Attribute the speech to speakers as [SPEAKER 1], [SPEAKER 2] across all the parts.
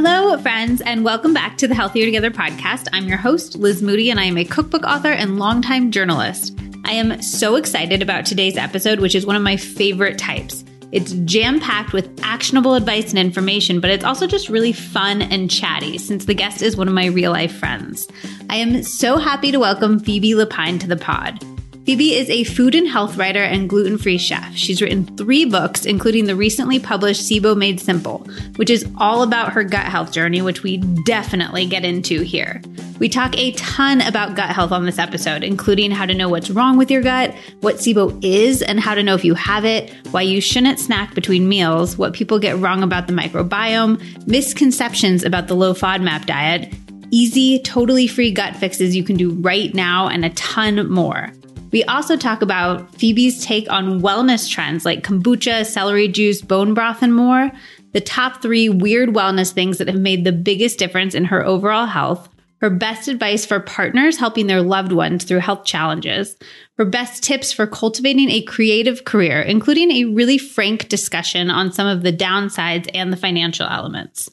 [SPEAKER 1] Hello, friends, and welcome back to the Healthier Together podcast. I'm your host, Liz Moody, and I am a cookbook author and longtime journalist. I am so excited about today's episode, which is one of my favorite types. It's jam packed with actionable advice and information, but it's also just really fun and chatty since the guest is one of my real life friends. I am so happy to welcome Phoebe Lapine to the pod. Phoebe is a food and health writer and gluten free chef. She's written three books, including the recently published SIBO Made Simple, which is all about her gut health journey, which we definitely get into here. We talk a ton about gut health on this episode, including how to know what's wrong with your gut, what SIBO is, and how to know if you have it, why you shouldn't snack between meals, what people get wrong about the microbiome, misconceptions about the low FODMAP diet, easy, totally free gut fixes you can do right now, and a ton more. We also talk about Phoebe's take on wellness trends like kombucha, celery juice, bone broth, and more, the top three weird wellness things that have made the biggest difference in her overall health, her best advice for partners helping their loved ones through health challenges, her best tips for cultivating a creative career, including a really frank discussion on some of the downsides and the financial elements.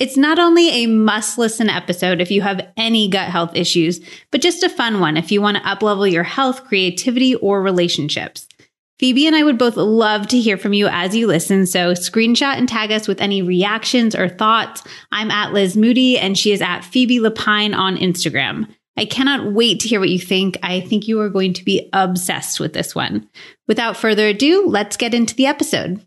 [SPEAKER 1] It's not only a must listen episode if you have any gut health issues, but just a fun one if you want to uplevel your health, creativity, or relationships. Phoebe and I would both love to hear from you as you listen, so screenshot and tag us with any reactions or thoughts. I'm at Liz Moody and she is at Phoebe Lapine on Instagram. I cannot wait to hear what you think. I think you are going to be obsessed with this one. Without further ado, let's get into the episode.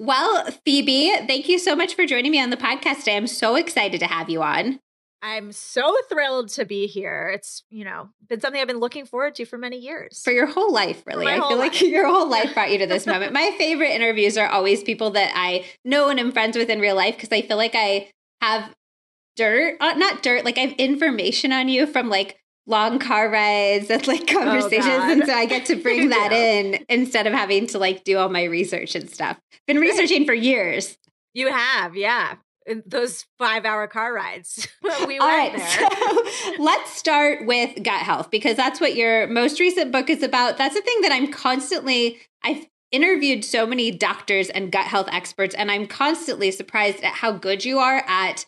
[SPEAKER 1] Well, Phoebe, thank you so much for joining me on the podcast today. I'm so excited to have you on.
[SPEAKER 2] I'm so thrilled to be here. It's, you know, been something I've been looking forward to for many years.
[SPEAKER 1] For your whole life, really. I feel
[SPEAKER 2] life.
[SPEAKER 1] like your whole life brought you to this moment. My favorite interviews are always people that I know and am friends with in real life because I feel like I have dirt, uh, not dirt, like I have information on you from like long car rides and like oh, conversations. Oh, and so I get to bring that in instead of having to like do all my research and stuff. Been researching for years.
[SPEAKER 2] You have, yeah. Those five hour car rides. we were right, there.
[SPEAKER 1] So let's start with gut health because that's what your most recent book is about. That's the thing that I'm constantly, I've interviewed so many doctors and gut health experts, and I'm constantly surprised at how good you are at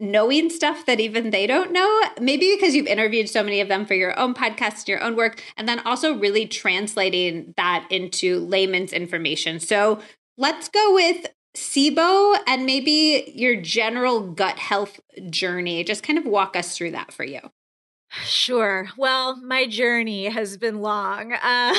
[SPEAKER 1] knowing stuff that even they don't know. Maybe because you've interviewed so many of them for your own podcast and your own work, and then also really translating that into layman's information. So let's go with SIBO and maybe your general gut health journey. Just kind of walk us through that for you.
[SPEAKER 2] Sure. Well, my journey has been long. Uh,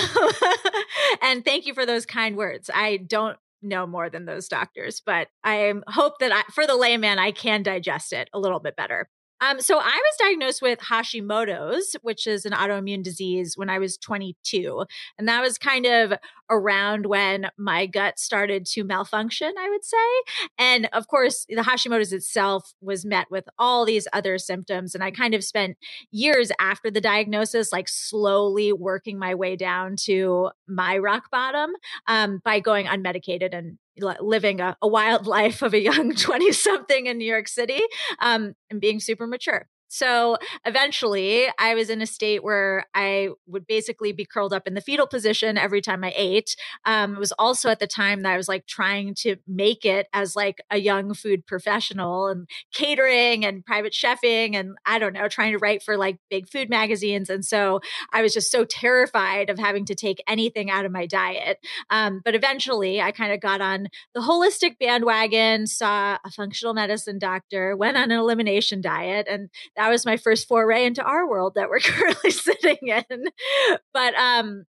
[SPEAKER 2] and thank you for those kind words. I don't know more than those doctors, but I hope that I, for the layman, I can digest it a little bit better. Um, so I was diagnosed with Hashimoto's, which is an autoimmune disease, when I was 22. And that was kind of around when my gut started to malfunction, I would say. And of course, the Hashimoto's itself was met with all these other symptoms. And I kind of spent years after the diagnosis, like slowly working my way down to my rock bottom um, by going unmedicated and living a, a, wild life of a young 20 something in New York City um, and being super mature. So eventually, I was in a state where I would basically be curled up in the fetal position every time I ate. Um, it was also at the time that I was like trying to make it as like a young food professional and catering and private chefing and I don't know, trying to write for like big food magazines. And so I was just so terrified of having to take anything out of my diet. Um, but eventually, I kind of got on the holistic bandwagon, saw a functional medicine doctor, went on an elimination diet, and that was my first foray into our world that we're currently sitting in. But um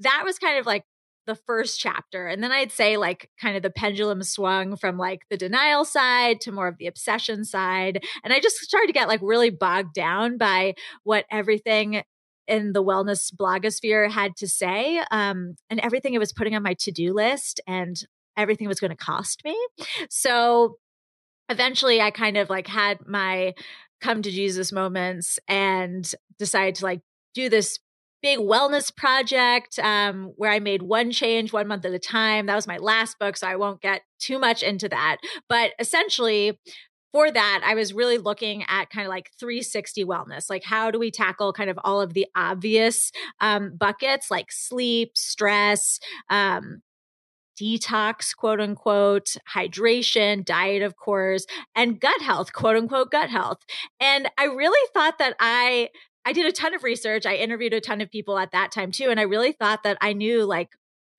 [SPEAKER 2] that was kind of like the first chapter. And then I'd say like kind of the pendulum swung from like the denial side to more of the obsession side. And I just started to get like really bogged down by what everything in the wellness blogosphere had to say um, and everything it was putting on my to-do list and everything was going to cost me. So eventually I kind of like had my come to Jesus moments and decided to like do this big wellness project um, where I made one change one month at a time. That was my last book, so I won't get too much into that. But essentially, for that, I was really looking at kind of like 360 wellness. Like, how do we tackle kind of all of the obvious um, buckets like sleep, stress, um, detox, quote unquote, hydration, diet, of course, and gut health, quote unquote, gut health. And I really thought that I I did a ton of research. I interviewed a ton of people at that time too. And I really thought that I knew like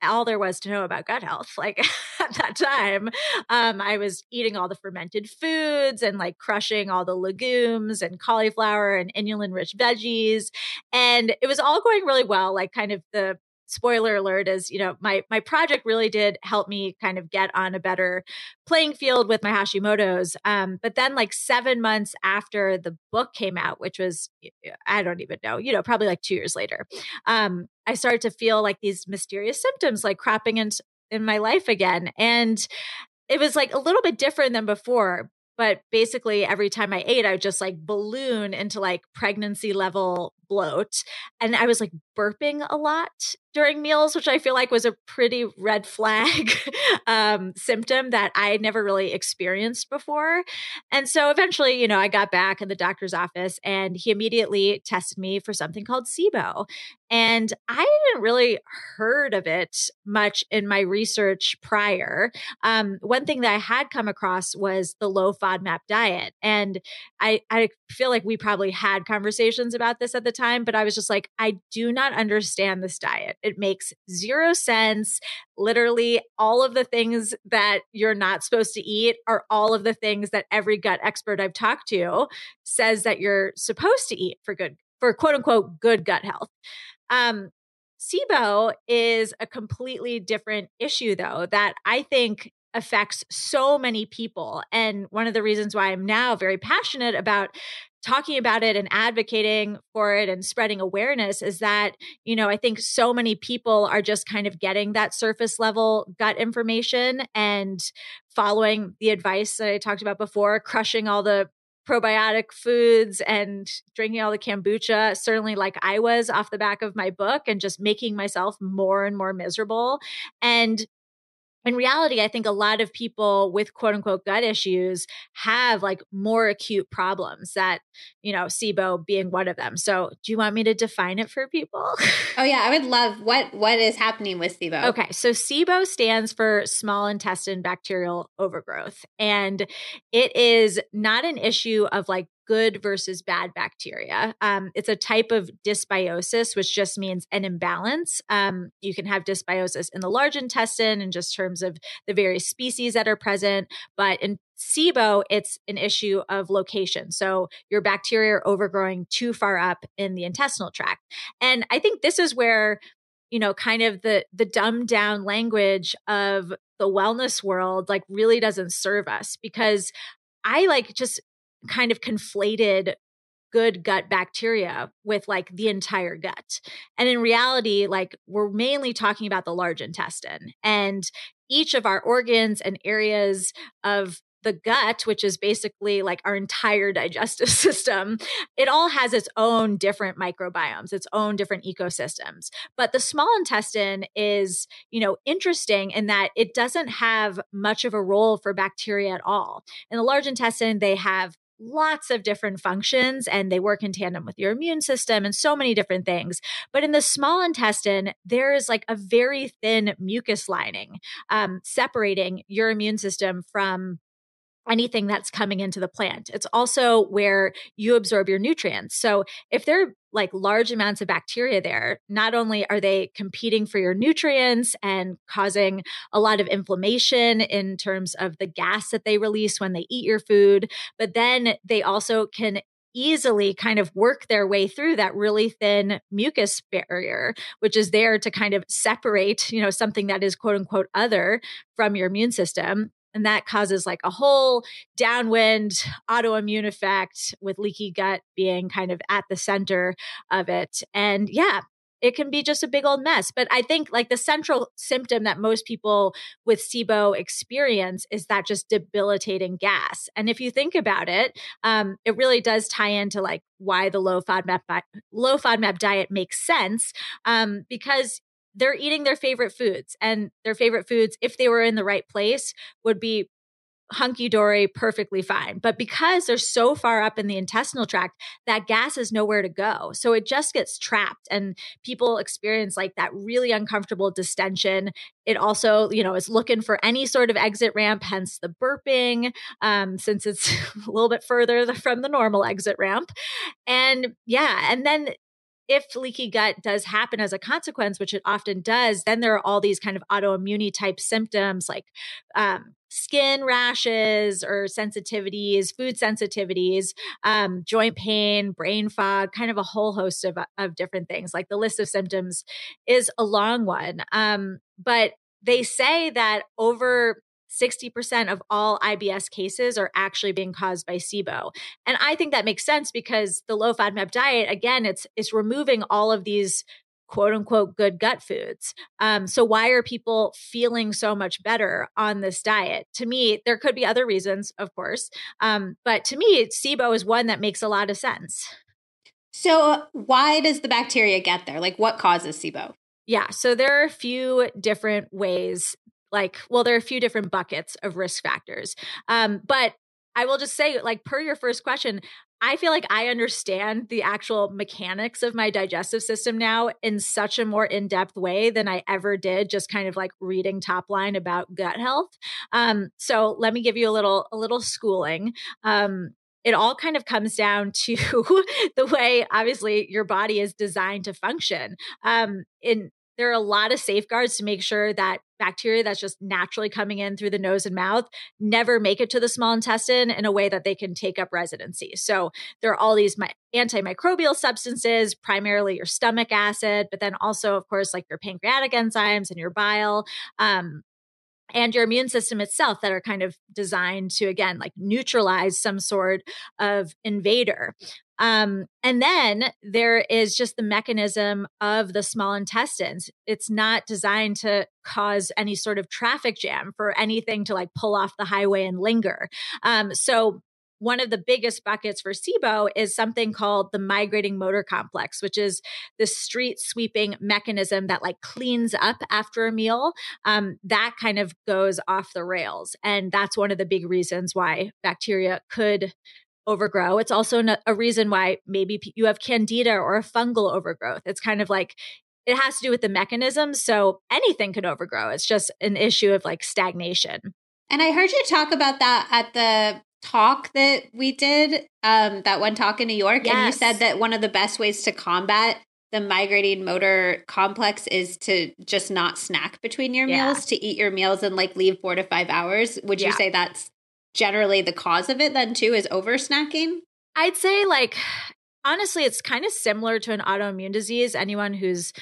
[SPEAKER 2] all there was to know about gut health. Like at that time, um, I was eating all the fermented foods and like crushing all the legumes and cauliflower and inulin rich veggies. And it was all going really well. Like kind of the spoiler alert is you know my my project really did help me kind of get on a better playing field with my hashimoto's um, but then like seven months after the book came out which was i don't even know you know probably like two years later um, i started to feel like these mysterious symptoms like cropping in in my life again and it was like a little bit different than before but basically every time i ate i would just like balloon into like pregnancy level bloat and i was like burping a lot during meals which i feel like was a pretty red flag um, symptom that i had never really experienced before. And so eventually you know i got back in the doctor's office and he immediately tested me for something called sibo. And i hadn't really heard of it much in my research prior. Um, one thing that i had come across was the low fodmap diet and i i feel like we probably had conversations about this at the time, but I was just like, I do not understand this diet. It makes zero sense. Literally, all of the things that you're not supposed to eat are all of the things that every gut expert I've talked to says that you're supposed to eat for good, for quote unquote, good gut health. Um, SIBO is a completely different issue, though, that I think affects so many people. And one of the reasons why I'm now very passionate about talking about it and advocating for it and spreading awareness is that, you know, I think so many people are just kind of getting that surface level gut information and following the advice that I talked about before, crushing all the probiotic foods and drinking all the kombucha, certainly like I was off the back of my book and just making myself more and more miserable. And in reality, I think a lot of people with quote unquote gut issues have like more acute problems that, you know, SIBO being one of them. So do you want me to define it for people?
[SPEAKER 1] Oh yeah, I would love what what is happening with SIBO.
[SPEAKER 2] Okay. So SIBO stands for small intestine bacterial overgrowth. And it is not an issue of like good versus bad bacteria. Um, it's a type of dysbiosis, which just means an imbalance. Um, you can have dysbiosis in the large intestine in just terms of the various species that are present, but in SIBO, it's an issue of location. So your bacteria are overgrowing too far up in the intestinal tract. And I think this is where you know kind of the the dumbed down language of the wellness world like really doesn't serve us because I like just kind of conflated good gut bacteria with like the entire gut. And in reality, like we're mainly talking about the large intestine and each of our organs and areas of the gut, which is basically like our entire digestive system, it all has its own different microbiomes, its own different ecosystems. But the small intestine is, you know, interesting in that it doesn't have much of a role for bacteria at all. In the large intestine, they have lots of different functions and they work in tandem with your immune system and so many different things. But in the small intestine, there is like a very thin mucus lining um, separating your immune system from anything that's coming into the plant. It's also where you absorb your nutrients. So if there are like large amounts of bacteria there, not only are they competing for your nutrients and causing a lot of inflammation in terms of the gas that they release when they eat your food, but then they also can easily kind of work their way through that really thin mucus barrier which is there to kind of separate you know something that is quote unquote other from your immune system and that causes like a whole downwind autoimmune effect with leaky gut being kind of at the center of it. And yeah, it can be just a big old mess. But I think like the central symptom that most people with SIBO experience is that just debilitating gas. And if you think about it, um, it really does tie into like why the low FODMAP low FODMAP diet makes sense um, because they're eating their favorite foods and their favorite foods if they were in the right place would be hunky dory, perfectly fine. But because they're so far up in the intestinal tract, that gas is nowhere to go. So it just gets trapped and people experience like that really uncomfortable distension. It also, you know, is looking for any sort of exit ramp, hence the burping, um, since it's a little bit further from the normal exit ramp. And yeah, and then if leaky gut does happen as a consequence, which it often does, then there are all these kind of autoimmune type symptoms like um, skin rashes or sensitivities, food sensitivities, um, joint pain, brain fog, kind of a whole host of, of different things. Like the list of symptoms is a long one. Um, but they say that over 60% of all IBS cases are actually being caused by SIBO. And I think that makes sense because the low FODMAP diet, again, it's it's removing all of these quote unquote good gut foods. Um, so why are people feeling so much better on this diet? To me, there could be other reasons, of course. Um, but to me, SIBO is one that makes a lot of sense.
[SPEAKER 1] So why does the bacteria get there? Like what causes SIBO?
[SPEAKER 2] Yeah, so there are a few different ways like well there are a few different buckets of risk factors um, but i will just say like per your first question I feel like I understand the actual mechanics of my digestive system now in such a more in depth way than I ever did, just kind of like reading top line about gut health. Um, so let me give you a little a little schooling. Um, it all kind of comes down to the way obviously your body is designed to function. Um, in there are a lot of safeguards to make sure that bacteria that's just naturally coming in through the nose and mouth never make it to the small intestine in a way that they can take up residency. So there are all these antimicrobial substances, primarily your stomach acid, but then also, of course, like your pancreatic enzymes and your bile. Um, and your immune system itself that are kind of designed to again like neutralize some sort of invader um, and then there is just the mechanism of the small intestines. It's not designed to cause any sort of traffic jam for anything to like pull off the highway and linger. Um, so one of the biggest buckets for SIBO is something called the migrating motor complex, which is the street sweeping mechanism that like cleans up after a meal. Um, that kind of goes off the rails. And that's one of the big reasons why bacteria could overgrow. It's also a reason why maybe you have candida or a fungal overgrowth. It's kind of like it has to do with the mechanism. So anything can overgrow. It's just an issue of like stagnation.
[SPEAKER 1] And I heard you talk about that at the talk that we did, um, that one talk in New York. Yes. And you said that one of the best ways to combat the migrating motor complex is to just not snack between your yeah. meals, to eat your meals and like leave four to five hours. Would you say that's generally the cause of it then too is over snacking?
[SPEAKER 2] I'd say like honestly it's kind of similar to an autoimmune disease. Anyone who's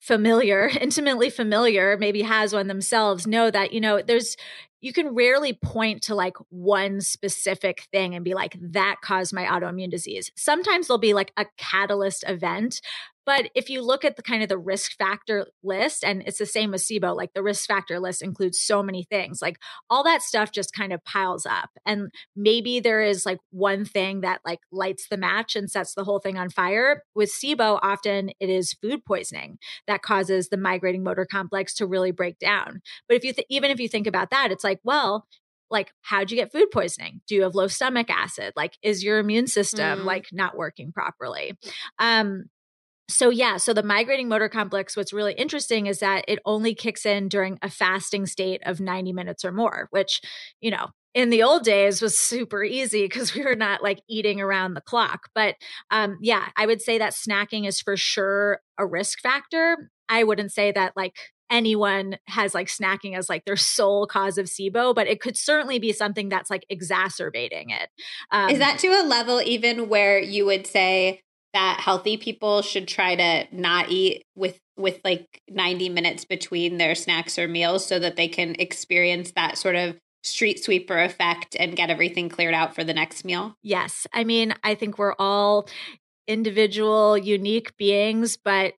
[SPEAKER 2] familiar, intimately familiar, maybe has one themselves know that, you know, there's you can rarely point to like one specific thing and be like, that caused my autoimmune disease. Sometimes there'll be like a catalyst event, but if you look at the kind of the risk factor list, and it's the same with SIBO, like the risk factor list includes so many things, like all that stuff just kind of piles up. And maybe there is like one thing that like lights the match and sets the whole thing on fire. With SIBO, often it is food poisoning that causes the migrating motor complex to really break down. But if you th- even if you think about that, it's like, well, like how'd you get food poisoning do you have low stomach acid like is your immune system mm. like not working properly um so yeah so the migrating motor complex what's really interesting is that it only kicks in during a fasting state of 90 minutes or more which you know in the old days was super easy because we were not like eating around the clock but um yeah i would say that snacking is for sure a risk factor i wouldn't say that like anyone has like snacking as like their sole cause of SIBO, but it could certainly be something that's like exacerbating it.
[SPEAKER 1] Um, Is that to a level even where you would say that healthy people should try to not eat with with like 90 minutes between their snacks or meals so that they can experience that sort of street sweeper effect and get everything cleared out for the next meal?
[SPEAKER 2] Yes. I mean, I think we're all individual, unique beings, but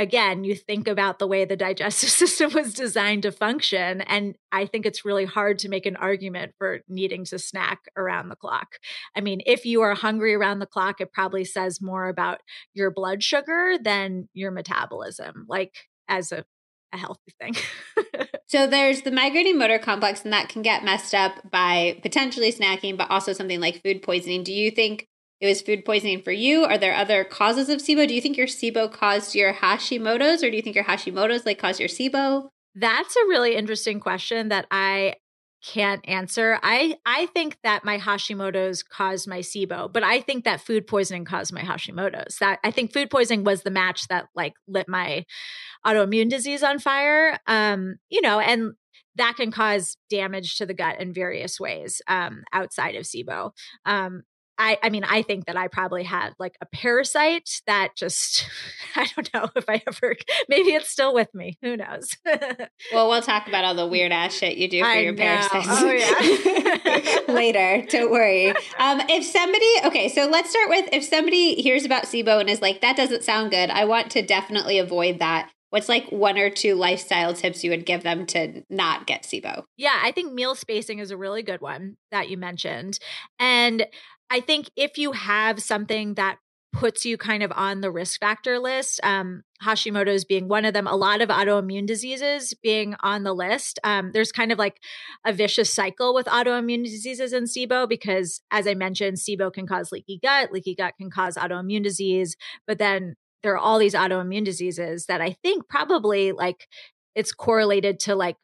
[SPEAKER 2] again, you think about the way the digestive system was designed to function. And I think it's really hard to make an argument for needing to snack around the clock. I mean, if you are hungry around the clock, it probably says more about your blood sugar than your metabolism, like as a a healthy thing.
[SPEAKER 1] so there's the migrating motor complex, and that can get messed up by potentially snacking, but also something like food poisoning. Do you think it was food poisoning for you? Are there other causes of SIBO? Do you think your SIBO caused your Hashimoto's, or do you think your Hashimoto's like caused your SIBO?
[SPEAKER 2] That's a really interesting question that I can't answer. I I think that my Hashimoto's caused my SIBO, but I think that food poisoning caused my Hashimoto's. That I think food poisoning was the match that like lit my autoimmune disease on fire. Um, you know, and that can cause damage to the gut in various ways um, outside of SIBO. Um, I, I mean, I think that I probably had like a parasite that just, I don't know if I ever, maybe it's still with me. Who knows?
[SPEAKER 1] well, we'll talk about all the weird ass shit you do for
[SPEAKER 2] I
[SPEAKER 1] your
[SPEAKER 2] know.
[SPEAKER 1] parasites
[SPEAKER 2] Oh, yeah.
[SPEAKER 1] later. Don't worry. Um, if somebody, okay, so let's start with if somebody hears about SIBO and is like, that doesn't sound good, I want to definitely avoid that. What's like one or two lifestyle tips you would give them to not get SIBO?
[SPEAKER 2] Yeah, I think meal spacing is a really good one that you mentioned. And I think if you have something that puts you kind of on the risk factor list, um, Hashimoto's being one of them, a lot of autoimmune diseases being on the list. Um, there's kind of like a vicious cycle with autoimmune diseases and SIBO because, as I mentioned, SIBO can cause leaky gut, leaky gut can cause autoimmune disease, but then there are all these autoimmune diseases that I think probably like it's correlated to like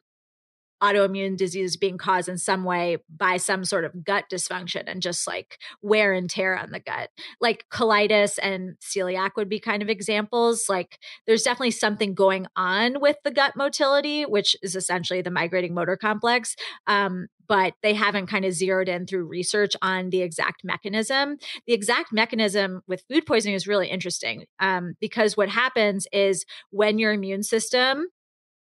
[SPEAKER 2] autoimmune disease being caused in some way by some sort of gut dysfunction and just like wear and tear on the gut. Like colitis and celiac would be kind of examples. Like there's definitely something going on with the gut motility, which is essentially the migrating motor complex. Um, but they haven't kind of zeroed in through research on the exact mechanism. The exact mechanism with food poisoning is really interesting um, because what happens is when your immune system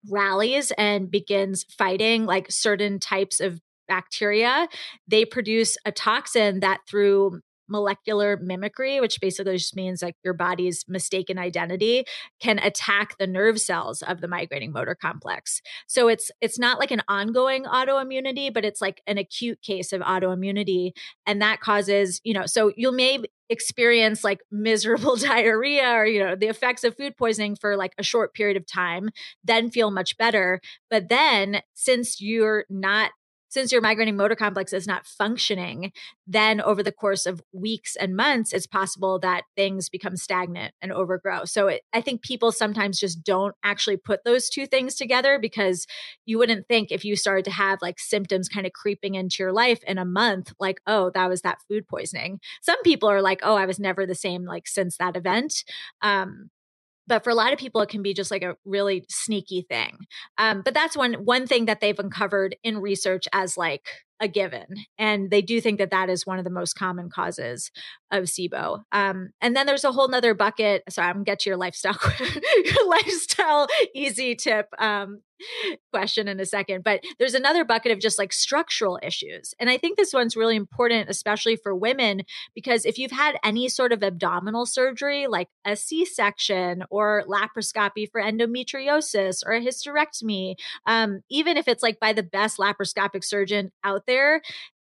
[SPEAKER 2] rallies and begins fighting like certain types of bacteria, they produce a toxin that through molecular mimicry, which basically just means like your body's mistaken identity, can attack the nerve cells of the migrating motor complex. So it's it's not like an ongoing autoimmunity, but it's like an acute case of autoimmunity, and that causes you know. So you may experience like miserable diarrhea or you know the effects of food poisoning for like a short period of time then feel much better. But then since you're not since your migrating motor complex is not functioning, then over the course of weeks and months, it's possible that things become stagnant and overgrow. So it, I think people sometimes just don't actually put those two things together because you wouldn't think if you started to have like symptoms kind of creeping into your life in a month, like, oh, that was that food poisoning. Some people are like, oh, I was never the same like since that event. Um, but for a lot of people it can be just like a really sneaky thing. Um, but that's one one thing that they've uncovered in research as like a given and they do think that that is one of the most common causes of sibo. Um, and then there's a whole nother bucket. Sorry i'm get to your lifestyle your lifestyle easy tip um, question in a second but there's another bucket of just like structural issues. And i think this one's really important especially for women because if you've had any sort of abdominal surgery like a c-section or laparoscopy for endometriosis or a hysterectomy um, even if it's like by the best laparoscopic surgeon out there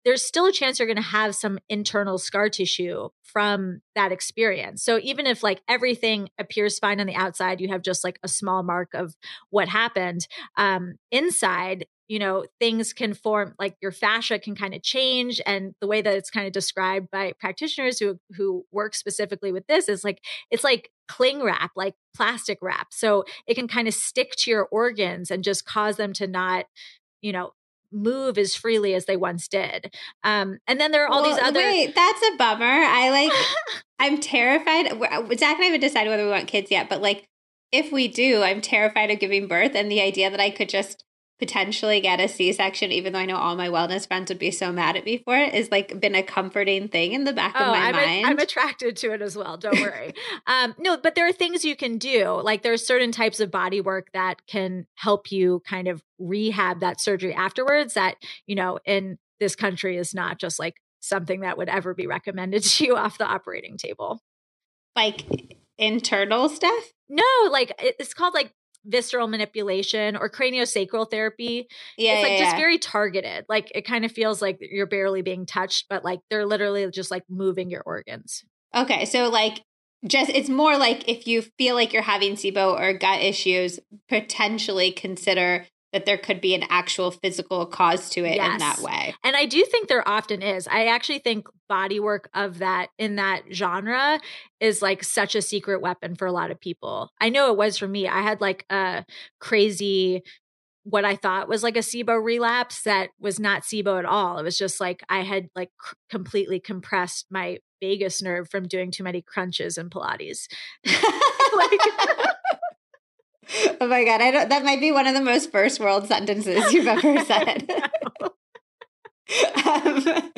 [SPEAKER 2] there's still a chance you're going to have some internal scar tissue from that experience. So even if like everything appears fine on the outside, you have just like a small mark of what happened um, inside. You know, things can form like your fascia can kind of change, and the way that it's kind of described by practitioners who who work specifically with this is like it's like cling wrap, like plastic wrap. So it can kind of stick to your organs and just cause them to not, you know, move as freely as they once did. Um, and then there are all
[SPEAKER 1] Well,
[SPEAKER 2] these other.
[SPEAKER 1] Wait, that's a bummer. I like. I'm terrified. We're- Zach and I haven't decided whether we want kids yet, but like, if we do, I'm terrified of giving birth, and the idea that I could just potentially get a C-section, even though I know all my wellness friends would be so mad at me for it, is like been a comforting thing in the back of
[SPEAKER 2] Oh,
[SPEAKER 1] my
[SPEAKER 2] I'm,
[SPEAKER 1] mind.
[SPEAKER 2] I'm attracted to it as well. Don't worry. um, no, but there are things you can do. Like there's certain types of body work that can help you kind of rehab that surgery afterwards. That you know, in this country, is not just like something that would ever be recommended to you off the operating table.
[SPEAKER 1] like internal stuff.
[SPEAKER 2] No, like it's called like visceral manipulation or craniosacral therapy.
[SPEAKER 1] Yeah,
[SPEAKER 2] it's like
[SPEAKER 1] yeah,
[SPEAKER 2] just
[SPEAKER 1] yeah.
[SPEAKER 2] very targeted. Like it kind of feels like you're barely being touched, but like they're literally just like moving your organs.
[SPEAKER 1] Okay, so like just it's more like if you feel like you're having SIBO or gut issues, potentially consider that there could be an actual physical cause to it yes. in that way.
[SPEAKER 2] And I do think there often is. I actually think body work of that in that genre is like such a secret weapon for a lot of people. I know it was for me. I had like a crazy what I thought was like a SIBO relapse that was not SIBO at all. It was just like I had like c- completely compressed my vagus nerve from doing too many crunches and Pilates. like,
[SPEAKER 1] oh my god, I don't, that might be one of the most first world sentences you've ever said. um,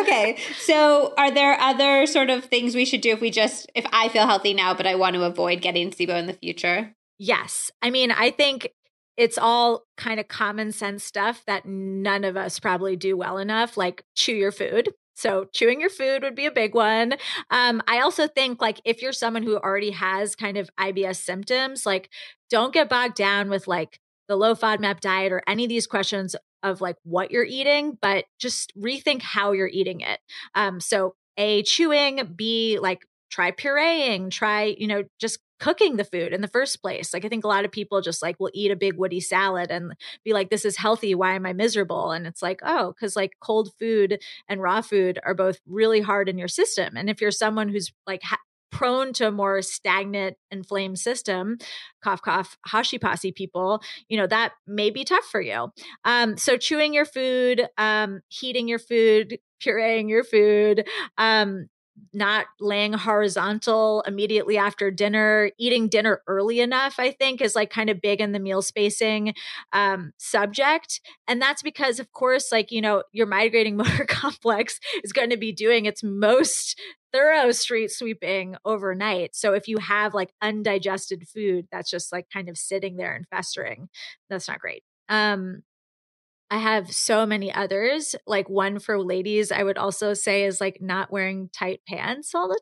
[SPEAKER 1] okay, so are there other sort of things we should do if we just if I feel healthy now, but I want to avoid getting SIBO in the future?
[SPEAKER 2] Yes, I mean I think it's all kind of common sense stuff that none of us probably do well enough, like chew your food. So chewing your food would be a big one. Um, I also think like if you're someone who already has kind of IBS symptoms, like don't get bogged down with like the low FODMAP diet or any of these questions of like what you're eating, but just rethink how you're eating it. Um, so a chewing, b like try pureeing, try, you know, just cooking the food in the first place. Like I think a lot of people just like will eat a big woody salad and be like, this is healthy. Why am I miserable? And it's like, oh, because like cold food and raw food are both really hard in your system. And if you're someone who's like ha- prone to a more stagnant, inflamed system, cough, cough, Hashipasi people, you know, that may be tough for you. Um, so chewing your food, um, heating your food, pureeing your food, um, not laying horizontal immediately after dinner, eating dinner early enough, I think is like kind of big in the meal spacing um, subject. And that's because, of course, like, you know, your migrating motor complex is going to be doing its most thorough street sweeping overnight. So if you have like undigested food that's just like kind of sitting there and festering, that's not great. Um, I have so many others. Like one for ladies, I would also say is like not wearing tight pants all the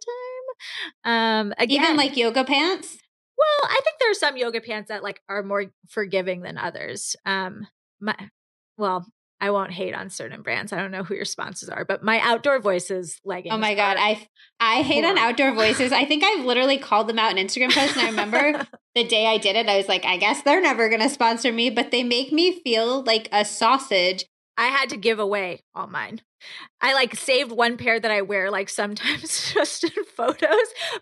[SPEAKER 2] time. Um,
[SPEAKER 1] again, even like yoga pants.
[SPEAKER 2] Well, I think there are some yoga pants that like are more forgiving than others. Um, my, well, I won't hate on certain brands. I don't know who your sponsors are, but my outdoor voices leggings.
[SPEAKER 1] Oh my god, I I hate on outdoor voices. I think I've literally called them out in Instagram posts, and I remember the day I did it, I was like, I guess they're never going to sponsor me, but they make me feel like a sausage.
[SPEAKER 2] I had to give away all mine. I like saved one pair that I wear like sometimes just in photos,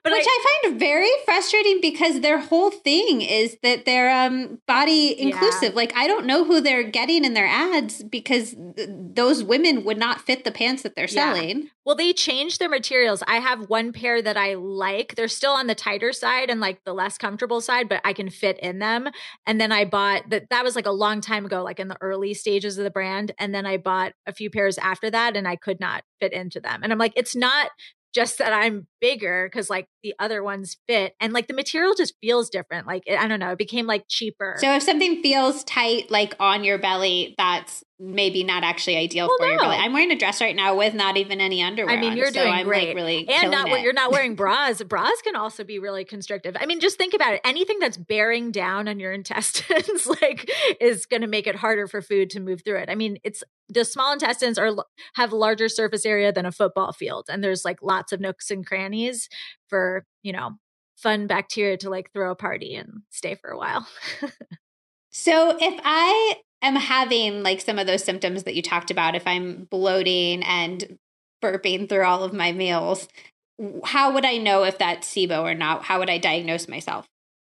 [SPEAKER 1] but which I, I, find very frustrating because their whole thing is that they're um body inclusive. Yeah. Like I don't know who they're getting in their ads because th- those women would not fit the pants that they're yeah. selling.
[SPEAKER 2] Well, they changed their materials. I have one pair that I like. They're still on the tighter side and like the less comfortable side, but I can fit in them. And then I bought that that was like a long time ago, like in the early stages of the brand. And then I bought a few pairs after that and I could not fit into them. And I'm like, it's not just that I'm bigger because like the other ones fit and like the material just feels different. Like I don't know, it became like cheaper.
[SPEAKER 1] So if something feels tight like on your belly, that's maybe not actually ideal well, for no. your belly. I'm wearing a dress right now with not even any underwear.
[SPEAKER 2] I mean, you're
[SPEAKER 1] on,
[SPEAKER 2] doing
[SPEAKER 1] so
[SPEAKER 2] great.
[SPEAKER 1] Like really
[SPEAKER 2] and not
[SPEAKER 1] it.
[SPEAKER 2] you're not wearing bras. bras can also be really constrictive. I mean, just think about it. Anything that's bearing down on your intestines like is going to make it harder for food to move through it. I mean, it's the small intestines are have larger surface area than a football field and there's like lots of nooks and crannies for, you know, fun bacteria to like throw a party and stay for a while.
[SPEAKER 1] so if I am having like some of those symptoms that you talked about, if I'm bloating and burping through all of my meals, how would I know if that's SIBO or not? How would I diagnose myself?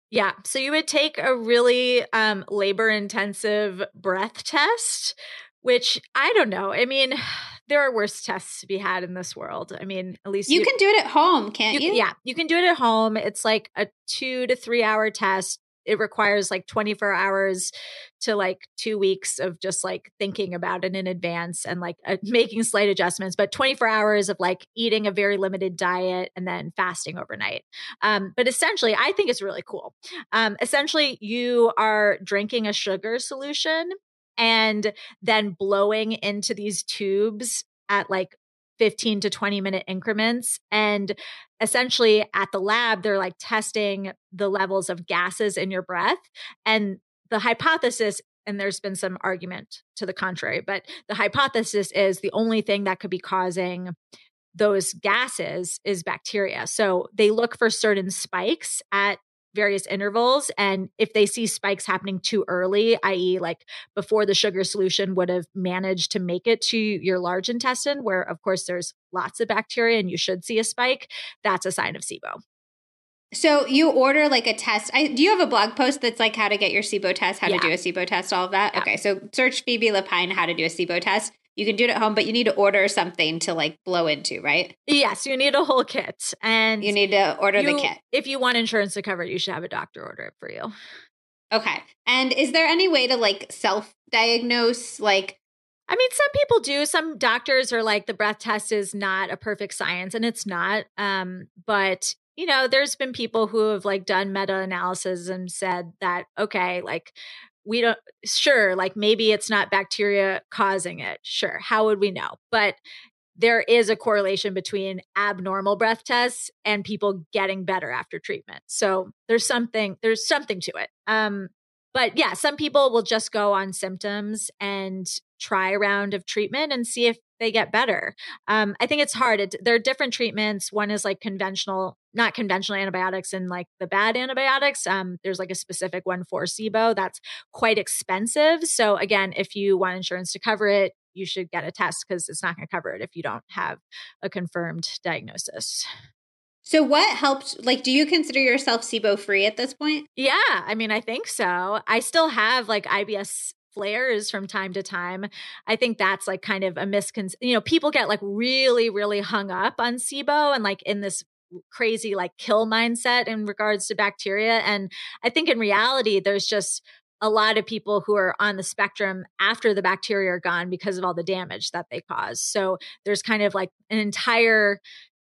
[SPEAKER 2] Yeah. So you would take a really um, labor intensive breath test, which I don't know. I mean, there are worse tests to be had in this world. I mean, at least
[SPEAKER 1] you, you can do it at home, can't you,
[SPEAKER 2] you? Yeah, you can do it at home. It's like a two to three hour test it requires like 24 hours to like two weeks of just like thinking about it in advance and like uh, making slight adjustments but 24 hours of like eating a very limited diet and then fasting overnight. Um, but essentially i think it's really cool. Um, essentially you are drinking a sugar solution and then blowing into these tubes at like 15 to 20 minute increments. And essentially at the lab, they're like testing the levels of gases in your breath. And the hypothesis, and there's been some argument to the contrary, but the hypothesis is the only thing that could be causing those gases is bacteria. So they look for certain spikes at various intervals. And if they see spikes happening too early, i.e., like before the sugar solution would have managed to make it to your large intestine, where of course there's lots of bacteria and you should see a spike, that's a sign of SIBO.
[SPEAKER 1] So you order like a test. I, do you have a blog post that's like how to get your SIBO test, how yeah. to do a SIBO test, all of that? Yeah. Okay, so search Phoebe Lapine how to do a SIBO test. You can do it at home, but you need to order something to like blow into, right?
[SPEAKER 2] Yes, you need a whole kit, and
[SPEAKER 1] you need to order you, the kit.
[SPEAKER 2] If you want insurance to cover it, you should have a doctor order it for you.
[SPEAKER 1] Okay, and is there any way to like self-diagnose, like?
[SPEAKER 2] I mean, some people do. Some doctors are like the breath test is not a perfect science, and it's not. Um, but you know, there's been people who have like done meta analysis and said that, okay, like we don't, sure, like maybe it's not bacteria causing it. Sure. How would we know? But there is a correlation between abnormal breath tests and people getting better after treatment. So there's something, there's something to it. Um, but yeah, some people will just go on symptoms and try a round of treatment and see if they get better. Um, I think it's hard. It, there are different treatments. One is like conventional, not conventional antibiotics and like the bad antibiotics. Um, there's like a specific one for SIBO that's quite expensive. So again, if you want insurance to cover it, you should get a test because it's not going to cover it if you don't have a confirmed diagnosis.
[SPEAKER 1] So what helped like do you consider yourself SIBO free at this point?
[SPEAKER 2] Yeah, I mean I think so. I still have like IBS flares from time to time. I think that's like kind of a misconception. You know, people get like really, really hung up on SIBO and like in this crazy like kill mindset in regards to bacteria. And I think in reality, there's just a lot of people who are on the spectrum after the bacteria are gone because of all the damage that they cause. So there's kind of like an entire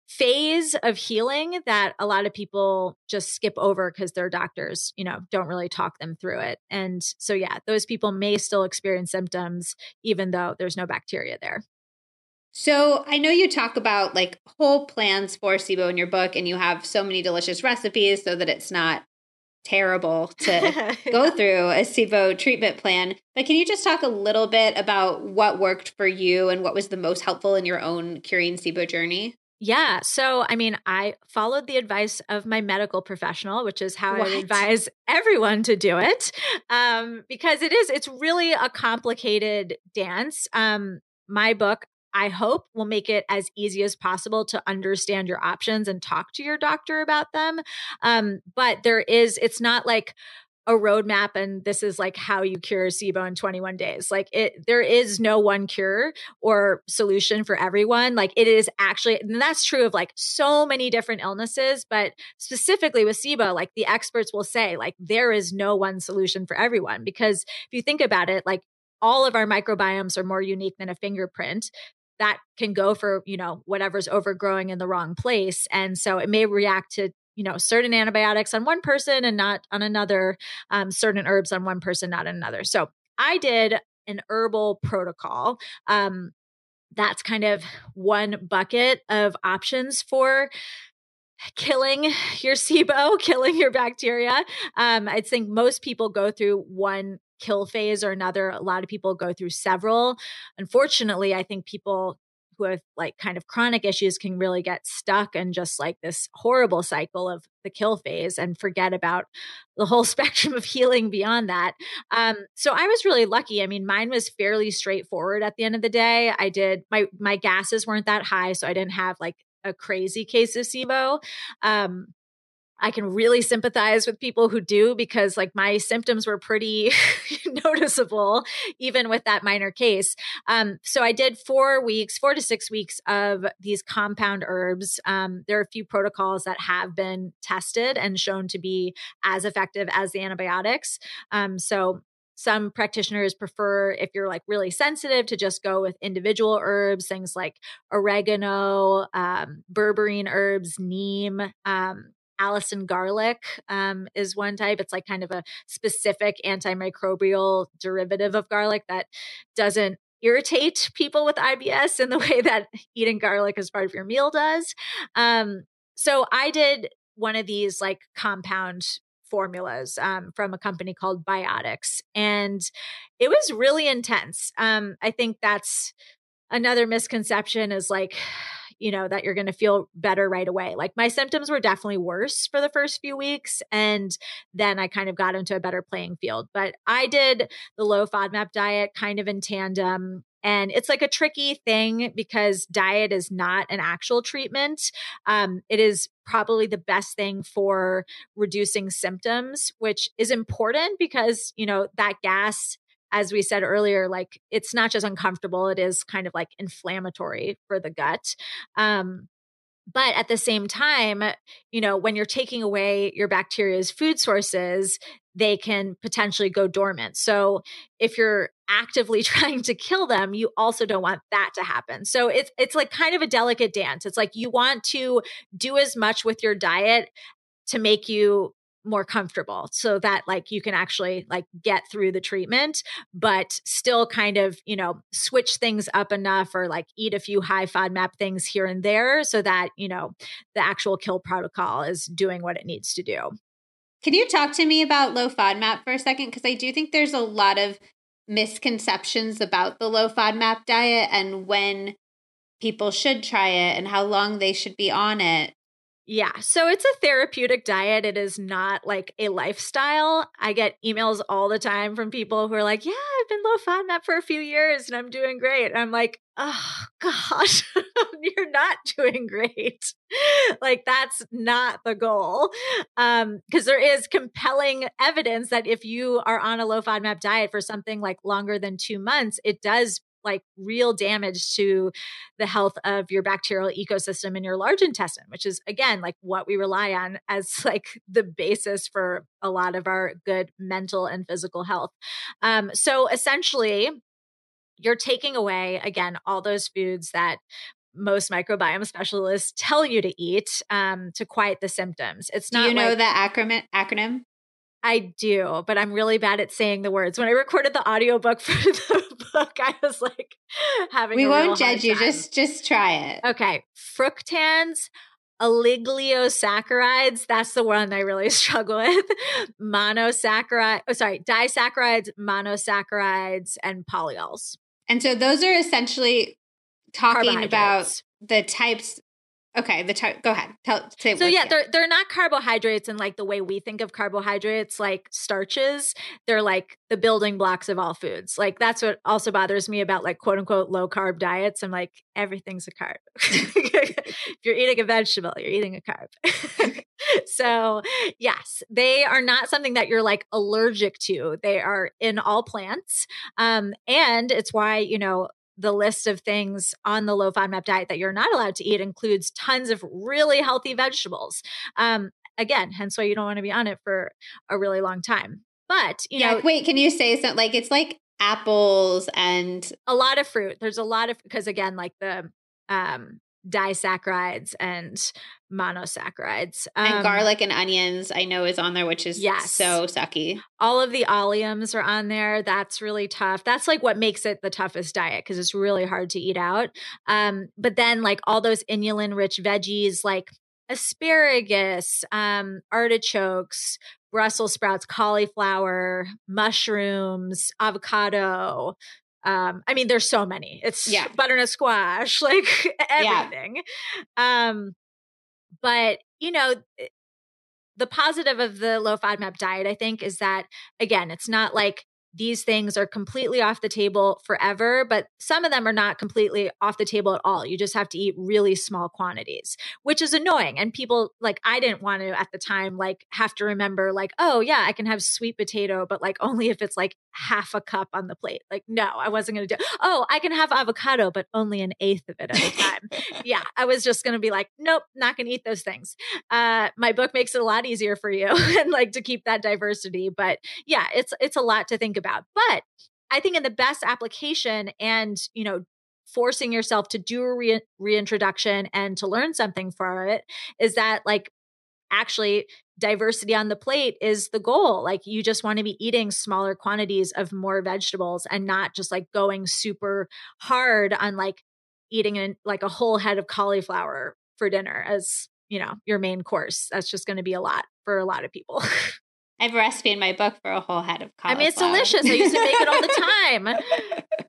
[SPEAKER 2] phase of healing that a lot of people just skip over because their doctors, you know, don't really talk them through it. And so, yeah, those people may still experience symptoms even though there's no bacteria there.
[SPEAKER 1] So, I know you talk about like whole plans for SIBO in your book, and you have so many delicious recipes so that it's not terrible to go through a SIBO treatment plan. But can you just talk a little bit about what worked for you and what was the most helpful in your own curing SIBO journey?
[SPEAKER 2] Yeah. So, I mean, I followed the advice of my medical professional, which is how what? I advise everyone to do it. Um, because it is, it's really a complicated dance. Um, my book, I hope will make it as easy as possible to understand your options and talk to your doctor about them. Um, but there is, it's not like, a roadmap and this is like how you cure SIBO in 21 days. Like it there is no one cure or solution for everyone. Like it is actually and that's true of like so many different illnesses, but specifically with SIBO, like the experts will say like there is no one solution for everyone because if you think about it, like all of our microbiomes are more unique than a fingerprint that can go for you know whatever's overgrowing in the wrong place and so it may react to you know certain antibiotics on one person and not on another um, certain herbs on one person not on another so i did an herbal protocol um, that's kind of one bucket of options for killing your SIBO, killing your bacteria. Um, I think most people go through one kill phase or another. A lot of people go through several. Unfortunately, I think people who have like kind of chronic issues can really get stuck in just like this horrible cycle of the kill phase and forget about the whole spectrum of healing beyond that. Um, so I was really lucky. I mean, mine was fairly straightforward at the end of the day. I did my my gases weren't that high, so I didn't have like a crazy case of SIBO. Um, I can really sympathize with people who do because like my symptoms were pretty noticeable even with that minor case. Um, so I did four weeks, four to six weeks of these compound herbs. Um, there are a few protocols that have been tested and shown to be as effective as the antibiotics. Um, so some practitioners prefer if you're like really sensitive to just go with individual herbs things like oregano um, berberine herbs neem um, Allicin garlic um, is one type. It's like kind of a specific antimicrobial derivative of garlic that doesn't irritate people with IBS in the way that eating garlic as part of your meal does. Um, so I did one of these like compound formulas um, from a company called Biotics, and it was really intense. Um, I think that's another misconception is like you know, that you're going to feel better right away. Like my symptoms were definitely worse for the first few weeks. And then I kind of got into a better playing field. But I did the low FODMAP diet kind of in tandem and it's like a tricky thing because diet is not an actual treatment. Um, it is probably the best thing for reducing symptoms, which is important because, you know, that gas as we said earlier, like it's not just uncomfortable, it is kind of like inflammatory for the gut. Um, but at the same time, you know, when you're taking away your bacteria's food sources, they can potentially go dormant. So if you're actively trying to kill them, you also don't want that to happen. So it's it's like kind of a delicate dance. It's like you want to do as much with your diet to make you more comfortable so that like you can actually like get through the treatment but still kind of you know switch things up enough or like eat a few high fodmap things here and there so that you know the actual kill protocol is doing what it needs to do.
[SPEAKER 1] Can you talk to me about low fodmap for a second? Because i do think there's a lot of misconceptions about the low fodmap diet and when people should try it and how long they should be on it
[SPEAKER 2] yeah. So it's a therapeutic diet. It is not like a lifestyle. I get emails all the time from people who are like, yeah, I've been low FODMAP for a few years and I'm doing great. And I'm like, oh, gosh, you're not doing great. like, that's not the goal. Um, Because there is compelling evidence that if you are on a low FODMAP diet for something like longer than two months, it does like real damage to the health of your bacterial ecosystem in your large intestine, which is again like what we rely on as like the basis for a lot of our good mental and physical health. Um, so essentially, you're taking away again all those foods that most microbiome specialists tell you to eat um, to quiet the symptoms. It's not.
[SPEAKER 1] Do you know
[SPEAKER 2] like,
[SPEAKER 1] the acronym? Acronym?
[SPEAKER 2] I do, but I'm really bad at saying the words. When I recorded the audiobook for the book, I was like having
[SPEAKER 1] We won't judge you. Just just try it.
[SPEAKER 2] Okay. Fructans, oligosaccharides, that's the one I really struggle with. Monosaccharide, oh sorry, disaccharides, monosaccharides, and polyols.
[SPEAKER 1] And so those are essentially talking about the types Okay, the. Go ahead. Tell.
[SPEAKER 2] Say so yeah, they're they're not carbohydrates in like the way we think of carbohydrates, like starches. They're like the building blocks of all foods. Like that's what also bothers me about like quote unquote low carb diets. I'm like everything's a carb. if you're eating a vegetable, you're eating a carb. so yes, they are not something that you're like allergic to. They are in all plants, um, and it's why you know the list of things on the low FODMAP diet that you're not allowed to eat includes tons of really healthy vegetables. Um, again, hence why you don't want to be on it for a really long time. But you yeah, know,
[SPEAKER 1] wait, can you say something like it's like apples and
[SPEAKER 2] a lot of fruit? There's a lot of because again, like the um disaccharides and monosaccharides.
[SPEAKER 1] Um, and garlic and onions, I know is on there, which is yes. so sucky.
[SPEAKER 2] All of the alliums are on there. That's really tough. That's like what makes it the toughest diet because it's really hard to eat out. Um, but then like all those inulin rich veggies like asparagus, um, artichokes, Brussels sprouts, cauliflower, mushrooms, avocado, um i mean there's so many it's yeah. butternut squash like everything yeah. um but you know eh, the positive of the low fodmap diet i think is that again it's not like these things are completely off the table forever, but some of them are not completely off the table at all. You just have to eat really small quantities, which is annoying. And people like, I didn't want to at the time, like, have to remember, like, oh, yeah, I can have sweet potato, but like only if it's like half a cup on the plate. Like, no, I wasn't going to do, oh, I can have avocado, but only an eighth of it at a time. yeah, I was just going to be like, nope, not going to eat those things. Uh, my book makes it a lot easier for you and like to keep that diversity. But yeah, it's, it's a lot to think about about. But I think in the best application and, you know, forcing yourself to do a re- reintroduction and to learn something for it is that like actually diversity on the plate is the goal. Like you just want to be eating smaller quantities of more vegetables and not just like going super hard on like eating an, like a whole head of cauliflower for dinner as, you know, your main course. That's just going to be a lot for a lot of people.
[SPEAKER 1] I have a recipe in my book for a whole head of cauliflower.
[SPEAKER 2] I mean, it's delicious. I used to make it all the time.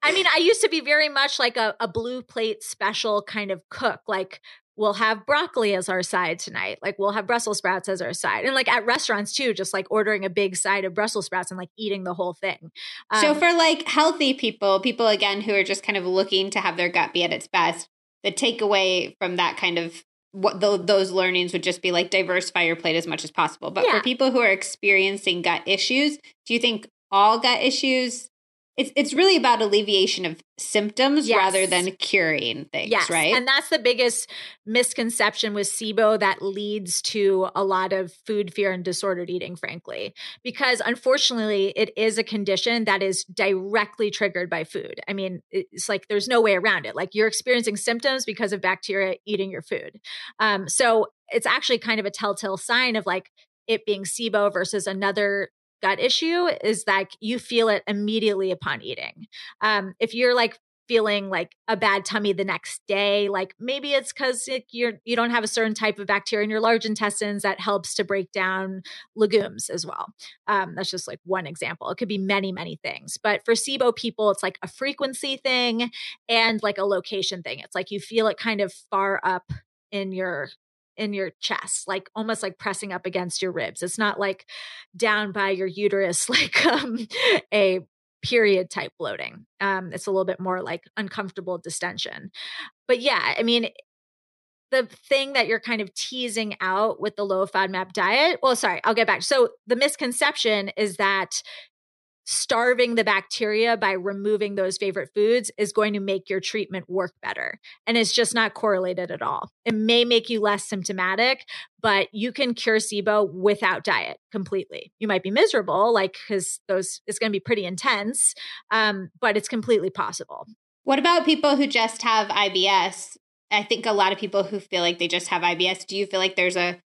[SPEAKER 2] I mean, I used to be very much like a, a blue plate special kind of cook. Like we'll have broccoli as our side tonight. Like we'll have Brussels sprouts as our side. And like at restaurants too, just like ordering a big side of Brussels sprouts and like eating the whole thing.
[SPEAKER 1] Um, so for like healthy people, people again who are just kind of looking to have their gut be at its best, the takeaway from that kind of what the, those learnings would just be like diversify your plate as much as possible. But yeah. for people who are experiencing gut issues, do you think all gut issues it's it's really about alleviation of symptoms yes. rather than curing things, yes. right?
[SPEAKER 2] And that's the biggest misconception with SIBO that leads to a lot of food fear and disordered eating, frankly, because unfortunately, it is a condition that is directly triggered by food. I mean, it's like there's no way around it. Like you're experiencing symptoms because of bacteria eating your food. Um, so it's actually kind of a telltale sign of like it being SIBO versus another gut issue is that you feel it immediately upon eating. Um, if you're like feeling like a bad tummy the next day like maybe it's because you're you don't have a certain type of bacteria in your large intestines that helps to break down legumes as well. Um, that's just like one example. It could be many many things but for sibo people it's like a frequency thing and like a location thing. It's like you feel it kind of far up in your in your chest, like almost like pressing up against your ribs. It's not like down by your uterus, like um, a period type bloating. Um, it's a little bit more like uncomfortable distension. But yeah, I mean, the thing that you're kind of teasing out with the low FODMAP diet. Well, sorry, I'll get back. So the misconception is that starving the bacteria by removing those favorite foods is going to make your treatment work better. And it's just not correlated at all. It may make you less symptomatic, but you can cure SIBO without diet completely. You might be miserable, like, because those, it's going to be pretty intense, um, but it's completely possible.
[SPEAKER 1] What about people who just have IBS? I think a lot of people who feel like they just have IBS, do you feel like there's a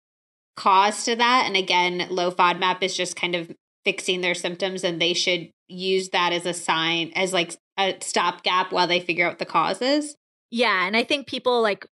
[SPEAKER 1] cause to that? And again, low FODMAP is just kind of fixing their symptoms and they should use that as a sign as like a stopgap while they figure out the causes?
[SPEAKER 2] Yeah and i think people like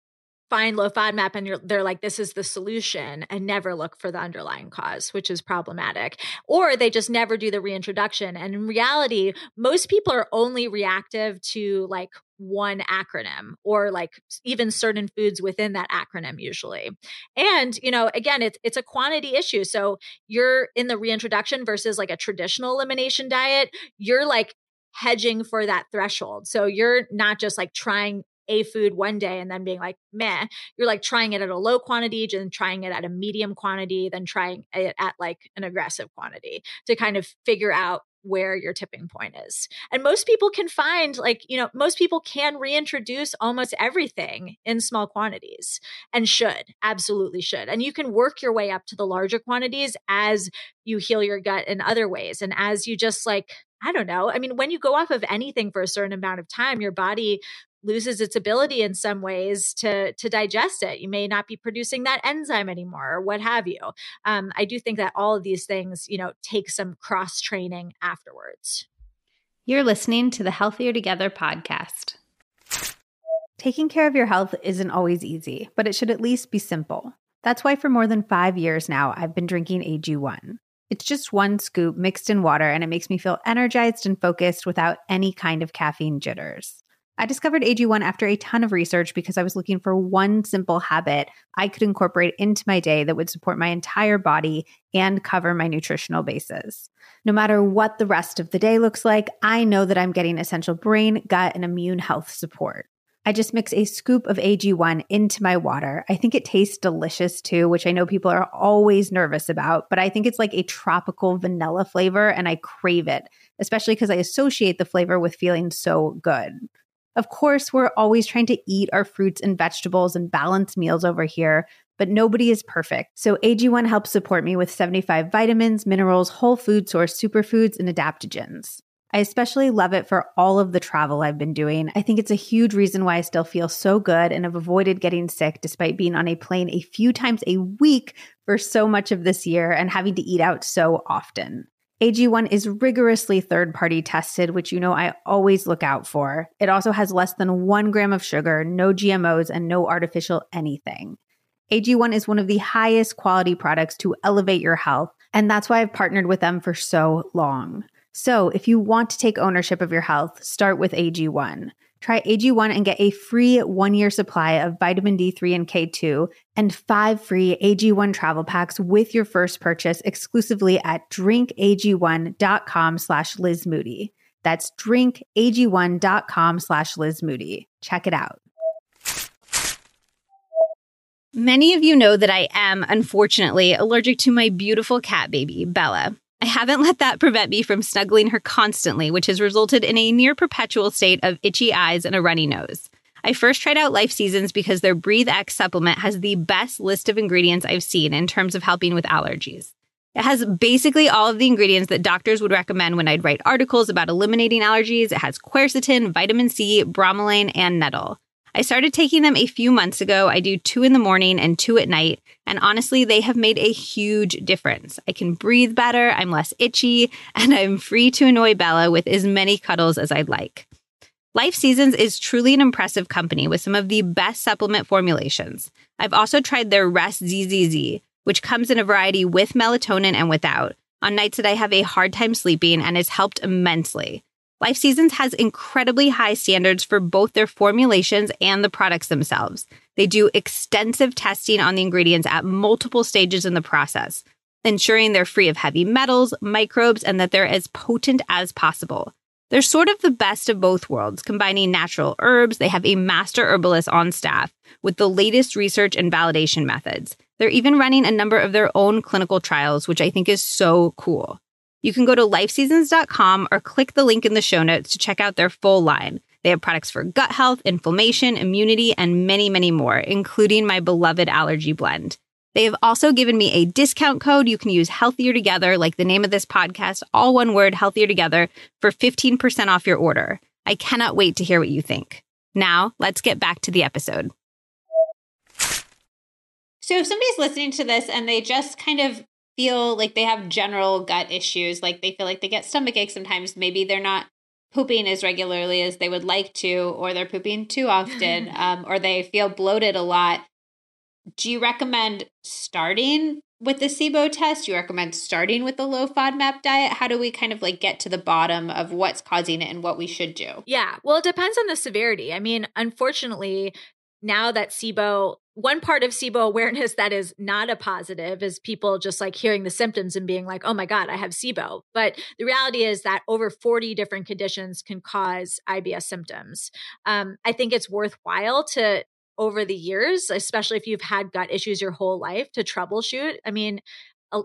[SPEAKER 2] find low FODMAP and they're like, this is the solution and never look for the underlying cause, which is problematic. Or they just never do the reintroduction. And in reality, most people are only reactive to like one acronym or like even certain foods within that acronym usually. And, you know, again, it's it's a quantity issue. So you're in the reintroduction versus like a traditional elimination diet, you're like hedging for that threshold. So you're not just like trying a food one day and then being like, meh. You're like trying it at a low quantity, then trying it at a medium quantity, then trying it at like an aggressive quantity to kind of figure out where your tipping point is. And most people can find, like, you know, most people can reintroduce almost everything in small quantities and should, absolutely should. And you can work your way up to the larger quantities as you heal your gut in other ways. And as you just like, I don't know. I mean, when you go off of anything for a certain amount of time, your body loses its ability in some ways to to digest it. You may not be producing that enzyme anymore, or what have you. Um, I do think that all of these things, you know, take some cross training afterwards.
[SPEAKER 1] You're listening to the Healthier Together podcast.
[SPEAKER 3] Taking care of your health isn't always easy, but it should at least be simple. That's why for more than five years now, I've been drinking AG1. It's just one scoop mixed in water, and it makes me feel energized and focused without any kind of caffeine jitters. I discovered AG1 after a ton of research because I was looking for one simple habit I could incorporate into my day that would support my entire body and cover my nutritional bases. No matter what the rest of the day looks like, I know that I'm getting essential brain, gut, and immune health support. I just mix a scoop of AG1 into my water. I think it tastes delicious too, which I know people are always nervous about, but I think it's like a tropical vanilla flavor and I crave it, especially because I associate the flavor with feeling so good. Of course, we're always trying to eat our fruits and vegetables and balance meals over here, but nobody is perfect. So AG1 helps support me with 75 vitamins, minerals, whole food source superfoods, and adaptogens. I especially love it for all of the travel I've been doing. I think it's a huge reason why I still feel so good and have avoided getting sick despite being on a plane a few times a week for so much of this year and having to eat out so often. AG1 is rigorously third party tested, which you know I always look out for. It also has less than one gram of sugar, no GMOs, and no artificial anything. AG1 is one of the highest quality products to elevate your health, And that's why I've partnered with them for so long. So if you want to take ownership of your health, start with AG1. Try AG1 and get a free one year supply of vitamin D3 and K2 and five free AG1 travel packs with your first purchase exclusively at drinkag1.com slash Liz Moody. That's drinkag1.com slash Liz Moody. Check it out.
[SPEAKER 1] Many of you know that I am, unfortunately, allergic to my beautiful cat baby, Bella. I haven't let that prevent me from snuggling her constantly, which has resulted in a near perpetual state of itchy eyes and a runny nose. I first tried out Life Seasons because their Breathe X supplement has the best list of ingredients I've seen in terms of helping with allergies. It has basically all of the ingredients that doctors would recommend when I'd write articles about eliminating allergies. It has quercetin, vitamin C, bromelain, and nettle. I started taking them a few months ago. I do two in the morning and two at night. And honestly, they have made a huge difference. I can breathe better, I'm less itchy, and I'm free to annoy Bella with as many cuddles as I'd like. Life Seasons is truly an impressive company with some of the best supplement formulations. I've also tried their Rest ZZZ, which comes in a variety with melatonin and without, on nights that I have a hard time sleeping and has helped immensely. Life Seasons has incredibly high standards for both their formulations and the products themselves. They do extensive testing on the ingredients at multiple stages in the process, ensuring they're free of heavy metals, microbes, and that they're as potent as possible. They're sort of the best of both worlds, combining natural herbs. They have a master herbalist on staff with the latest research and validation methods. They're even running a number of their own clinical trials, which I think is so cool. You can go to lifeseasons.com or click the link in the show notes to check out their full line. They have products for gut health, inflammation, immunity, and many, many more, including my beloved allergy blend. They have also given me a discount code you can use Healthier Together, like the name of this podcast, all one word, Healthier Together, for 15% off your order. I cannot wait to hear what you think. Now, let's get back to the episode. So, if somebody's listening to this and they just kind of feel like they have general gut issues, like they feel like they get stomach aches sometimes. Maybe they're not pooping as regularly as they would like to, or they're pooping too often, um, or they feel bloated a lot. Do you recommend starting with the SIBO test? Do you recommend starting with the low FODMAP diet? How do we kind of like get to the bottom of what's causing it and what we should do?
[SPEAKER 2] Yeah, well, it depends on the severity. I mean, unfortunately, now that SIBO one part of SIBO awareness that is not a positive is people just like hearing the symptoms and being like, oh my God, I have SIBO. But the reality is that over 40 different conditions can cause IBS symptoms. Um, I think it's worthwhile to, over the years, especially if you've had gut issues your whole life, to troubleshoot. I mean,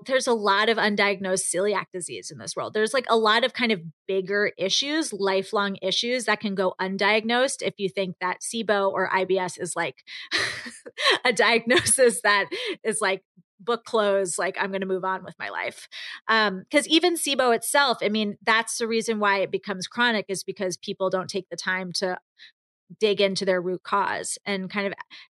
[SPEAKER 2] there's a lot of undiagnosed celiac disease in this world. There's like a lot of kind of bigger issues, lifelong issues that can go undiagnosed if you think that SIBO or IBS is like a diagnosis that is like book close like i'm going to move on with my life um because even sibo itself i mean that's the reason why it becomes chronic is because people don't take the time to dig into their root cause and kind of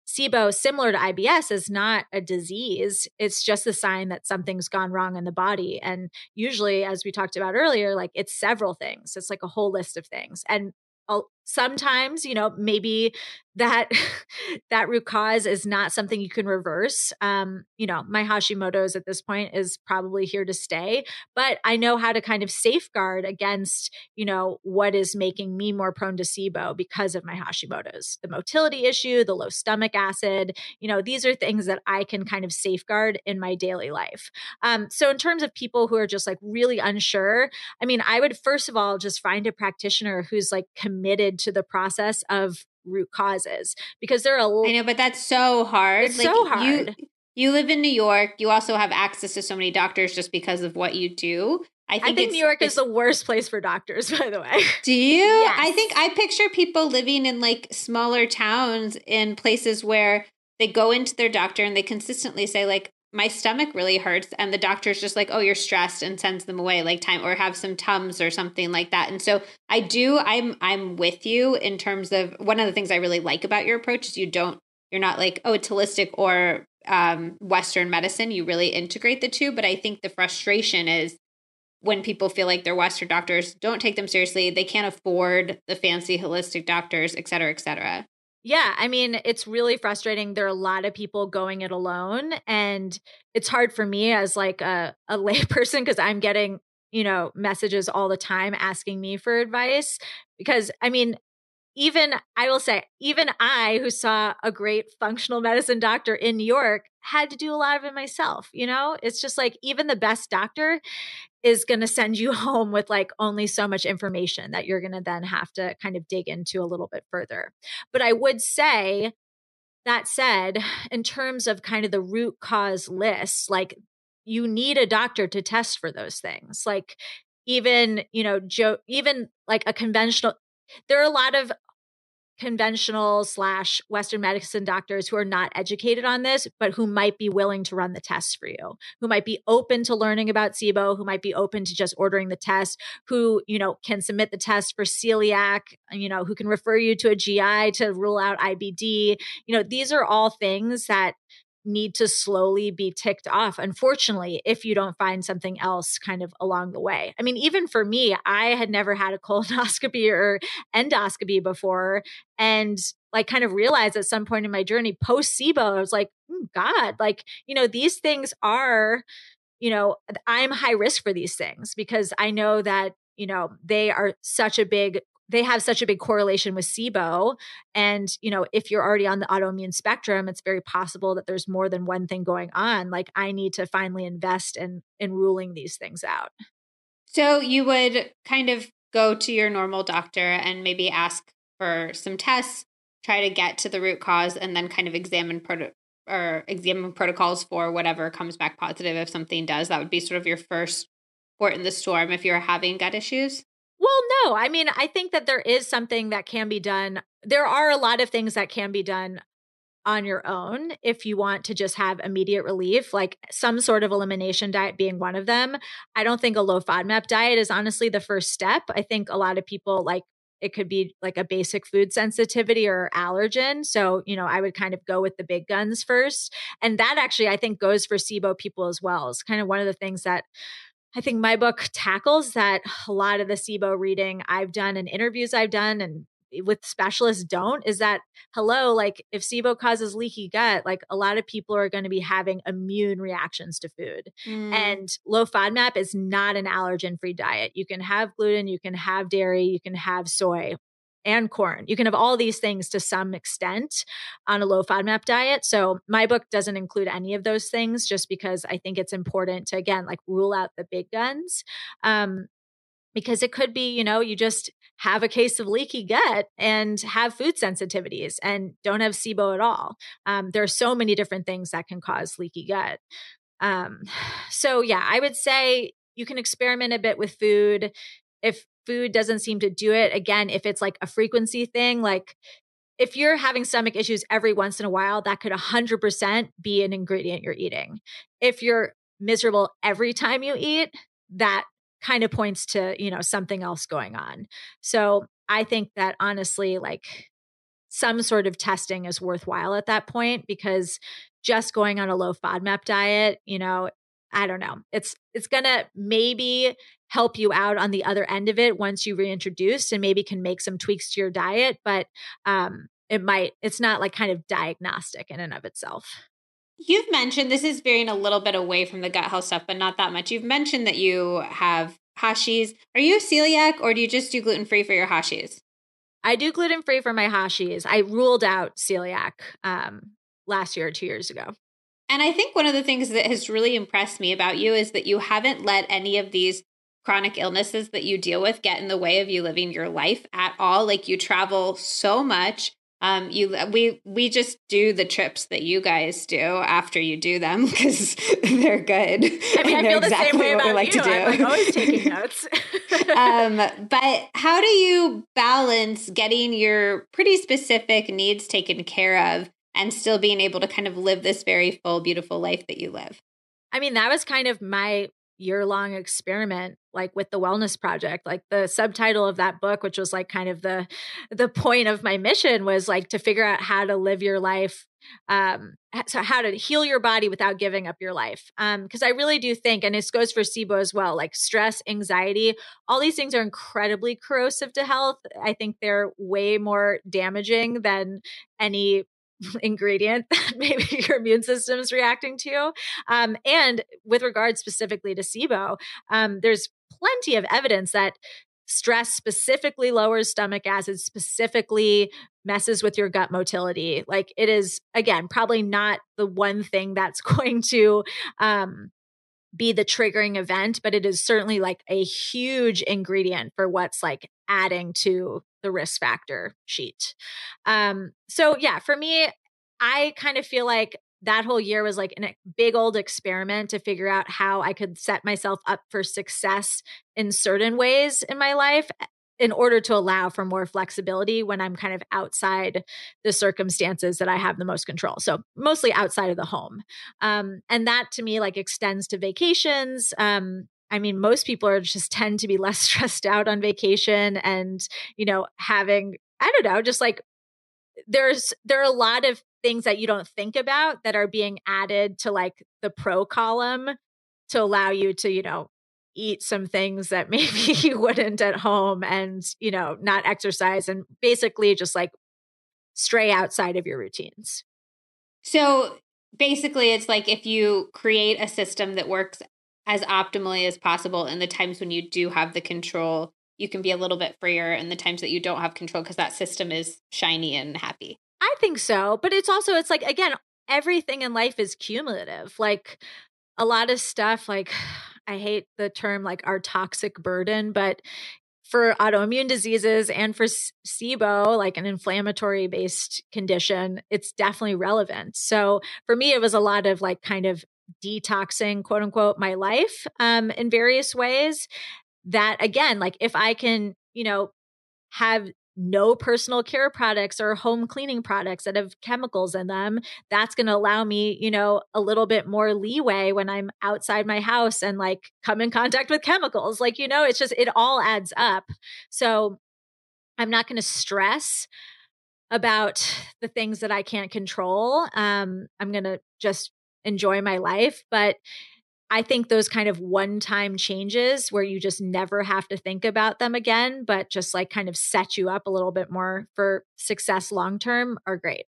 [SPEAKER 2] SIBO, similar to IBS, is not a disease. It's just a sign that something's gone wrong in the body. And usually, as we talked about earlier, like it's several things. It's like a whole list of things. And sometimes you know maybe that that root cause is not something you can reverse um you know my hashimoto's at this point is probably here to stay but i know how to kind of safeguard against you know what is making me more prone to sibo because of my hashimoto's the motility issue the low stomach acid you know these are things that i can kind of safeguard in my daily life. Um so in terms of people who are just like really unsure i mean i would first of all just find a practitioner who's like committed to the process of root causes because there are a lot
[SPEAKER 1] I know, but that's so hard.
[SPEAKER 2] It's like, so hard.
[SPEAKER 1] You, you live in New York. You also have access to so many doctors just because of what you do.
[SPEAKER 2] I think, I think New York is the worst place for doctors, by the way.
[SPEAKER 1] Do you? Yes. I think I picture people living in like smaller towns in places where they go into their doctor and they consistently say like my stomach really hurts and the doctor's just like oh you're stressed and sends them away like time or have some tums or something like that. And so i do i'm i'm with you in terms of one of the things i really like about your approach is you don't you're not like oh it's holistic or um, western medicine. You really integrate the two but i think the frustration is when people feel like their western doctors don't take them seriously. They can't afford the fancy holistic doctors et cetera et cetera
[SPEAKER 2] Yeah, I mean, it's really frustrating. There are a lot of people going it alone, and it's hard for me as like a, a layperson because I'm getting, you know, messages all the time asking me for advice. Because I mean, even I will say, even I, who saw a great functional medicine doctor in New York, had to do a lot of it myself. You know, it's just like even the best doctor is going to send you home with like only so much information that you're going to then have to kind of dig into a little bit further. But I would say, that said, in terms of kind of the root cause list, like you need a doctor to test for those things. Like even, you know, Joe, even like a conventional, there are a lot of conventional slash Western medicine doctors who are not educated on this, but who might be willing to run the tests for you, who might be open to learning about SIBO, who might be open to just ordering the test, who, you know, can submit the test for celiac, you know, who can refer you to a GI to rule out IBD. You know, these are all things that need to slowly be ticked off, unfortunately, if you don't find something else kind of along the way. I mean, even for me, I had never had a colonoscopy or endoscopy before. And like kind of realized at some point in my journey post SIBO, I was like, oh, God, like, you know, these things are, you know, I'm high risk for these things because I know that, you know, they are such a big they have such a big correlation with SIBO. And, you know, if you're already on the autoimmune spectrum, it's very possible that there's more than one thing going on. Like I need to finally invest in in ruling these things out.
[SPEAKER 1] So you would kind of go to your normal doctor and maybe ask for some tests, try to get to the root cause, and then kind of examine proto- or examine protocols for whatever comes back positive if something does. That would be sort of your first port in the storm if you're having gut issues.
[SPEAKER 2] Well, no. I mean, I think that there is something that can be done. There are a lot of things that can be done on your own if you want to just have immediate relief, like some sort of elimination diet being one of them. I don't think a low FODMAP diet is honestly the first step. I think a lot of people like it could be like a basic food sensitivity or allergen. So, you know, I would kind of go with the big guns first. And that actually, I think, goes for SIBO people as well. It's kind of one of the things that I think my book tackles that a lot of the SIBO reading I've done and interviews I've done and with specialists don't is that hello like if SIBO causes leaky gut like a lot of people are going to be having immune reactions to food. Mm. and low FODMAP is not an allergen free diet. You can have gluten you can have dairy you can have soy and corn. You can have all these things to some extent on a low FODMAP diet. So my book doesn't include any of those things just because I think it's important to, again, like rule out the big guns. Um, because it could be, you know, you just have a case of leaky gut and have food sensitivities and don't have SIBO at all. Um, there are so many different things that can cause leaky gut. Um, so, yeah, I would say you can experiment a bit with food. If food doesn't seem to do it. Again, if it's like a frequency thing, like if you're having stomach issues every once in a while, that could 100% be an ingredient you're eating. If you're miserable every time you eat, that kind of points to, you know, something else going on. So I think that honestly, like some sort of testing is worthwhile at that point because just going on a low FODMAP diet, you know, I don't know. It's it's going to maybe help you out on the other end of it once you reintroduce and maybe can make some tweaks to your diet, but um it might it's not like kind of diagnostic in and of itself.
[SPEAKER 1] You've mentioned this is veering a little bit away from the gut health stuff, but not that much. You've mentioned that you have hashis. Are you celiac or do you just do gluten free for your hashis?
[SPEAKER 2] I do gluten free for my hashis. I ruled out celiac um, last year or two years ago.
[SPEAKER 1] And I think one of the things that has really impressed me about you is that you haven't let any of these chronic illnesses that you deal with get in the way of you living your life at all. Like you travel so much. Um, you we we just do the trips that you guys do after you do them because they're good.
[SPEAKER 2] I mean, I, feel the same way about like you. To do. I'm like always taking notes.
[SPEAKER 1] um, but how do you balance getting your pretty specific needs taken care of and still being able to kind of live this very full, beautiful life that you live?
[SPEAKER 2] I mean, that was kind of my year long experiment like with the wellness project. Like the subtitle of that book which was like kind of the the point of my mission was like to figure out how to live your life um so how to heal your body without giving up your life. Um because i really do think and this goes for sibo as well like stress anxiety all these things are incredibly corrosive to health. I think they're way more damaging than any ingredient that maybe your immune system is reacting to. Um, and with regard specifically to SIBO, um, there's plenty of evidence that stress specifically lowers stomach acid, specifically messes with your gut motility. Like it is, again, probably not the one thing that's going to um, be the triggering event, but it is certainly like a huge ingredient for what's like adding to the risk factor sheet. Um, so yeah, for me, I kind of feel like that whole year was like a big old experiment to figure out how I could set myself up for success in certain ways in my life in order to allow for more flexibility when I'm kind of outside the circumstances that I have the most control. So mostly outside of the home. Um, and that to me like extends to vacations. Um, I mean, most people are just tend to be less stressed out on vacation and, you know, having, I don't know, just like there's there are a lot of things that you don't think about that are being added to like the pro column to allow you to, you know, eat some things that maybe you wouldn't at home and, you know, not exercise and basically just like stray outside of your routines.
[SPEAKER 1] So basically, it's like if you create a system that works as optimally as possible in the times when you do have the control, you can be a little bit freer in the times that you don't have control because that system is shiny and happy.
[SPEAKER 2] I think so. But it's also, it's like, again, everything in life is cumulative. Like a lot of stuff, like, I hate the term like our toxic burden, but for autoimmune diseases and for SIBO, like an inflammatory based condition, it's definitely relevant. So for me, it was a lot of like kind of detoxing, quote unquote, my life um, in various ways. That again, like if I can, you know, have no personal care products or home cleaning products that have chemicals in them. That's going to allow me, you know, a little bit more leeway when I'm outside my house and like come in contact with chemicals. Like, you know, it's just, it all adds up. So I'm not going to stress about the things that I can't control. Um, I'm going to just enjoy my life. But I think those kind of one time changes where you just never have to think about them again, but just like kind of set you up a little bit more for success long term are great.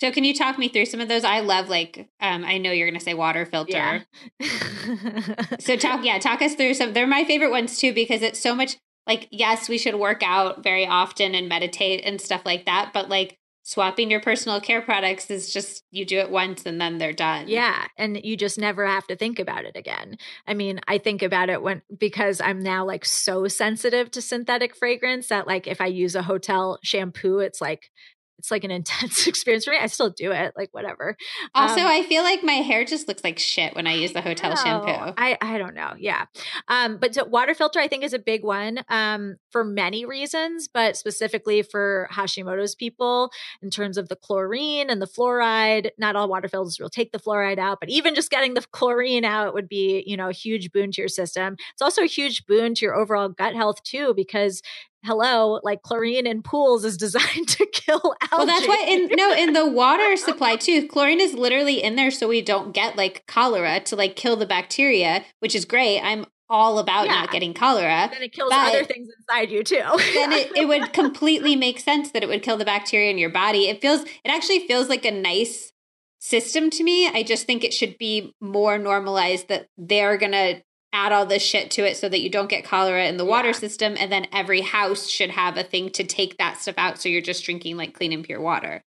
[SPEAKER 1] So can you talk me through some of those? I love like um I know you're going to say water filter. Yeah. so talk yeah, talk us through some. They're my favorite ones too because it's so much like yes, we should work out very often and meditate and stuff like that, but like swapping your personal care products is just you do it once and then they're done.
[SPEAKER 2] Yeah, and you just never have to think about it again. I mean, I think about it when because I'm now like so sensitive to synthetic fragrance that like if I use a hotel shampoo, it's like it's like an intense experience for me. I still do it, like whatever.
[SPEAKER 1] Also, um, I feel like my hair just looks like shit when I use the hotel shampoo.
[SPEAKER 2] I I don't know. Yeah. Um, but so water filter I think is a big one um for many reasons, but specifically for Hashimoto's people in terms of the chlorine and the fluoride. Not all water filters will take the fluoride out, but even just getting the chlorine out would be, you know, a huge boon to your system. It's also a huge boon to your overall gut health too because hello, like chlorine in pools is designed to kill algae.
[SPEAKER 1] Well, that's why in no in the water supply too, chlorine is literally in there so we don't get like cholera to like kill the bacteria, which is great. I'm all about yeah. not getting cholera.
[SPEAKER 2] Then it kills other things inside you too.
[SPEAKER 1] then it, it would completely make sense that it would kill the bacteria in your body. It feels it actually feels like a nice system to me. I just think it should be more normalized that they're gonna add all this shit to it so that you don't get cholera in the water system. And then every house should have a thing to take that stuff out. So you're just drinking like clean and pure water.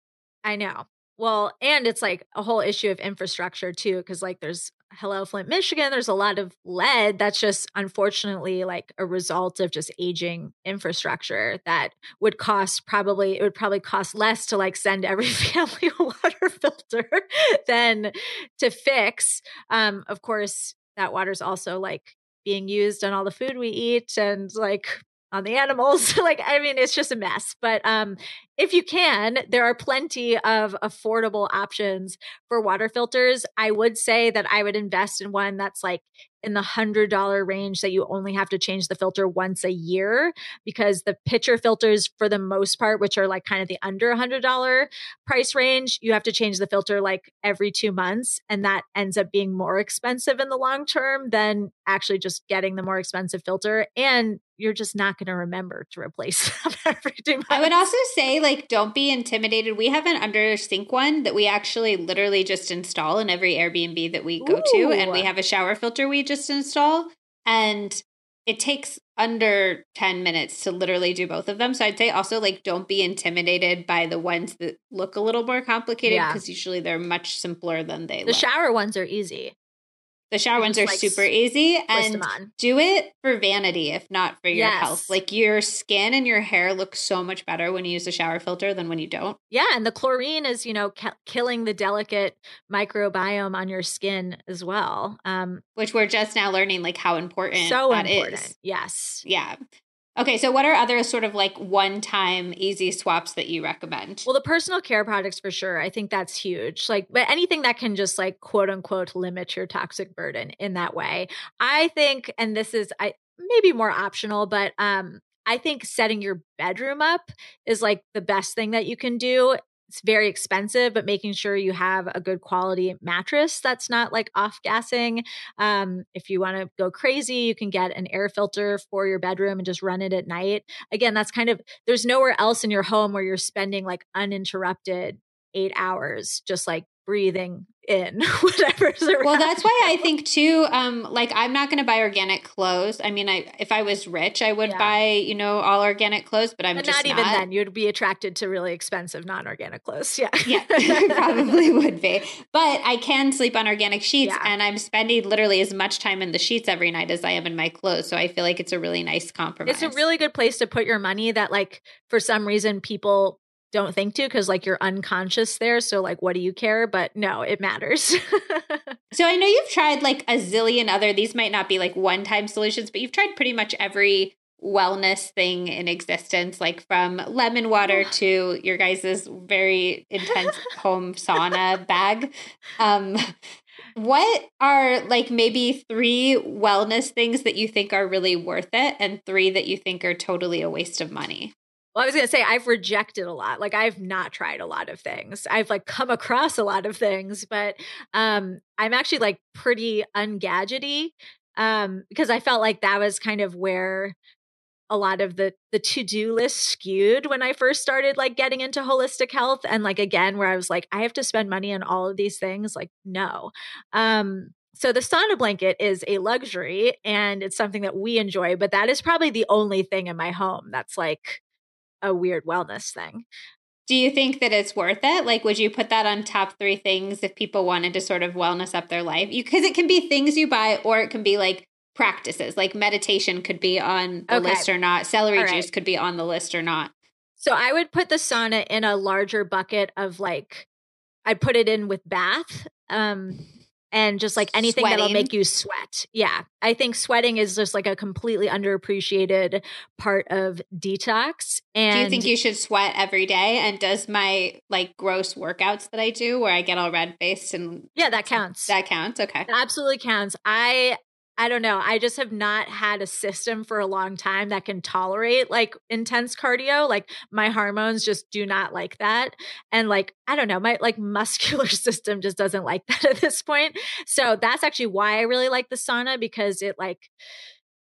[SPEAKER 2] I know. Well, and it's like a whole issue of infrastructure too, because like there's hello Flint, Michigan, there's a lot of lead that's just unfortunately like a result of just aging infrastructure that would cost probably it would probably cost less to like send every family a water filter than to fix. Um, of course, that water's also like being used on all the food we eat and like on the animals. Like i mean it's just a mess but um if you can there are plenty of affordable options for water filters. I would say that i would invest in one that's like in the hundred dollar range that you only have to change the filter once a year because the pitcher filters for the most part, which are like kind of the under a hundred dollar price range, you have to change the filter like every two months. And that ends up being more expensive in the long term than actually just getting the more expensive filter. And you're just not going to remember to replace them every two months.
[SPEAKER 1] I would also say, like, don't be intimidated. We have an under sink one that we actually literally just install in every Airbnb that we go
[SPEAKER 2] Ooh.
[SPEAKER 1] to. And we have a shower filter we just install. And it takes under 10 minutes to literally do both of them. So I'd say also, like, don't be intimidated by the ones that look a little more complicated
[SPEAKER 2] Yeah.
[SPEAKER 1] because usually they're much simpler than they look
[SPEAKER 2] the
[SPEAKER 1] look.
[SPEAKER 2] shower ones are easy.
[SPEAKER 1] The shower ones are
[SPEAKER 2] like,
[SPEAKER 1] super easy and do it for vanity, if not for your
[SPEAKER 2] Yes.
[SPEAKER 1] health. Like your skin and your hair look so much better when you use a shower filter than when you don't.
[SPEAKER 2] Yeah, and the chlorine is, you know, ki- killing the delicate microbiome on your skin as well. Um,
[SPEAKER 1] Which we're just now learning, like how important
[SPEAKER 2] so
[SPEAKER 1] that
[SPEAKER 2] important.
[SPEAKER 1] is.
[SPEAKER 2] Yes.
[SPEAKER 1] Yeah. Okay, so what are other sort of like one-time easy swaps that you recommend?
[SPEAKER 2] Well, the personal care products for sure. I think that's huge. Like, but anything that can just like quote unquote limit your toxic burden in that way. I think, and this is I maybe more optional, but um, I think setting your bedroom up is like the best thing that you can do. It's very expensive, but making sure you have a good quality mattress that's not like off gassing. Um, if you want to go crazy, you can get an air filter for your bedroom and just run it at night. Again, that's kind of there's nowhere else in your home where you're spending like uninterrupted eight hours just like breathing in whatever's around.
[SPEAKER 1] Well, that's why I think too. Um, like I'm not going to buy organic clothes. I mean, I if I was rich, I would
[SPEAKER 2] Yeah.
[SPEAKER 1] buy you know all organic clothes, but I'm
[SPEAKER 2] but
[SPEAKER 1] just
[SPEAKER 2] not even then. You'd be attracted to really expensive non-organic clothes. Yeah.
[SPEAKER 1] yeah, probably would be. But I can sleep on organic sheets,
[SPEAKER 2] Yeah.
[SPEAKER 1] and I'm spending literally as much time in the sheets every night as I am in my clothes. So I feel like it's a really nice compromise.
[SPEAKER 2] It's a really good place to put your money that like for some reason people don't think to because like you're unconscious there. So like what do you care? But no, it matters.
[SPEAKER 1] So I know you've tried like a zillion other. These might not be like one-time solutions, but you've tried pretty much every wellness thing in existence, like from lemon water to your guys' very intense home sauna bag. Um, what are like maybe three wellness things that you think are really worth it, and three that you think are totally a waste of money?
[SPEAKER 2] Well, I was going to say I've rejected a lot. Like I've not tried a lot of things. I've like come across a lot of things, but um I'm actually like pretty ungadgety um because I felt like that was kind of where a lot of the the to-do list skewed when I first started like getting into holistic health and like again where I was like I have to spend money on all of these things like no. Um so the sauna blanket is a luxury and it's something that we enjoy, but that is probably the only thing in my home that's like a weird wellness thing.
[SPEAKER 1] Do you think that it's worth it? Like, would you put that on top three things if people wanted to sort of wellness up their life? Because it can be things you buy, or it can be like practices. Like meditation could be on the
[SPEAKER 2] Okay.
[SPEAKER 1] list or not. Celery
[SPEAKER 2] right.
[SPEAKER 1] juice could be on the list or not.
[SPEAKER 2] So I would put the sauna in a larger bucket of like I'd put it in with bath. Um and just like anything that'll make you sweat. Yeah. I think sweating is just like a completely underappreciated part of detox. And
[SPEAKER 1] do you think you should sweat every day? And does my like gross workouts that I do, where I get all red faced and
[SPEAKER 2] Yeah, that counts.
[SPEAKER 1] that counts? Okay.
[SPEAKER 2] It absolutely counts. I I don't know. I just have not had a system for a long time that can tolerate like intense cardio. Like my hormones just do not like that. And like I don't know, my like muscular system just doesn't like that at this point. So that's actually why I really like the sauna because it like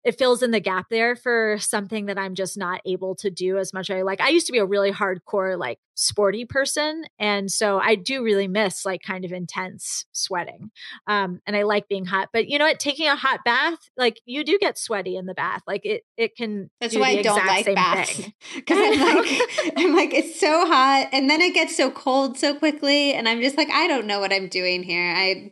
[SPEAKER 2] it fills in the gap there for something that I'm just not able to do as much. I like I used to be a really hardcore like sporty person and so I do really miss like kind of intense sweating. Um and I like being hot. But you know what taking a hot bath like you do get sweaty in the bath. Like it it can
[SPEAKER 1] That's why I don't like baths because I'm like I'm like it's so hot and then it gets so cold so quickly and I'm just like I don't know what I'm doing here. I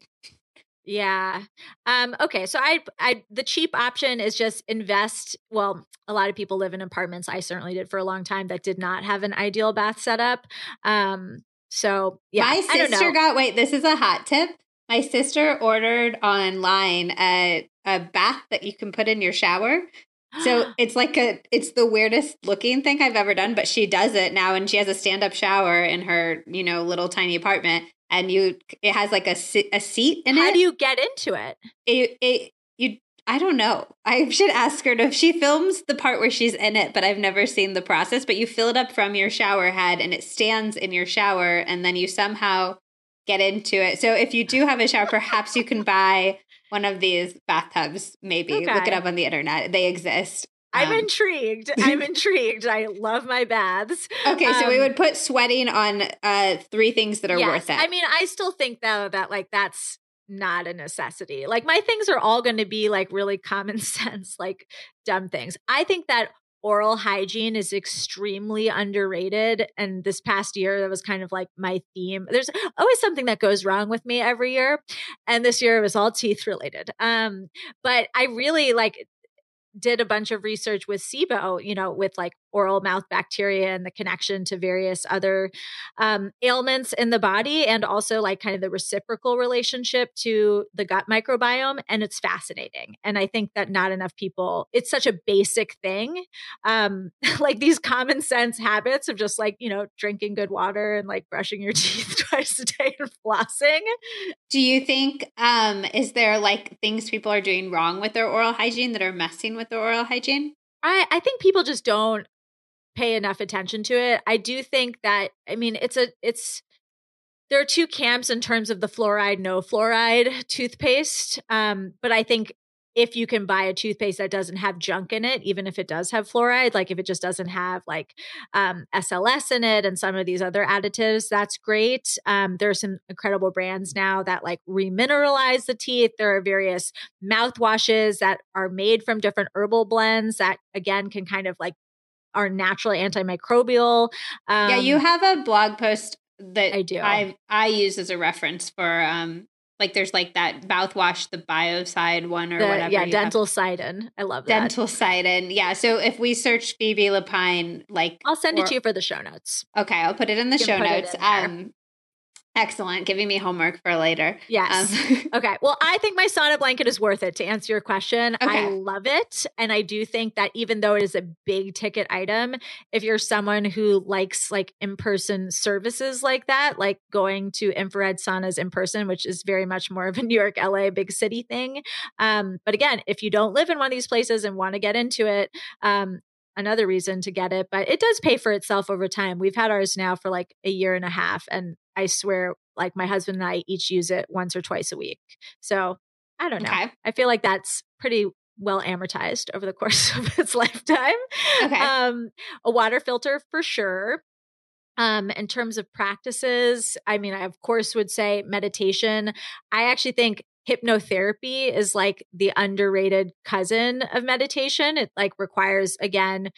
[SPEAKER 2] Yeah. Um, okay. So I, I, the cheap option is just invest. Well, a lot of people live in apartments. I certainly did for a long time that did not have an ideal bath setup. Um, so yeah,
[SPEAKER 1] My sister got wait, this is a hot tip. My sister ordered online a a bath that you can put in your shower. So it's like a it's the weirdest looking thing I've ever done, but she does it now and she has a stand-up shower in her, you know, little tiny apartment and you it has like a a seat in
[SPEAKER 2] how
[SPEAKER 1] it.
[SPEAKER 2] How do you get into it?
[SPEAKER 1] it, it you I don't know. I should ask her if she films the part where she's in it, but I've never seen the process. But you fill it up from your shower head and it stands in your shower, and then you somehow get into it. So if you do have a shower, perhaps you can buy one of these bathtubs, maybe. Okay. Look it up on the internet. They exist.
[SPEAKER 2] I'm um, intrigued. I'm intrigued. I love my baths.
[SPEAKER 1] Okay, so um, we would put sweating on uh three things that are yes. worth it.
[SPEAKER 2] I mean, I still think though that like that's not a necessity. Like my things are all going to be like really common sense, like dumb things. I think that oral hygiene is extremely underrated. And this past year, that was kind of like my theme. There's always something that goes wrong with me every year. And this year it was all teeth related. Um, but I really like did a bunch of research with SIBO, you know, with like oral mouth bacteria and the connection to various other um, ailments in the body, and also like kind of the reciprocal relationship to the gut microbiome. And it's fascinating. And I think that not enough people, it's such a basic thing. Um, like these common sense habits of just like, you know, drinking good water and like brushing your teeth twice a day and flossing.
[SPEAKER 1] Do you think, um, is there like things people are doing wrong with their oral hygiene that are messing with their oral hygiene?
[SPEAKER 2] I, I think people just don't pay enough attention to it. I do think that I mean it's a it's there are two camps in terms of the fluoride no fluoride toothpaste. Um, but I think if you can buy a toothpaste that doesn't have junk in it, even if it does have fluoride, like if it just doesn't have like um, SLS in it and some of these other additives, that's great. Um, there are some incredible brands now that like remineralize the teeth. There are various mouthwashes that are made from different herbal blends that again can kind of like are naturally antimicrobial.
[SPEAKER 1] Um, yeah, you um, have a blog post that I do. I I use as a reference for um like there's like that mouthwash, the biocide one or
[SPEAKER 2] the,
[SPEAKER 1] whatever.
[SPEAKER 2] Yeah, dental sidin. I love
[SPEAKER 1] that. Dentalcidin. Yeah. So if we search Phoebe Lapine, like
[SPEAKER 2] I'll send or, it to you for the show notes.
[SPEAKER 1] Okay, I'll put it in the show notes. Um Excellent. Giving me homework for later.
[SPEAKER 2] Yes. Um, okay. Well, I think my sauna blanket is worth it to answer your question. Okay. I love it. And I do think that even though it is a big ticket item, if you're someone who likes like in person services like that, like going to infrared saunas in person, which is very much more of a New York, LA, big city thing. Um, but again, if you don't live in one of these places and want to get into it, um, another reason to get it, but it does pay for itself over time. We've had ours now for like a year and a half, and I swear, like my husband and I each use it once or twice a week. So I don't know. Okay. I feel like that's pretty well amortized over the course of its lifetime. Okay. Um, a water filter for sure. Um, in terms of practices, I mean, I of course would say meditation. I actually think hypnotherapy is like the underrated cousin of meditation. It like requires again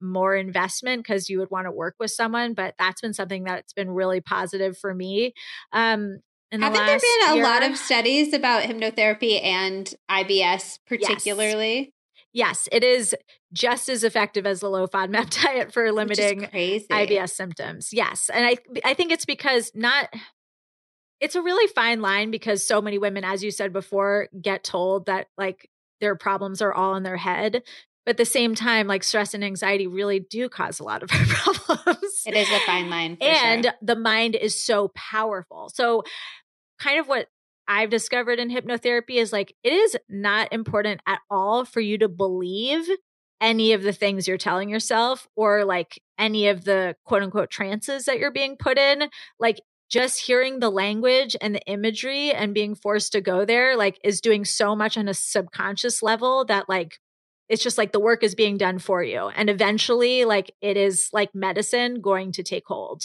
[SPEAKER 2] more investment because you would want to work with someone, but that's been something that's been really positive for me. Um
[SPEAKER 1] in Haven't there been a year, lot of studies about hypnotherapy and IBS particularly?
[SPEAKER 2] Yes. Yes, it is just as effective as the low FODMAP diet for limiting IBS symptoms. Yes. And I I think it's because not it's a really fine line because so many women, as you said before, get told that like their problems are all in their head. But at the same time, like stress and anxiety really do cause a lot of our problems.
[SPEAKER 1] It is a fine line.
[SPEAKER 2] and
[SPEAKER 1] sure.
[SPEAKER 2] the mind is so powerful. So, kind of what I've discovered in hypnotherapy is like it is not important at all for you to believe any of the things you're telling yourself or like any of the quote unquote trances that you're being put in. Like just hearing the language and the imagery and being forced to go there like is doing so much on a subconscious level that like it's just like the work is being done for you and eventually like it is like medicine going to take hold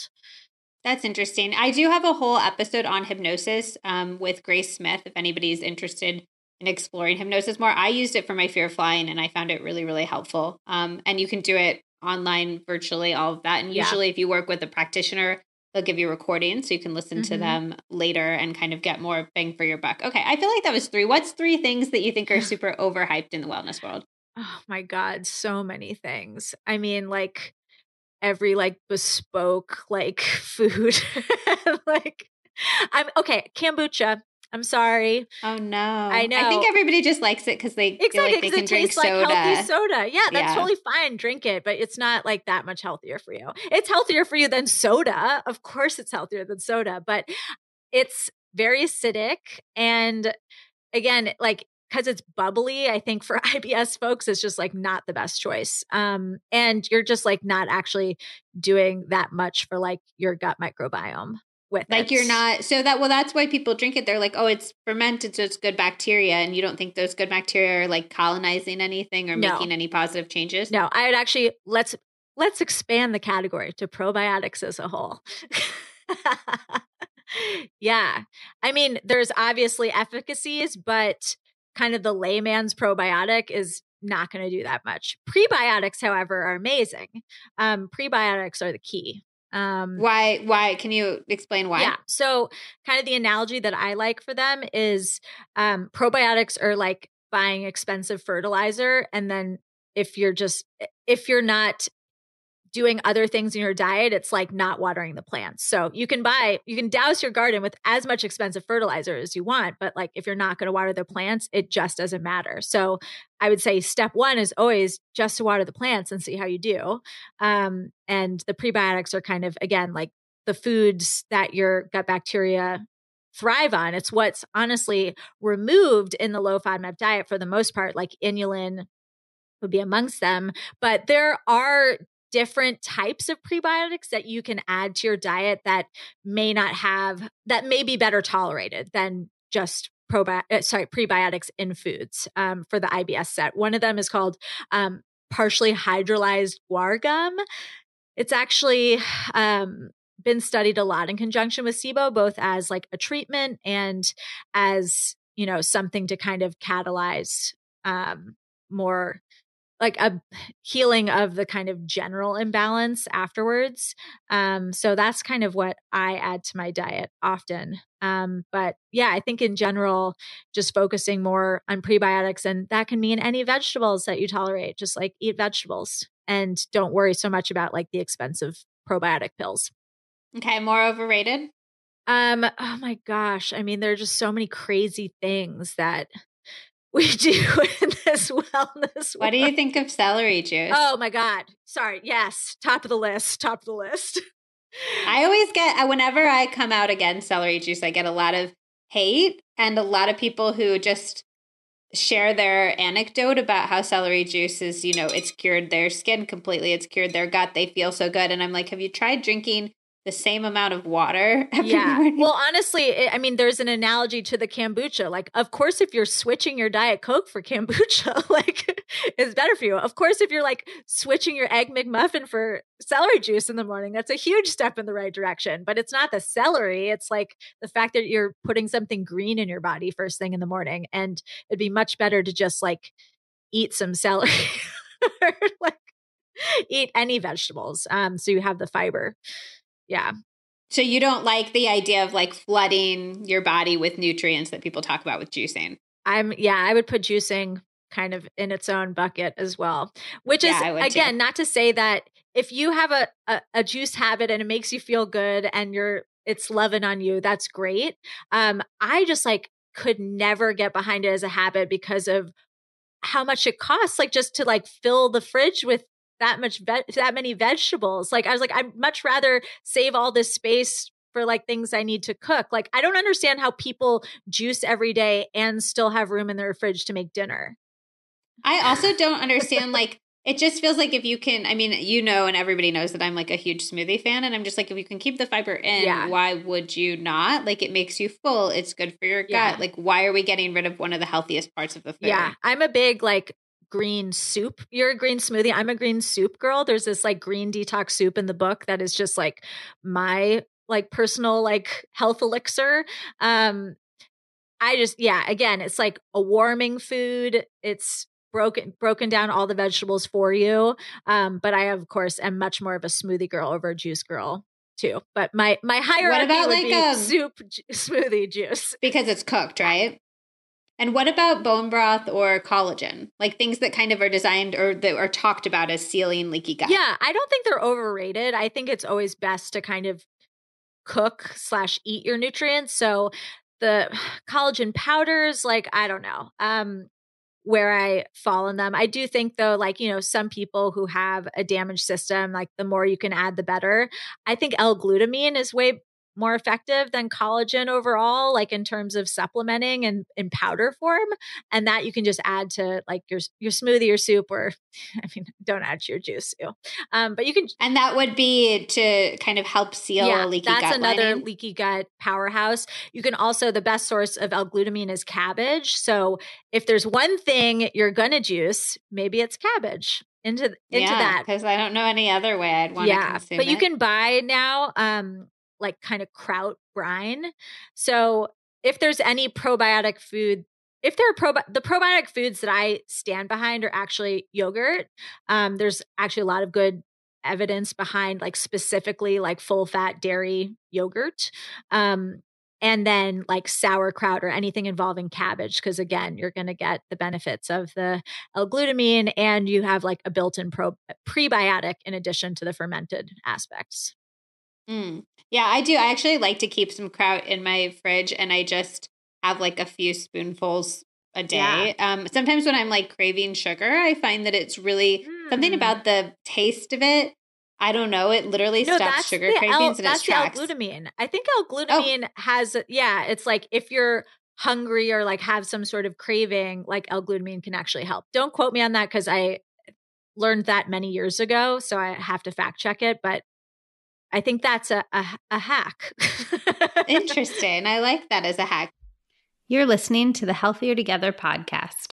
[SPEAKER 1] that's interesting i do have a whole episode on hypnosis um, with grace smith if anybody's interested in exploring hypnosis more i used it for my fear of flying and i found it really really helpful um, and you can do it online virtually all of that and usually yeah. if you work with a practitioner they'll give you recordings so you can listen mm-hmm. to them later and kind of get more bang for your buck. Okay, I feel like that was three. What's three things that you think are super overhyped in the wellness world?
[SPEAKER 2] Oh my god, so many things. I mean, like every like bespoke like food like I'm okay, kombucha. I'm sorry.
[SPEAKER 1] Oh no. I know. I think everybody just likes it because they exactly, like they can drink soda.
[SPEAKER 2] Like healthy soda. Yeah, that's yeah. totally fine. Drink it, but it's not like that much healthier for you. It's healthier for you than soda. Of course it's healthier than soda, but it's very acidic and again, like because it's bubbly, I think for IBS folks, it's just like not the best choice. Um, and you're just like not actually doing that much for like your gut microbiome with
[SPEAKER 1] like
[SPEAKER 2] it.
[SPEAKER 1] you're not so that well that's why people drink it they're like oh it's fermented so it's good bacteria and you don't think those good bacteria are like colonizing anything or
[SPEAKER 2] No.
[SPEAKER 1] making any positive changes
[SPEAKER 2] No, I would actually let's let's expand the category to probiotics as a whole. yeah. I mean, there's obviously efficacies, but kind of the layman's probiotic is not going to do that much. Prebiotics, however, are amazing. Um, prebiotics are the key. Um,
[SPEAKER 1] why why can you explain why
[SPEAKER 2] yeah. So, kind of the analogy that I like for them is um, probiotics are like buying expensive fertilizer. And then if you're just, if you're not doing other things in your diet, it's like not watering the plants. So you can buy, you can douse your garden with as much expensive fertilizer as you want. But like if you're not going to water the plants, it just doesn't matter. So I would say step one is always just to water the plants and see how you do. Um, and the prebiotics are kind of, again, like the foods that your gut bacteria thrive on. It's what's honestly removed in the low FODMAP diet for the most part, like inulin would be amongst them. But there are different types of prebiotics that you can add to your diet that may not have, that may be better tolerated than just probi- uh, sorry, prebiotics in foods um, for the IBS set. One of them is called um, partially hydrolyzed guar gum. It's actually um, been studied a lot in conjunction with SIBO, both as like a treatment and as you know something to kind of catalyze um, more like a healing of the kind of general imbalance afterwards. Um, so that's kind of what I add to my diet often. Um, but yeah, I think in general, just focusing more on prebiotics, and that can mean any vegetables that you tolerate, just like eat vegetables and don't worry so much about like the expensive probiotic pills.
[SPEAKER 1] okay more overrated
[SPEAKER 2] Um, oh my gosh. I mean, there are just so many crazy things that we do in this wellness.
[SPEAKER 1] what do you think of celery juice
[SPEAKER 2] Oh my God. Sorry. Yes. Top of the list. Top of the list.
[SPEAKER 1] I always get uh, whenever I come out against celery juice, I get a lot of hate and a lot of people who just share their anecdote about how celery juice is, you know, it's cured their skin completely, it's cured their gut, they feel so good. And I'm like, have you tried drinking the same amount of water
[SPEAKER 2] yeah.
[SPEAKER 1] morning?
[SPEAKER 2] Well, honestly, it, I mean, there's an analogy to the kombucha. Like, of course, if you're switching your diet Coke for kombucha, like, it's better for you. Of course, if you're like switching your egg McMuffin for celery juice in the morning, that's a huge step in the right direction. But it's not the celery. It's like the fact that you're putting something green in your body first thing in the morning. And it'd be much better to just like eat some celery or like eat any vegetables. Um, so you have the fiber. Yeah.
[SPEAKER 1] so you don't like the idea of like flooding your body with nutrients that people talk about with juicing.
[SPEAKER 2] I'm yeah, I would put juicing kind of in its own bucket as well. Which
[SPEAKER 1] Yeah,
[SPEAKER 2] is
[SPEAKER 1] would too.
[SPEAKER 2] again not to say that if you have a, a a juice habit and it makes you feel good and you're it's loving on you, that's great. Um I just like could never get behind it as a habit because of how much it costs like just to like fill the fridge with that much ve- that many vegetables. Like I was like I'd much rather save all this space for like things I need to cook. Like I don't understand how people juice every day and still have room in their fridge to make dinner.
[SPEAKER 1] I also don't understand like it just feels like if you can I mean you know and everybody knows that I'm like a huge smoothie fan and I'm just like if you can keep the fiber in
[SPEAKER 2] Yeah.
[SPEAKER 1] why would you not like it makes you full it's good for your gut
[SPEAKER 2] Yeah.
[SPEAKER 1] like why are we getting rid of one of the healthiest parts of the food
[SPEAKER 2] Yeah, I'm a big like green soup. You're a green smoothie. I'm a green soup girl. There's this like green detox soup in the book that is just like my like personal like health elixir. Um I just yeah, again, it's like a warming food. It's broken broken down all the vegetables for you. Um but I of course am much more of a smoothie girl over a juice girl too. But my my hierarchy
[SPEAKER 1] about,
[SPEAKER 2] would
[SPEAKER 1] like,
[SPEAKER 2] be
[SPEAKER 1] um,
[SPEAKER 2] soup ju- smoothie juice.
[SPEAKER 1] because it's cooked right and what about bone broth or collagen like things that kind of are designed or that are talked about as sealing leaky gut
[SPEAKER 2] Yeah, I don't think they're overrated. I think it's always best to kind of cook slash eat your nutrients. So the collagen powders, like I don't know, um, where I fall in them. I do think though, like you know, some people who have a damaged system, like the more you can add, the better. I think L-glutamine is way more effective than collagen overall, like in terms of supplementing and in powder form. And that you can just add to like your your smoothie or soup, or I mean, don't add to your juice too. Um, but you can,
[SPEAKER 1] and that would be to kind of help seal yeah, leaky gut.
[SPEAKER 2] that's another
[SPEAKER 1] lining.
[SPEAKER 2] leaky gut powerhouse. You can also the best source of L-glutamine is cabbage. So if there's one thing you're gonna juice, maybe it's cabbage into into
[SPEAKER 1] yeah,
[SPEAKER 2] that
[SPEAKER 1] because I don't know any other way I'd want to yeah, consume
[SPEAKER 2] but
[SPEAKER 1] it.
[SPEAKER 2] you can buy now um like kind of kraut brine. So if there's any probiotic food if there are probi- the probiotic foods that I stand behind are actually yogurt. Um, there's actually a lot of good evidence behind like specifically like full fat dairy yogurt. Um, and then like sauerkraut or anything involving cabbage because again you're going to get the benefits of the l-glutamine and you have like a built-in pro- prebiotic in addition to the fermented aspects
[SPEAKER 1] mm. Yeah i do i actually like to keep some kraut in my fridge and i just have like a few spoonfuls a day yeah. um sometimes when i'm like craving sugar i find that it's really mm. something about the taste of it I don't know. It literally no, stops sugar cravings L, and
[SPEAKER 2] that's
[SPEAKER 1] its tracks.
[SPEAKER 2] L-glutamine. I think L-glutamine oh. has yeah. It's like if you're hungry or like have some sort of craving, like L-glutamine can actually help. Don't quote me on that because I learned that many years ago, so I have to fact check it. But I think that's a a, a hack.
[SPEAKER 1] Interesting. I like that as a hack.
[SPEAKER 3] You're listening to the Healthier Together podcast.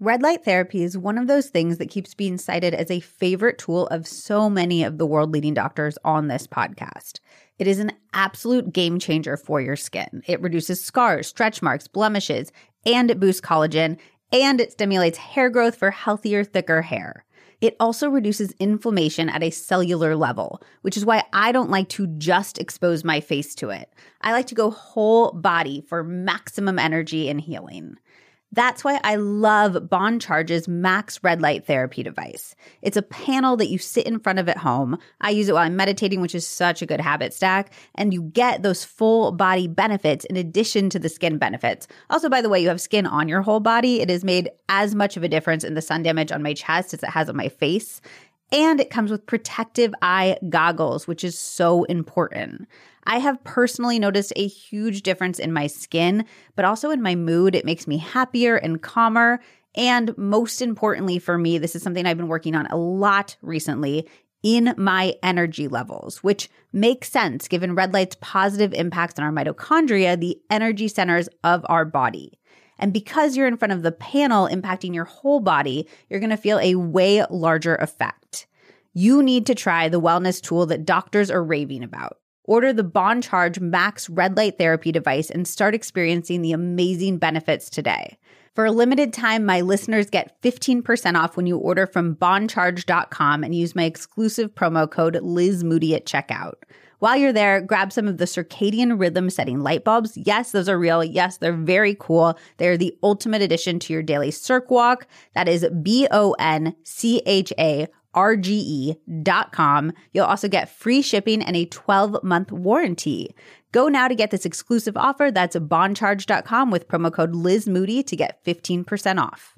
[SPEAKER 3] Red light therapy is one of those things that keeps being cited as a favorite tool of so many of the world leading doctors on this podcast. It is an absolute game changer for your skin. It reduces scars, stretch marks, blemishes, and it boosts collagen, and it stimulates hair growth for healthier, thicker hair. It also reduces inflammation at a cellular level, which is why I don't like to just expose my face to it. I like to go whole body for maximum energy and healing. That's why I love Bon Charge's Max Red Light Therapy device. It's a panel that you sit in front of at home. I use it while I'm meditating, which is such a good habit stack. And you get those full body benefits in addition to the skin benefits. Also, by the way, you have skin on your whole body. It has made as much of a difference in the sun damage on my chest as it has on my face. And it comes with protective eye goggles, which is so important. I have personally noticed a huge difference in my skin, but also in my mood. It makes me happier and calmer. And most importantly for me, this is something I've been working on a lot recently in my energy levels, which makes sense given red light's positive impacts on our mitochondria, the energy centers of our body. And because you're in front of the panel impacting your whole body, you're going to feel a way larger effect. You need to try the wellness tool that doctors are raving about. Order the Bon Charge Max Red Light Therapy device and start experiencing the amazing benefits today. For a limited time, my listeners get 15% off when you order from boncharge.com and use my exclusive promo code Liz Moody at checkout. While you're there, grab some of the circadian rhythm setting light bulbs. Yes, those are real. Yes, they're very cool. They're the ultimate addition to your daily circ walk. That is B O N C H A rge.com. You'll also get free shipping and a 12 month warranty. Go now to get this exclusive offer. That's boncharge.com with promo code Liz Moody to get 15% off.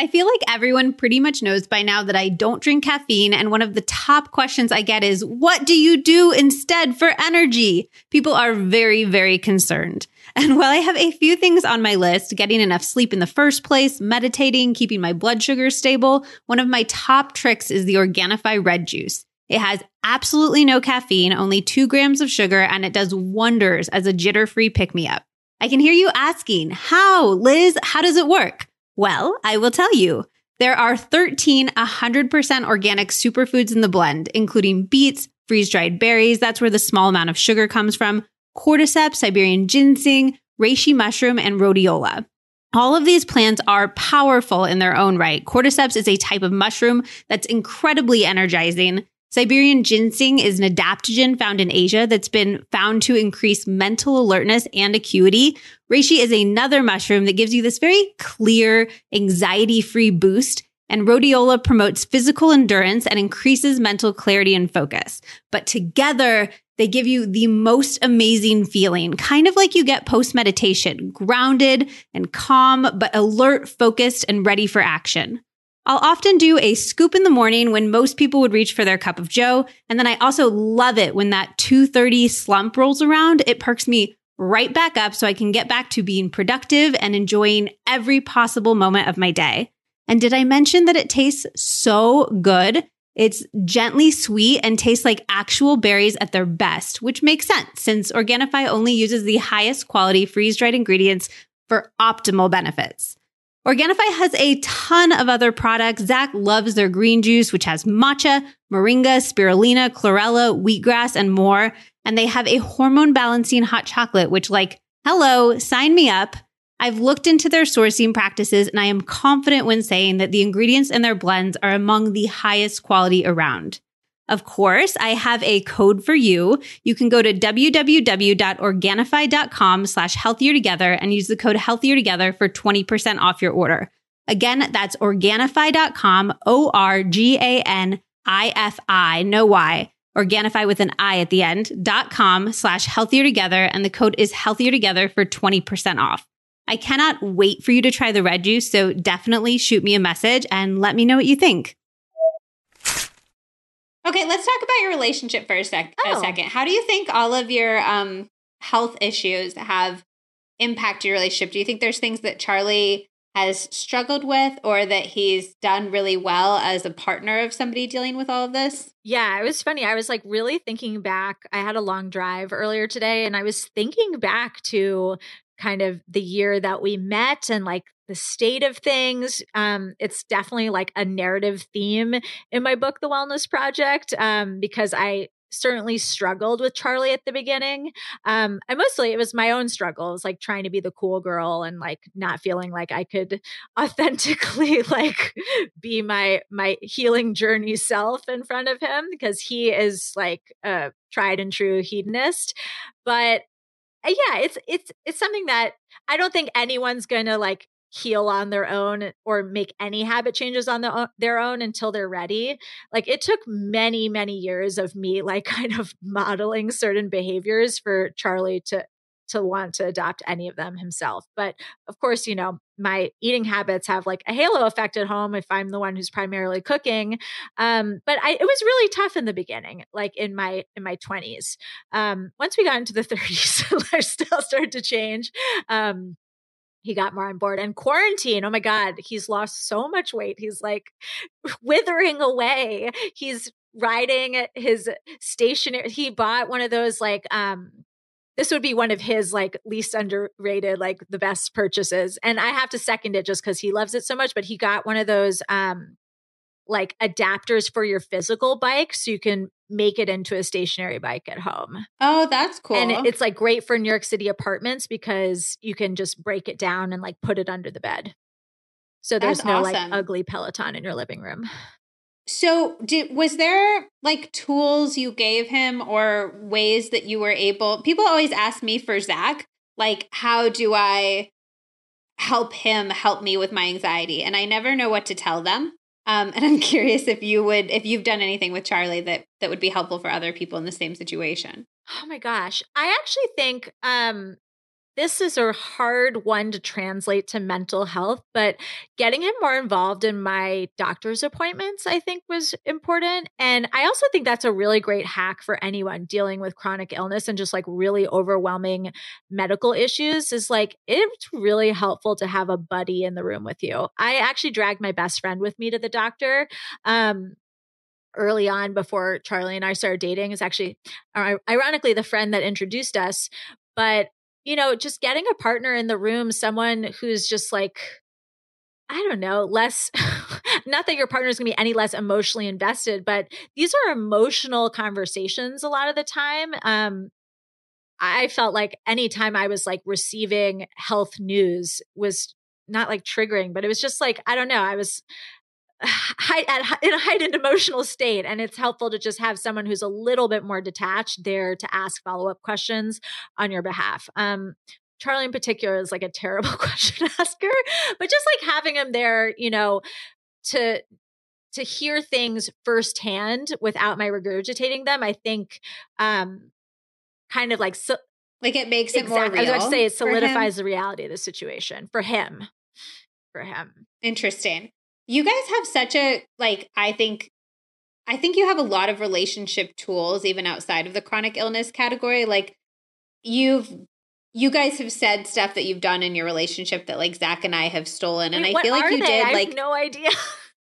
[SPEAKER 1] I feel like everyone pretty much knows by now that I don't drink caffeine. And one of the top questions I get is, what do you do instead for energy? People are very, very concerned. And while I have a few things on my list, getting enough sleep in the first place, meditating, keeping my blood sugar stable, one of my top tricks is the Organifi red juice. It has absolutely no caffeine, only two grams of sugar, and it does wonders as a jitter free pick me up. I can hear you asking, how, Liz, how does it work? Well, I will tell you. There are 13 100% organic superfoods in the blend, including beets, freeze dried berries. That's where the small amount of sugar comes from cordyceps, Siberian ginseng, reishi mushroom, and rhodiola. All of these plants are powerful in their own right. Cordyceps is a type of mushroom that's incredibly energizing. Siberian ginseng is an adaptogen found in Asia that's been found to increase mental alertness and acuity. Reishi is another mushroom that gives you this very clear, anxiety free boost. And rhodiola promotes physical endurance and increases mental clarity and focus. But together, they give you the most amazing feeling, kind of like you get post meditation, grounded and calm, but alert, focused, and ready for action. I'll often do a scoop in the morning when most people would reach for their cup of joe, and then I also love it when that 2:30 slump rolls around. It perks me right back up so I can get back to being productive and enjoying every possible moment of my day. And did I mention that it tastes so good? It's gently sweet and tastes like actual berries at their best, which makes sense since Organifi only uses the highest quality freeze dried ingredients for optimal benefits. Organifi has a ton of other products. Zach loves their green juice, which has matcha, moringa, spirulina, chlorella, wheatgrass, and more. And they have a hormone balancing hot chocolate, which, like, hello, sign me up. I've looked into their sourcing practices and I am confident when saying that the ingredients in their blends are among the highest quality around. Of course, I have a code for you. You can go to www.organifi.com slash healthier together and use the code healthier together for 20% off your order. Again, that's organifi.com, O R G A N I F I, no Y, Organifi with an I at the end, dot com slash healthier together. And the code is healthier together for 20% off. I cannot wait for you to try the red juice. So definitely shoot me a message and let me know what you think. Okay, let's talk about your relationship for a, sec- oh. a second. How do you think all of your um, health issues have impacted your relationship? Do you think there's things that Charlie has struggled with or that he's done really well as a partner of somebody dealing with all of this?
[SPEAKER 2] Yeah, it was funny. I was like really thinking back. I had a long drive earlier today and I was thinking back to kind of the year that we met and like the state of things. Um, it's definitely like a narrative theme in my book, The Wellness Project, um, because I certainly struggled with Charlie at the beginning. Um, and mostly it was my own struggles, like trying to be the cool girl and like not feeling like I could authentically like be my my healing journey self in front of him because he is like a tried and true hedonist. But Uh, yeah, it's it's it's something that I don't think anyone's going to like heal on their own or make any habit changes on the, their own until they're ready. Like it took many many years of me like kind of modeling certain behaviors for Charlie to to want to adopt any of them himself. But of course, you know, my eating habits have like a halo effect at home if I'm the one who's primarily cooking. Um, but I, it was really tough in the beginning, like in my in my 20s. Um, once we got into the 30s, lifestyle started to change. Um, he got more on board and quarantine oh my god he's lost so much weight he's like withering away he's riding his stationary he bought one of those like um this would be one of his like least underrated like the best purchases and i have to second it just because he loves it so much but he got one of those um like adapters for your physical bike so you can make it into a stationary bike at home.
[SPEAKER 1] Oh, that's cool.
[SPEAKER 2] And it's like great for New York City apartments because you can just break it down and like put it under the bed. So there's that's no awesome. like ugly Peloton in your living room.
[SPEAKER 1] So, did was there like tools you gave him or ways that you were able? People always ask me for Zach, like, how do I help him help me with my anxiety? And I never know what to tell them. Um, and I'm curious if you would, if you've done anything with Charlie that that would be helpful for other people in the same situation.
[SPEAKER 2] Oh my gosh, I actually think um, this is a hard one to translate to mental health, but getting him more involved in my doctor's appointments, I think was important. And I also think that's a really great hack for anyone dealing with chronic illness and just like really overwhelming medical issues is like, it's really helpful to have a buddy in the room with you. I actually dragged my best friend with me to the doctor. Um, early on before Charlie and I started dating is actually ironically the friend that introduced us but you know, just getting a partner in the room, someone who's just like, I don't know, less, not that your partner is going to be any less emotionally invested, but these are emotional conversations a lot of the time. Um, I felt like anytime I was like receiving health news was not like triggering, but it was just like, I don't know, I was at, in a heightened emotional state. And it's helpful to just have someone who's a little bit more detached there to ask follow up questions on your behalf. Um, Charlie in particular is like a terrible question asker, but just like having him there, you know, to to hear things firsthand without my regurgitating them, I think um kind of like so
[SPEAKER 1] like it makes it exactly, more real.
[SPEAKER 2] I was about to say it solidifies the reality of the situation for him. For him.
[SPEAKER 1] Interesting. You guys have such a like I think I think you have a lot of relationship tools even outside of the chronic illness category. Like you've you guys have said stuff that you've done in your relationship that like Zach and I have stolen, and
[SPEAKER 2] Wait,
[SPEAKER 1] I feel like you
[SPEAKER 2] they?
[SPEAKER 1] did
[SPEAKER 2] I
[SPEAKER 1] like
[SPEAKER 2] no idea.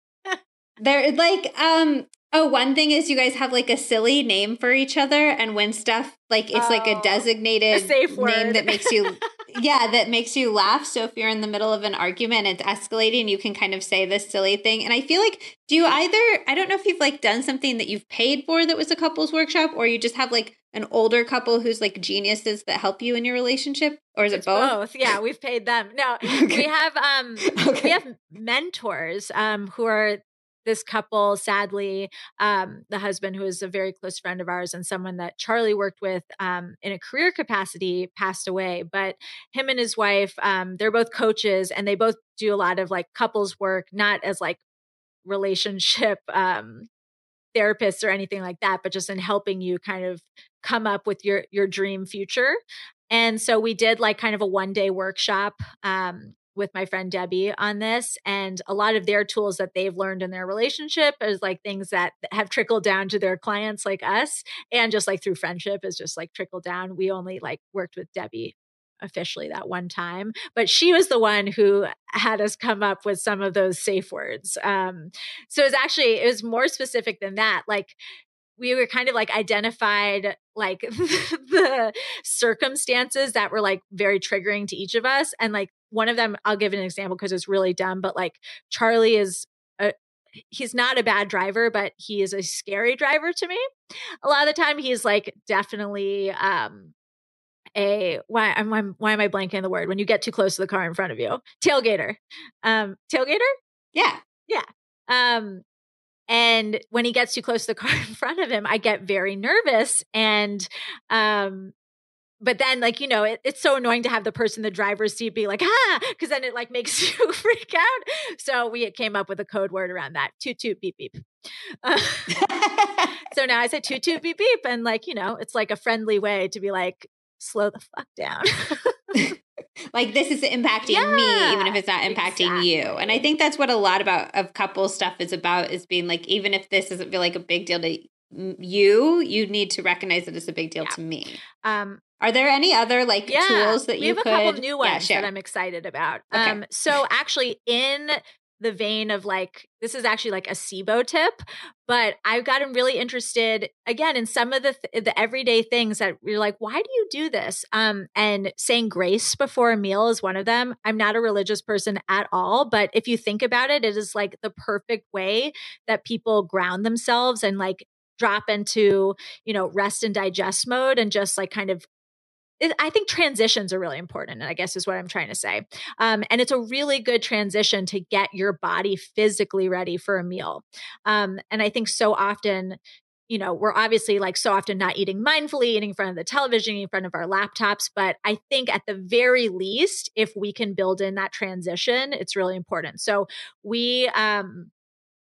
[SPEAKER 1] they're like um oh one thing is you guys have like a silly name for each other, and when stuff like it's oh, like a oh, designated
[SPEAKER 2] a
[SPEAKER 1] name that makes you yeah that makes you laugh. So if you're in the middle of an argument, it's escalating, you can kind of say this silly thing, and I feel like do you either I don't know if you've like done something that you've paid for that was a couples workshop, or you just have like an older couple who's like geniuses that help you in your relationship or is
[SPEAKER 2] it's
[SPEAKER 1] it both?
[SPEAKER 2] both yeah we've paid them no okay. we have um okay. we have mentors um who are this couple sadly um the husband who is a very close friend of ours and someone that charlie worked with um in a career capacity passed away but him and his wife um they're both coaches and they both do a lot of like couples work not as like relationship um therapists or anything like that but just in helping you kind of come up with your your dream future. And so we did like kind of a one day workshop um, with my friend Debbie on this and a lot of their tools that they've learned in their relationship is like things that have trickled down to their clients like us and just like through friendship is just like trickled down. We only like worked with Debbie officially that one time but she was the one who had us come up with some of those safe words um so it was actually it was more specific than that like we were kind of like identified like the circumstances that were like very triggering to each of us and like one of them i'll give an example because it's really dumb but like charlie is a, he's not a bad driver but he is a scary driver to me. A lot of the time he's like definitely um a why am I, why am I blanking the word? when you get too close to the car in front of you. Tailgater. Um tailgater?
[SPEAKER 1] Yeah.
[SPEAKER 2] Yeah. Um and when he gets too close to the car in front of him, I get very nervous. And, um, but then like you know it, it's so annoying to have the person in the driver's seat be like ah because then it like makes you freak out. So we came up with a code word around that toot toot beep beep. Uh, so now i say toot toot beep beep. And like you know it's like a friendly way to be like slow the fuck down
[SPEAKER 1] like this is impacting yeah, me even if it's not impacting exactly. you and i think that's what a lot about of couple stuff is about is being like even if this doesn't feel like a big deal to you you need to recognize that it's a big deal yeah. to me um are there any other like yeah, tools that you
[SPEAKER 2] have
[SPEAKER 1] could,
[SPEAKER 2] a couple new ones that i'm excited about okay. um so actually in the vein of like this is actually like a SIBO tip, but I've gotten really interested again in some of the th- the everyday things that you're like, why do you do this? Um, and saying grace before a meal is one of them. I'm not a religious person at all, but if you think about it, it is like the perfect way that people ground themselves and like drop into you know rest and digest mode and just like kind of I think transitions are really important, and I guess is what I'm trying to say. Um, and it's a really good transition to get your body physically ready for a meal. Um, and I think so often, you know, we're obviously like so often not eating mindfully, eating in front of the television, in front of our laptops. But I think at the very least, if we can build in that transition, it's really important. So we, um,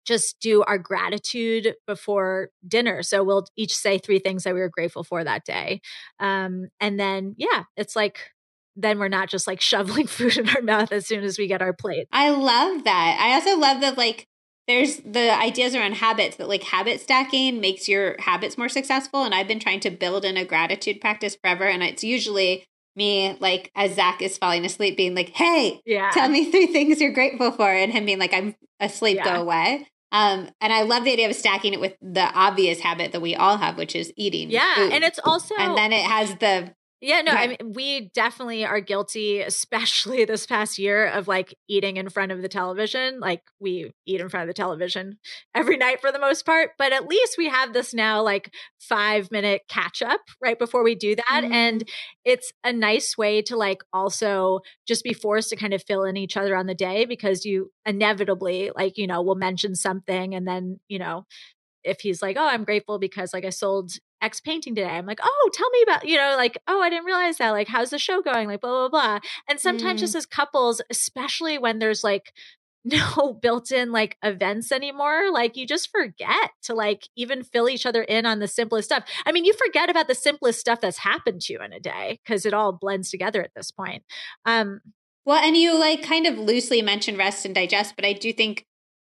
[SPEAKER 2] just do our gratitude before dinner. So we'll each say three things that we were grateful for that day. Um, and then, yeah, it's like, then we're not just like shoveling food in our mouth as soon as we get our plate.
[SPEAKER 1] I love that. I also love that, like, there's the ideas around habits that like habit stacking makes your habits more successful. And I've been trying to build in a gratitude practice forever. And it's usually me like as Zach is falling asleep being like, Hey, yeah. tell me three things you're grateful for. And him being like, I'm asleep, yeah. go away. Um, and I love the idea of stacking it with the obvious habit that we all have, which is eating.
[SPEAKER 2] Yeah.
[SPEAKER 1] Food.
[SPEAKER 2] And it's also,
[SPEAKER 1] and then it has the
[SPEAKER 2] yeah, no, I mean, we definitely are guilty, especially this past year, of like eating in front of the television. Like, we eat in front of the television every night for the most part, but at least we have this now like five minute catch up right before we do that. Mm-hmm. And it's a nice way to like also just be forced to kind of fill in each other on the day because you inevitably, like, you know, will mention something and then, you know, if he's like, oh, I'm grateful because like I sold X painting today. I'm like, oh, tell me about, you know, like, oh, I didn't realize that. Like, how's the show going? Like, blah, blah, blah. And sometimes mm. just as couples, especially when there's like no built in like events anymore, like you just forget to like even fill each other in on the simplest stuff. I mean, you forget about the simplest stuff that's happened to you in a day because it all blends together at this point. Um,
[SPEAKER 1] well, and you like kind of loosely mentioned rest and digest, but I do think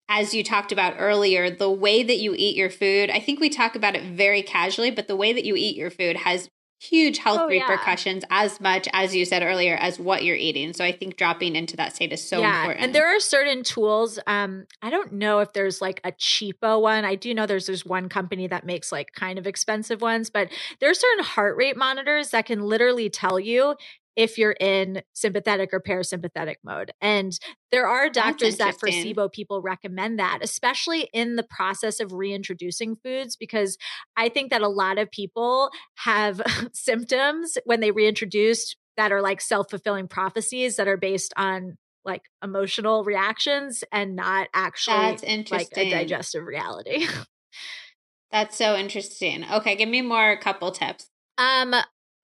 [SPEAKER 1] as you talked about earlier, the way that you eat your food, I think we talk about it very casually, but the way that you eat your food has huge health oh, repercussions yeah. as much as you said earlier as what you're eating. So i think dropping into that state is so yeah, important.
[SPEAKER 2] and there are certain tools um i don't know if there's like a cheapo one. I do know there's there's one company that makes like kind of expensive ones but there are certain heart rate monitors that can literally tell you if you're in sympathetic or parasympathetic mode. And there are doctors that for SIBO people recommend that, especially in the process of reintroducing foods, because I think that a lot of people have symptoms when they reintroduced that are like self fulfilling prophecies that are based on like emotional reactions and not actually like a digestive reality.
[SPEAKER 1] That's so interesting. Okay, give me more couple tips.
[SPEAKER 2] Um,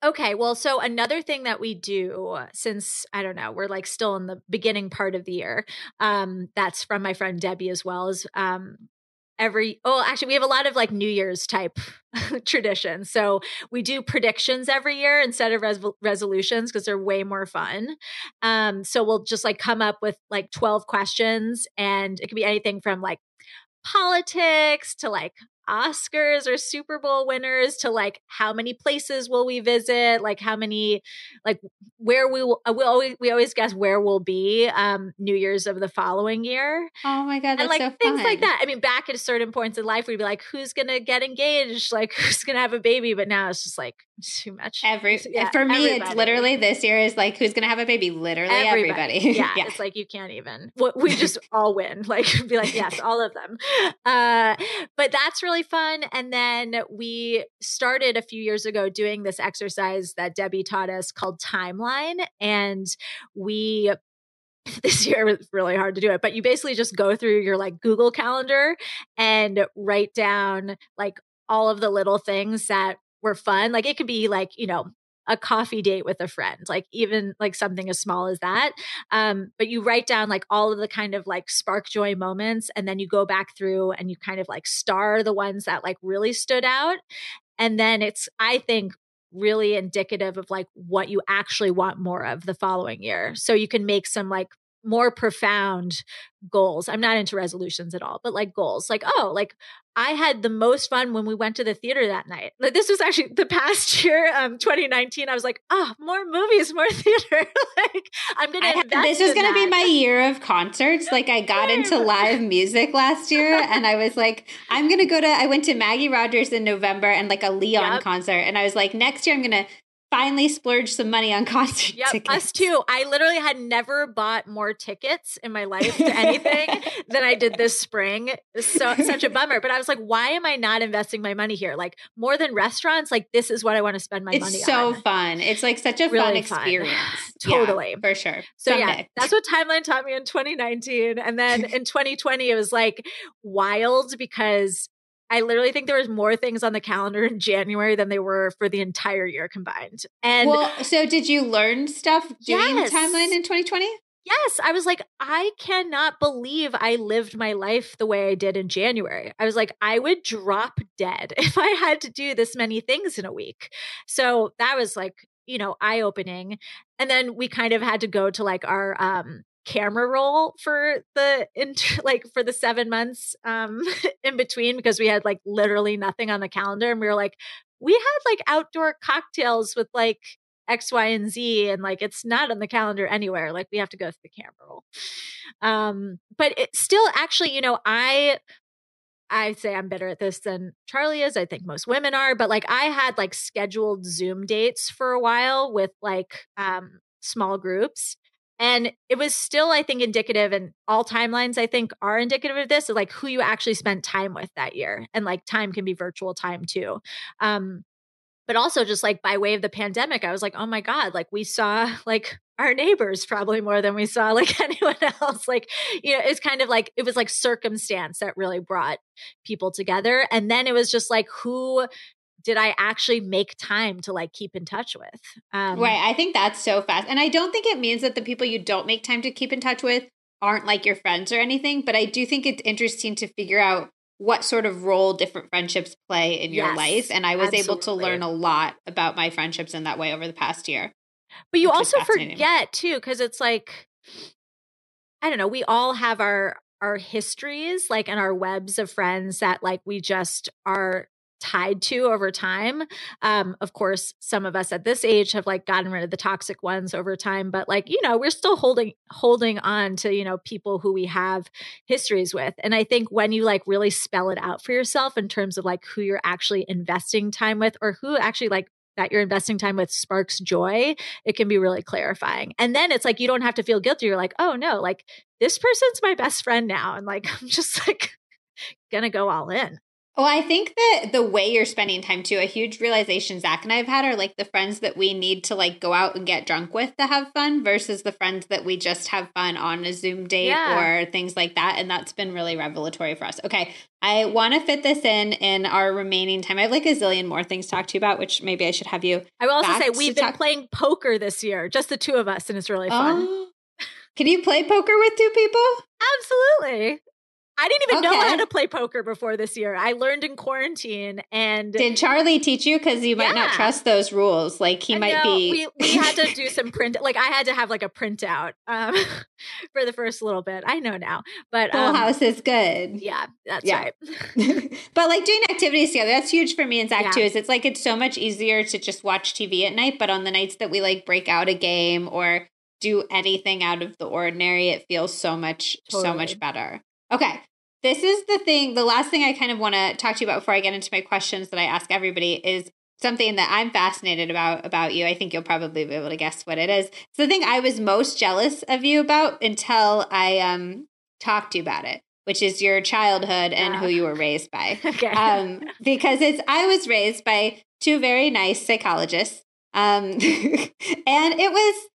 [SPEAKER 2] Okay, well, so another thing that we do since I don't know, we're like still in the beginning part of the year. Um, that's from my friend Debbie as well as um every oh actually we have a lot of like new year's type traditions so we do predictions every year instead of res- resolutions because they're way more fun um so we'll just like come up with like 12 questions and it can be anything from like politics to like Oscars or Super Bowl winners to like how many places will we visit, like how many, like where we will, we always we always guess where we'll be um New Year's of the following year.
[SPEAKER 1] Oh my god,
[SPEAKER 2] and
[SPEAKER 1] like
[SPEAKER 2] so things like that. I mean, back at certain points in life, we'd be like, who's gonna get engaged, like who's gonna have a baby, but now it's just like too much.
[SPEAKER 1] Every yeah, for me, everybody. it's literally this year is like who's gonna have a baby. Literally everybody.
[SPEAKER 2] everybody. Yeah, yeah, it's like you can't even. We just all win. Like be like yes, all of them. Uh, but that's really fun. And then we started a few years ago doing this exercise that Debbie taught us called timeline, and we this year was really hard to do it, but you basically just go through your like Google Calendar and write down like all of the little things that were fun. Like it could be like, you know, a coffee date with a friend, like even like something as small as that. Um, but you write down like all of the kind of like spark joy moments, and then you go back through and you kind of like star the ones that like really stood out. And then it's, I think, really indicative of like what you actually want more of the following year. So you can make some like more profound goals. I'm not into resolutions at all, but like goals. Like, oh, like I had the most fun when we went to the theater that night. Like this was actually the past year, um, 2019. I was like, oh, more movies, more theater. like I'm gonna.
[SPEAKER 1] I, this is gonna that. be my year of concerts. Like I got into live music last year, and I was like, I'm gonna go to. I went to Maggie Rogers in November and like a Leon yep. concert, and I was like, next year I'm gonna finally splurged some money on concert yep, tickets.
[SPEAKER 2] Us too. I literally had never bought more tickets in my life to anything than I did this spring. So such a bummer. But I was like, why am I not investing my money here? Like more than restaurants, like this is what I want to spend my
[SPEAKER 1] it's
[SPEAKER 2] money
[SPEAKER 1] so on. So fun. It's like such a really fun experience.
[SPEAKER 2] Fun. totally.
[SPEAKER 1] Yeah, for sure.
[SPEAKER 2] So Someday. yeah, that's what timeline taught me in 2019. And then in 2020, it was like wild because I literally think there was more things on the calendar in January than they were for the entire year combined. And
[SPEAKER 1] well, so did you learn stuff during yes. timeline in 2020?
[SPEAKER 2] Yes, I was like, I cannot believe I lived my life the way I did in January. I was like, I would drop dead if I had to do this many things in a week. So that was like, you know, eye opening. And then we kind of had to go to like our um camera roll for the inter- like for the seven months um in between because we had like literally nothing on the calendar and we were like we had like outdoor cocktails with like x y and z and like it's not on the calendar anywhere like we have to go through the camera roll um but it still actually you know i I say I'm better at this than Charlie is. I think most women are, but like I had like scheduled Zoom dates for a while with like um small groups and it was still, I think, indicative, and all timelines, I think, are indicative of this, of like who you actually spent time with that year. And like time can be virtual time too. Um, but also just like by way of the pandemic, I was like, oh my God, like we saw like our neighbors probably more than we saw like anyone else. Like, you know, it's kind of like it was like circumstance that really brought people together. And then it was just like who did I actually make time to like keep in touch with?
[SPEAKER 1] Um, right. I think that's so fast. And I don't think it means that the people you don't make time to keep in touch with aren't like your friends or anything, but I do think it's interesting to figure out what sort of role different friendships play in your yes, life. And I was absolutely. able to learn a lot about my friendships in that way over the past year.
[SPEAKER 2] But you also forget too, because it's like, I don't know, we all have our our histories, like and our webs of friends that like we just are tied to over time. Um, of course, some of us at this age have like gotten rid of the toxic ones over time, but like, you know, we're still holding holding on to, you know, people who we have histories with. And I think when you like really spell it out for yourself in terms of like who you're actually investing time with or who actually like that you're investing time with sparks joy, it can be really clarifying. And then it's like you don't have to feel guilty. You're like, oh no, like this person's my best friend now. And like I'm just like gonna go all in.
[SPEAKER 1] Well, I think that the way you're spending time too, a huge realization Zach and I have had are like the friends that we need to like go out and get drunk with to have fun versus the friends that we just have fun on a Zoom date yeah. or things like that. And that's been really revelatory for us. Okay. I want to fit this in in our remaining time. I have like a zillion more things to talk to you about, which maybe I should have you.
[SPEAKER 2] I will also say we've been talk- playing poker this year, just the two of us, and it's really fun. Oh.
[SPEAKER 1] Can you play poker with two people?
[SPEAKER 2] Absolutely. I didn't even okay. know how to play poker before this year. I learned in quarantine. And
[SPEAKER 1] did Charlie teach you? Because you might yeah. not trust those rules. Like he I might know, be.
[SPEAKER 2] we, we had to do some print. Like I had to have like a printout um, for the first little bit. I know now, but
[SPEAKER 1] Full um, House is good.
[SPEAKER 2] Yeah, that's yeah. right.
[SPEAKER 1] but like doing activities together, that's huge for me and Zach yeah. too. Is it's like it's so much easier to just watch TV at night, but on the nights that we like break out a game or do anything out of the ordinary, it feels so much totally. so much better. Okay. This is the thing, the last thing I kind of want to talk to you about before I get into my questions that I ask everybody is something that I'm fascinated about about you. I think you'll probably be able to guess what it is. It's the thing I was most jealous of you about until I um talked to you about it, which is your childhood and who you were raised by. okay. Um, because it's I was raised by two very nice psychologists. Um, and it was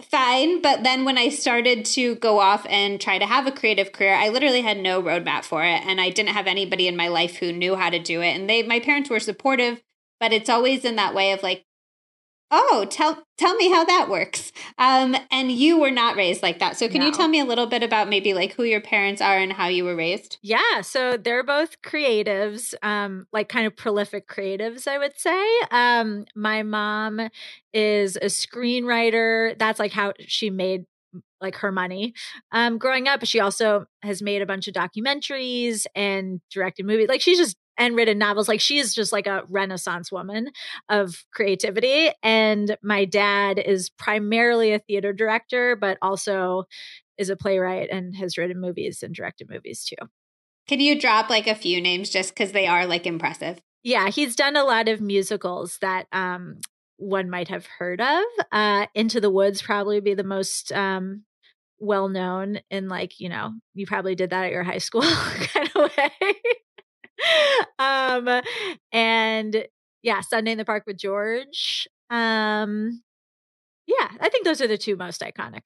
[SPEAKER 1] fine. But then when I started to go off and try to have a creative career, I literally had no roadmap for it. And I didn't have anybody in my life who knew how to do it. And they, my parents were supportive, but it's always in that way of like, oh tell tell me how that works. Um and you were not raised like that. So can no. you tell me a little bit about maybe like who your parents are and how you were raised?
[SPEAKER 2] Yeah so they're both creatives um like kind of prolific creatives i would say. Um my mom is a screenwriter. That's like how she made like her money. Um growing up she also has made a bunch of documentaries and directed movies. Like she's just and written novels. Like she is just like a renaissance woman of creativity. And my dad is primarily a theater director, but also is a playwright and has written movies and directed movies too.
[SPEAKER 1] Can you drop like a few names just because they are like impressive?
[SPEAKER 2] Yeah, he's done a lot of musicals that um, one might have heard of. Uh, Into the Woods probably be the most um, well known in like you know you probably did that at your high school kind of way. um, and yeah, Sunday in the Park with George. Um, yeah, I think those are the two most iconic.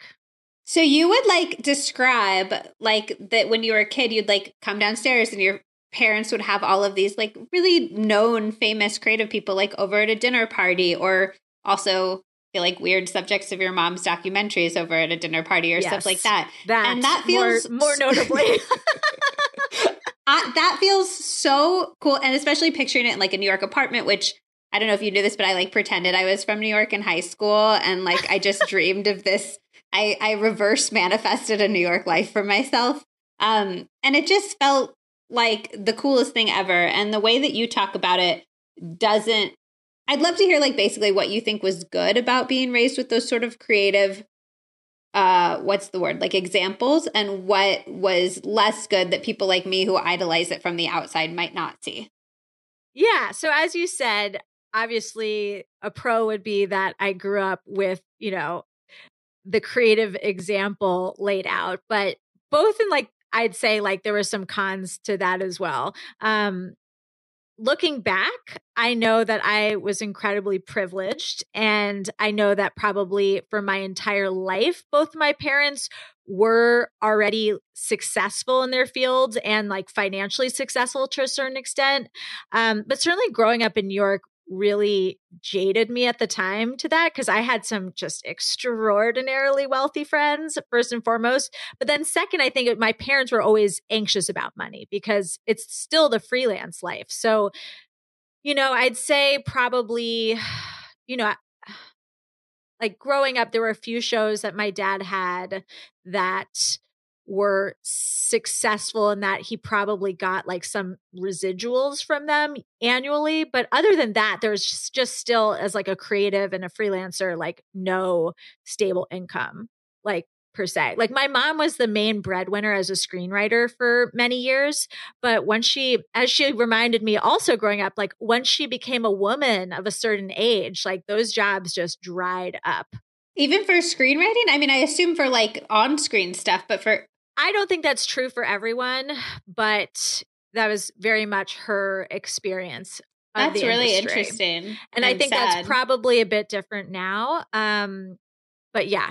[SPEAKER 1] So you would like describe like that when you were a kid, you'd like come downstairs and your parents would have all of these like really known famous creative people like over at a dinner party or also feel like weird subjects of your mom's documentaries over at a dinner party or yes, stuff like that.
[SPEAKER 2] That and that feels more, more notably.
[SPEAKER 1] I, that feels so cool. And especially picturing it in like a New York apartment, which I don't know if you knew this, but I like pretended I was from New York in high school. And like I just dreamed of this. I, I reverse manifested a New York life for myself. Um, and it just felt like the coolest thing ever. And the way that you talk about it doesn't, I'd love to hear like basically what you think was good about being raised with those sort of creative uh what's the word? Like examples and what was less good that people like me who idolize it from the outside might not see.
[SPEAKER 2] Yeah so as you said obviously a pro would be that i grew up with you know the creative example laid out but both in like i'd say like there were some cons to that as well. Um looking back, I know that I was incredibly privileged. And I know that probably for my entire life, both my parents were already successful in their fields and like financially successful to a certain extent. Um, but certainly growing up in New York really jaded me at the time to that because I had some just extraordinarily wealthy friends, first and foremost. But then, second, I think my parents were always anxious about money because it's still the freelance life. So, you know, I'd say probably, you know, like growing up, there were a few shows that my dad had that were successful in that he probably got like some residuals from them annually but other than that there's just, just still as like a creative and a freelancer like no stable income like per se. Like my mom was the main breadwinner as a screenwriter for many years, but when she as she reminded me also growing up like once she became a woman of a certain age, like those jobs just dried up.
[SPEAKER 1] Even for screenwriting? I mean, I assume for like on-screen stuff, but for
[SPEAKER 2] I don't think that's true for everyone, but that was very much her experience.
[SPEAKER 1] That's really interesting.
[SPEAKER 2] And, and I think sad. that's probably a bit different now. Um, but yeah,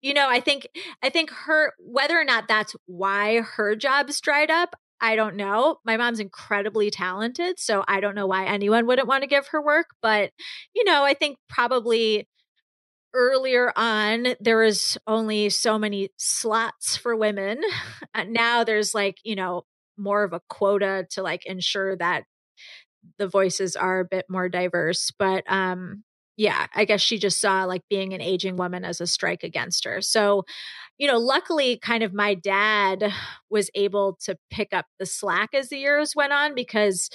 [SPEAKER 2] you know, I think I think her whether or not that's why her job's dried up, I don't know. My mom's incredibly talented, so I don't know why anyone wouldn't want to give her work, but you know, I think probably earlier on there was only so many slots for women. Uh, now there's like you know more of a quota to like ensure that the voices are a bit more diverse but um yeah i guess she just saw like being an aging woman as a strike against her. So you know luckily kind of my dad was able to pick up the slack as the years went on because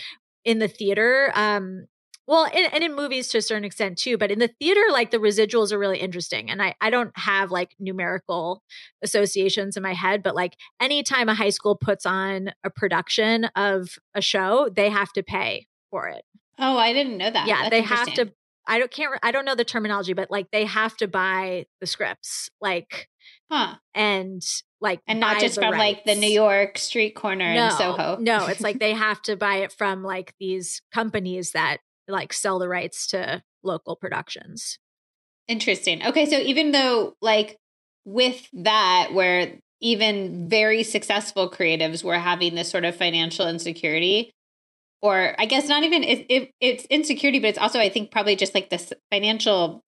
[SPEAKER 2] in the theater um well and, and in movies to a certain extent too but in the theater like the residuals are really interesting and i i don't have like numerical associations in my head but like anytime a high school puts on a production of a show they have to pay for it
[SPEAKER 1] oh i didn't know that
[SPEAKER 2] yeah That's they have to i don't can't i don't know the terminology but like they have to buy the scripts like
[SPEAKER 1] huh
[SPEAKER 2] and like
[SPEAKER 1] and not just from rights. like the New York street corner
[SPEAKER 2] no,
[SPEAKER 1] in Soho.
[SPEAKER 2] no, it's like they have to buy it from like these companies that like sell the rights to local productions.
[SPEAKER 1] Interesting. Okay, so even though like with that where even very successful creatives were having this sort of financial insecurity or I guess not even it, it, it's insecurity but it's also I think probably just like this financial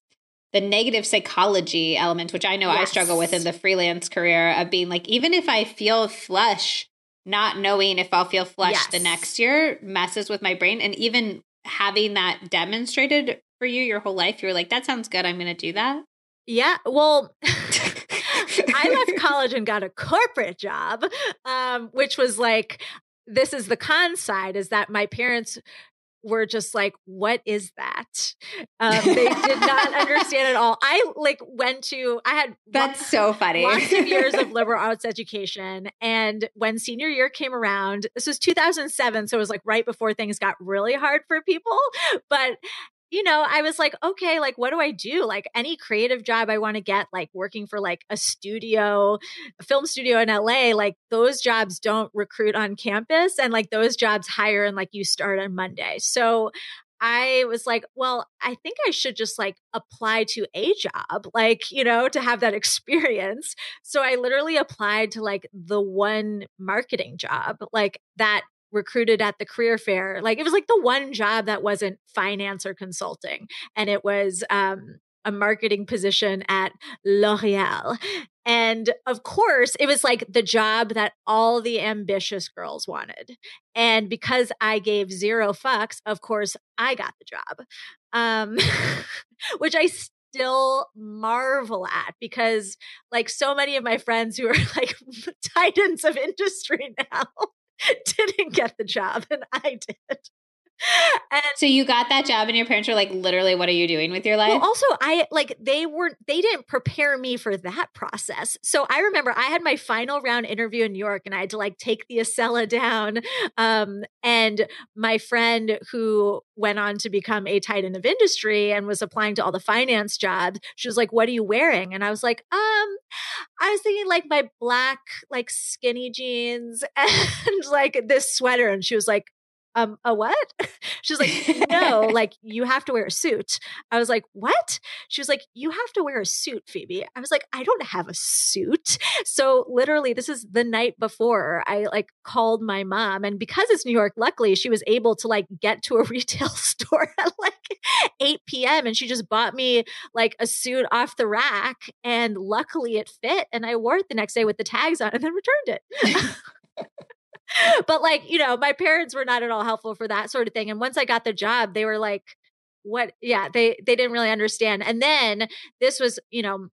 [SPEAKER 1] the negative psychology element which I know yes. I struggle with in the freelance career of being like even if I feel flush not knowing if I'll feel flush yes. the next year messes with my brain and even having that demonstrated for you your whole life, you were like, that sounds good. I'm going to do that?
[SPEAKER 2] Yeah. Well, I left college and got a corporate job, um, which was like, this is the con side is that my parents were just like, what is that? Um, they did not understand at all. I like went to, I had
[SPEAKER 1] that's so funny.
[SPEAKER 2] Lots of years of liberal arts education. And when senior year came around, this was 2007. So it was like right before things got really hard for people. But you know, I was like, okay, like, what do I do? Like, any creative job I want to get, like working for like a studio, a film studio in LA, like, those jobs don't recruit on campus. And like, those jobs hire and like you start on Monday. So I was like, well, I think I should just like apply to a job, like, you know, to have that experience. So I literally applied to like the one marketing job, like that recruited at the career fair. Like it was like the one job that wasn't finance or consulting. And it was um, a marketing position at L'Oreal. And of course, it was like the job that all the ambitious girls wanted. And because I gave zero fucks, of course, I got the job, um, which I still marvel at because, like, so many of my friends who are like titans of industry now didn't get the job and I did.
[SPEAKER 1] And so you got that job and your parents were like literally what are you doing with your life?
[SPEAKER 2] well, also i like they weren't they didn't prepare me for that process. So i remember i had my final round interview in new york and i had to like take the acela down um, and my friend who went on to become a titan of industry and was applying to all the finance jobs she was like what are you wearing? And i was like um i was thinking like my black like skinny jeans and like this sweater. And she was like um, a what? She's like, no, like you have to wear a suit. I was like, what? She was like, you have to wear a suit, Phoebe. I was like, I don't have a suit. So literally, this is the night before I like called my mom. And because it's New York, luckily she was able to like get to a retail store at like 8 p.m. And she just bought me like a suit off the rack. And luckily it fit. And I wore it the next day with the tags on and then returned it. but like, you know, my parents were not at all helpful for that sort of thing. And once I got the job, they were like, what? Yeah, they they didn't really understand. And then this was, you know,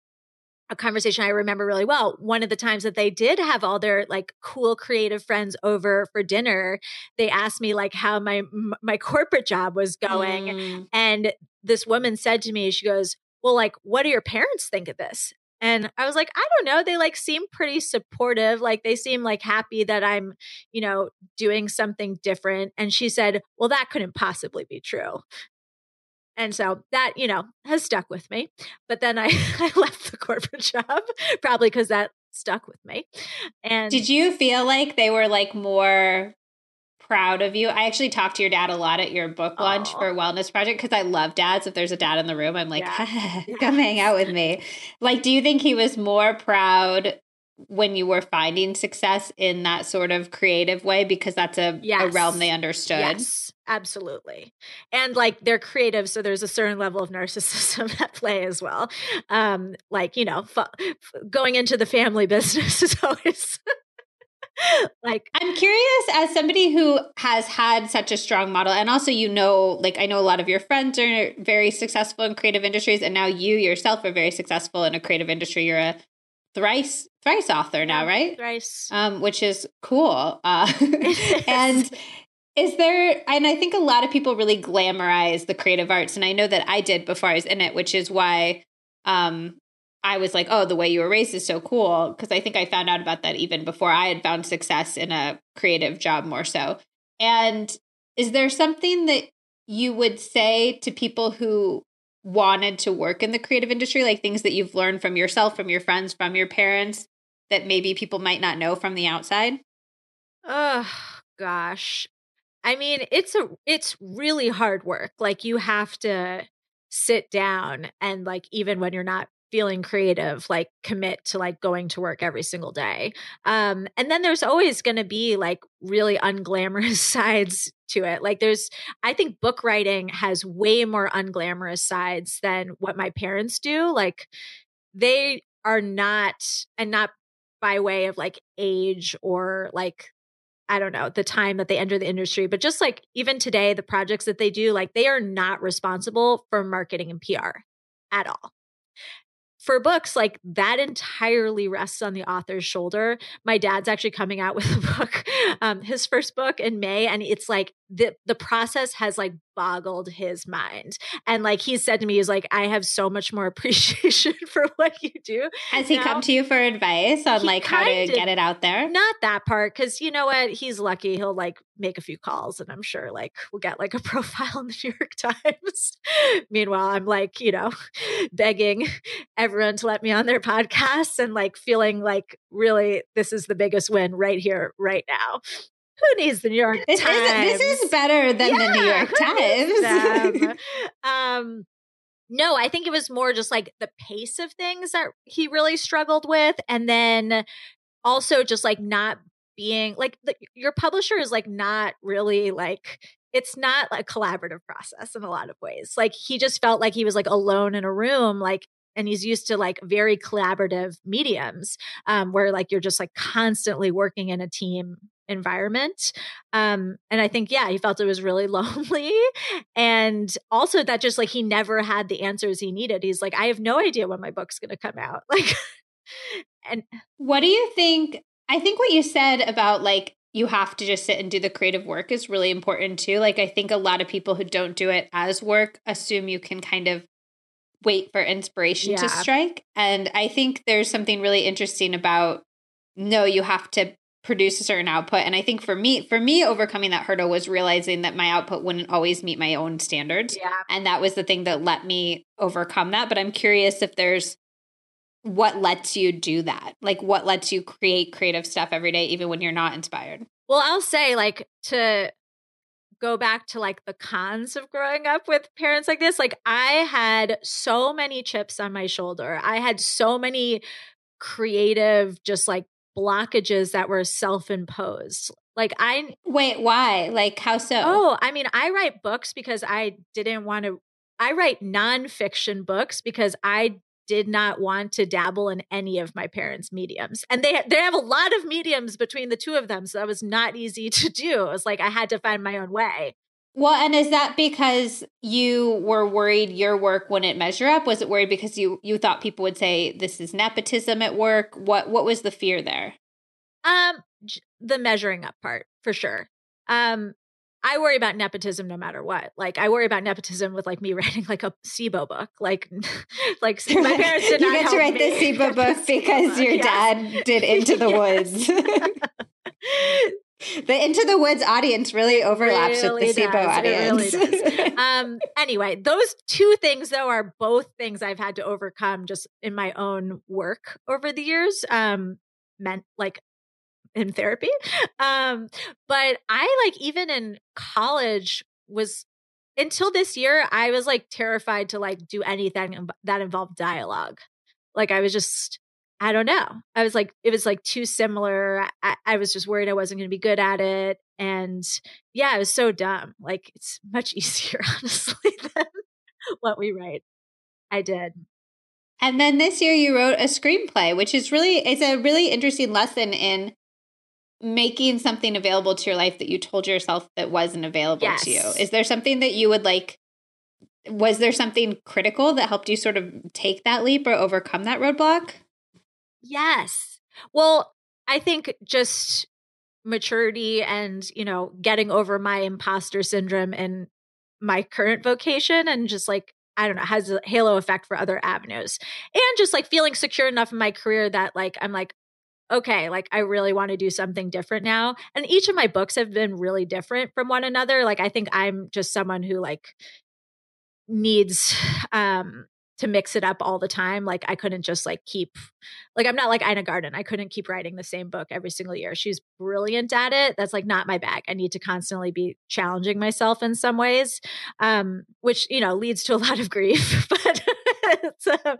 [SPEAKER 2] a conversation I remember really well. One of the times that they did have all their like cool creative friends over for dinner, they asked me like how my my corporate job was going, mm. and this woman said to me, she goes, "Well, like, what do your parents think of this?" And I was like, I don't know. They like seem pretty supportive. Like they seem like happy that I'm, you know, doing something different. And she said, Well, that couldn't possibly be true. And so that, you know, has stuck with me. But then I, I left the corporate job, probably because that stuck with me. And
[SPEAKER 1] did you feel like they were like more proud of you? I actually talked to your dad a lot at your book launch Aww. for Wellness Project because I love dads. If there's a dad in the room, I'm like, yeah. come hang out with me. Like, do you think he was more proud when you were finding success in that sort of creative way because that's a, yes. a realm they understood?
[SPEAKER 2] Yes absolutely and like they're creative so there's a certain level of narcissism at play as well um like you know f- going into the family business is always like
[SPEAKER 1] i'm curious as somebody who has had such a strong model and also you know like i know a lot of your friends are very successful in creative industries and now you yourself are very successful in a creative industry. You're a thrice thrice author now right?
[SPEAKER 2] thrice.
[SPEAKER 1] Um which is cool uh and is there, and I think a lot of people really glamorize the creative arts, and I know that I did before I was in it, which is why um, I was like, oh, the way you were raised is so cool. Because I think I found out about that even before I had found success in a creative job more so. And is there something that you would say to people who wanted to work in the creative industry, like things that you've learned from yourself, from your friends, from your parents, that maybe people might not know from the outside?
[SPEAKER 2] Oh, gosh. I mean, it's a it's really hard work. Like you have to sit down and like even when you're not feeling creative like commit to like going to work every single day. Um and then there's always going to be like really unglamorous sides to it. Like there's i think book writing has way more unglamorous sides than what my parents do. Like they are not and not by way of like age or like I don't know, the time that they enter the industry, but just like even today, the projects that they do, like they are not responsible for marketing and PR at all for books, like that entirely rests on the author's shoulder. My dad's actually coming out with a book, um, his first book in May, and it's like the the process has like boggled his mind. And like he said to me, he's like, I have so much more appreciation for what you do.
[SPEAKER 1] Has he come to you for advice on like how to get it out there?
[SPEAKER 2] Not that part, because you know what? He's lucky. He'll like make a few calls and I'm sure like we'll get like a profile in the New York Times. Meanwhile, I'm like, you know, begging everyone to let me on their podcasts and like feeling like really this is the biggest win right here, right now who needs the New York
[SPEAKER 1] this
[SPEAKER 2] Times?
[SPEAKER 1] Is, this is better than yeah, the New York
[SPEAKER 2] Times. um, no, I think it was more just like the pace of things that he really struggled with. And then also just like not being like the, your publisher is like not really like it's not a collaborative process in a lot of ways. Like he just felt like he was like alone in a room, like and he's used to like very collaborative mediums um, where like you're just like constantly working in a team environment. Um, and I think, yeah, he felt it was really lonely. And also that just like he never had the answers he needed. He's like, I have no idea when my book's going to come out. Like, and
[SPEAKER 1] what do you think? I think what you said about like, you have to just sit and do the creative work is really important too. Like, I think a lot of people who don't do it as work assume you can kind of wait for inspiration yeah. to strike. And I think there's something really interesting about no, you have to produce a certain output and i think for me for me overcoming that hurdle was realizing that my output wouldn't always meet my own standards
[SPEAKER 2] yeah.
[SPEAKER 1] and that was the thing that let me overcome that but i'm curious if there's what lets you do that like what lets you create creative stuff every day even when you're not inspired
[SPEAKER 2] well i'll say like to go back to like the cons of growing up with parents like this like i had so many chips on my shoulder i had so many creative just like blockages that were self-imposed. Like I
[SPEAKER 1] Wait, why? Like how so?
[SPEAKER 2] Oh, I mean, I write books because I didn't want to I write nonfiction books because I did not want to dabble in any of my parents' mediums. And they they have a lot of mediums between the two of them, so that was not easy to do. It was like I had to find my own way.
[SPEAKER 1] Well, and is that because you were worried your work wouldn't measure up? Was it worried because you you thought people would say this is nepotism at work? What what was the fear there?
[SPEAKER 2] Um the measuring up part, for sure. Um I worry about nepotism no matter what. Like I worry about nepotism with like me writing like a SIBO book. Like like my parents did
[SPEAKER 1] you
[SPEAKER 2] not
[SPEAKER 1] get to write
[SPEAKER 2] me.
[SPEAKER 1] the SIBO book because your dad did Into the Woods. the Into the Woods audience really overlaps
[SPEAKER 2] really
[SPEAKER 1] with the. SIBO audience.
[SPEAKER 2] Really um, anyway, those two things though are both things I've had to overcome just in my own work over the years. Um, meant like in therapy. Um, but I like even in college was until this year, I was like terrified to like do anything that involved dialogue. Like I was just, I don't know. I was like, it was like too similar. I, I was just worried I wasn't going to be good at it. And yeah, it was so dumb. Like it's much easier, honestly, than what we write. I did.
[SPEAKER 1] And then this year you wrote a screenplay, which is really, it's a really interesting lesson in making something available to your life that you told yourself that wasn't available
[SPEAKER 2] yes.
[SPEAKER 1] to you? Is there something that you would like? Was there something critical that helped you sort of take that leap or overcome that roadblock?
[SPEAKER 2] Yes. Well, I think just maturity and, you know, getting over my imposter syndrome and my current vocation and just like I don't know, has a halo effect for other avenues. And just like feeling secure enough in my career that like I'm like, okay, like I really want to do something different now. And each of my books have been really different from one another. Like I think I'm just someone who like needs um to mix it up all the time. Like I couldn't just like keep like I'm not like Ina Garten. I couldn't keep writing the same book every single year. She's brilliant at it. That's like not my bag. I need to constantly be challenging myself in some ways. Um, which, you know, leads to a lot of grief. but it's um,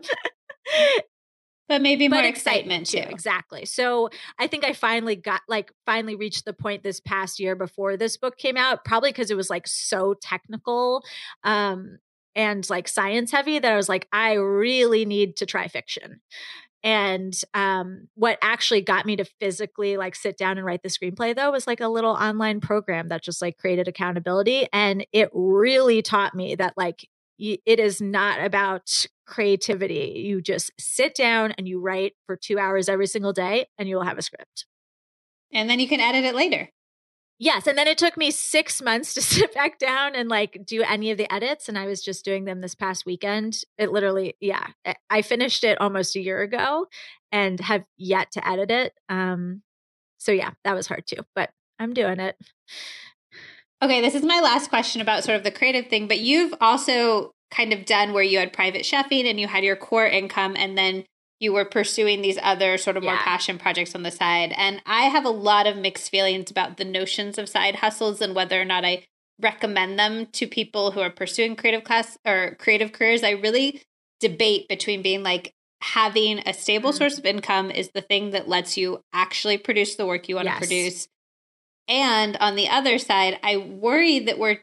[SPEAKER 1] but maybe more
[SPEAKER 2] but
[SPEAKER 1] excitement,
[SPEAKER 2] too.
[SPEAKER 1] too.
[SPEAKER 2] Exactly. So I think I finally got like finally reached the point this past year before this book came out, probably because it was like so technical um and like science heavy that I was like, I really need to try fiction. And um, what actually got me to physically like sit down and write the screenplay though was like a little online program that just like created accountability. And it really taught me that like it is not about creativity. You just sit down and you write for two hours every single day and you'll have a script.
[SPEAKER 1] And then you can edit it later.
[SPEAKER 2] Yes. And then it took me six months to sit back down and like do any of the edits. And I was just doing them this past weekend. It literally, yeah, I finished it almost a year ago and have yet to edit it. Um, so yeah, that was hard too, but I'm doing it.
[SPEAKER 1] Okay, this is my last question about sort of the creative thing, but you've also kind of done where you had private chefing and you had your core income and then you were pursuing these other sort of more
[SPEAKER 2] Yeah.
[SPEAKER 1] passion projects on the side. And I have a lot of mixed feelings about the notions of side hustles and whether or not I recommend them to people who are pursuing creative class or creative careers. I really debate between being like having a stable
[SPEAKER 2] Mm.
[SPEAKER 1] source of income is the thing that lets you actually produce the work you want
[SPEAKER 2] Yes.
[SPEAKER 1] to produce. And on the other side, I worry that we're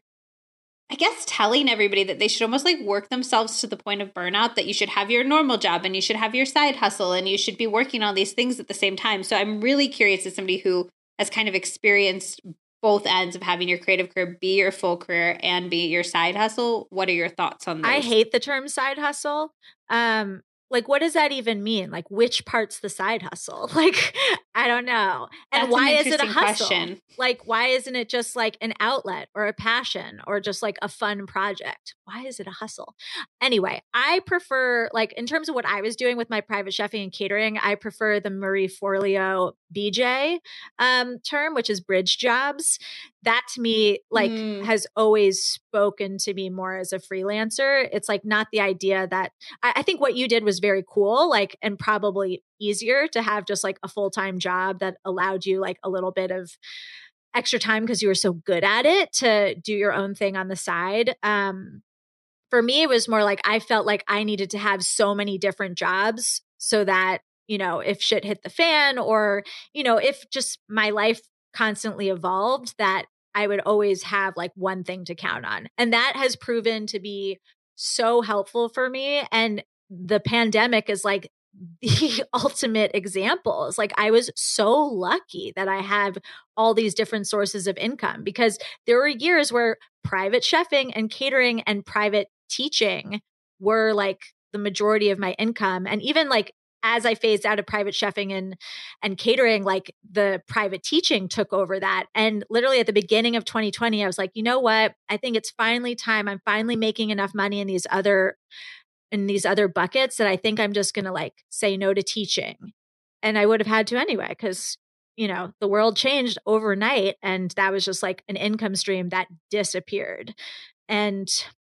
[SPEAKER 1] I guess telling everybody that they should almost like work themselves to the point of burnout, that you should have your normal job and you should have your side hustle and you should be working on these things at the same time. So I'm really curious as somebody who has kind of experienced both ends of having your creative career be your full career and be your side hustle. What are your thoughts on those?
[SPEAKER 2] I hate the term side hustle. Um, like what does that even mean? Like which part's the side hustle? Like I don't know. And
[SPEAKER 1] That's an
[SPEAKER 2] why is it a hustle?
[SPEAKER 1] question.
[SPEAKER 2] Like why isn't it just like an outlet or a passion or just like a fun project? Why is it a hustle? Anyway, I prefer like in terms of what I was doing with my private chefing and catering, I prefer the Marie Forleo BJ um, term, which is bridge jobs. That to me like
[SPEAKER 1] Mm.
[SPEAKER 2] has always spoken to me more as a freelancer. It's like not the idea that I, I think what you did was very cool, like and probably easier to have just like a full time job that allowed you like a little bit of extra time because you were so good at it to do your own thing on the side. Um, for me, it was more like I felt like I needed to have so many different jobs so that, you know, if shit hit the fan or, you know, if just my life constantly evolved, that I would always have like one thing to count on. And that has proven to be so helpful for me. And the pandemic is like the ultimate examples. Like I was so lucky that I have all these different sources of income because there were years where private chefing and catering and private teaching were like the majority of my income and even like as I phased out of private chefing and and catering, like the private teaching took over that. And literally at the beginning of 2020, I was like, you know what? I think it's finally time. I'm finally making enough money in these other in these other buckets that I think I'm just gonna like say no to teaching. And I would have had to anyway, because you know, the world changed overnight and that was just like an income stream that disappeared. And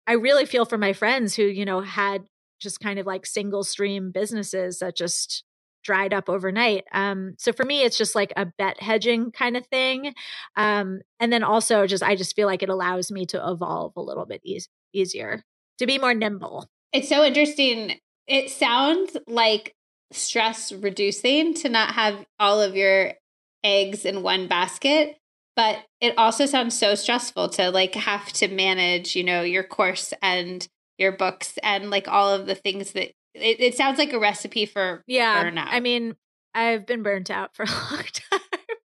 [SPEAKER 2] I really feel for my friends who, you know, had just kind of like single stream businesses that just dried up overnight. Um, so for me, it's just like a bet hedging kind of thing. Um, and then also just, I just feel like it allows me to evolve a little bit e- easier, to be more nimble.
[SPEAKER 1] It's so interesting. It sounds like stress reducing to not have all of your eggs in one basket but it also sounds so stressful to like have to manage you know your course and your books and like all of the things that it, it sounds like a recipe for
[SPEAKER 2] yeah
[SPEAKER 1] burnout.
[SPEAKER 2] i mean i've been burnt out for a long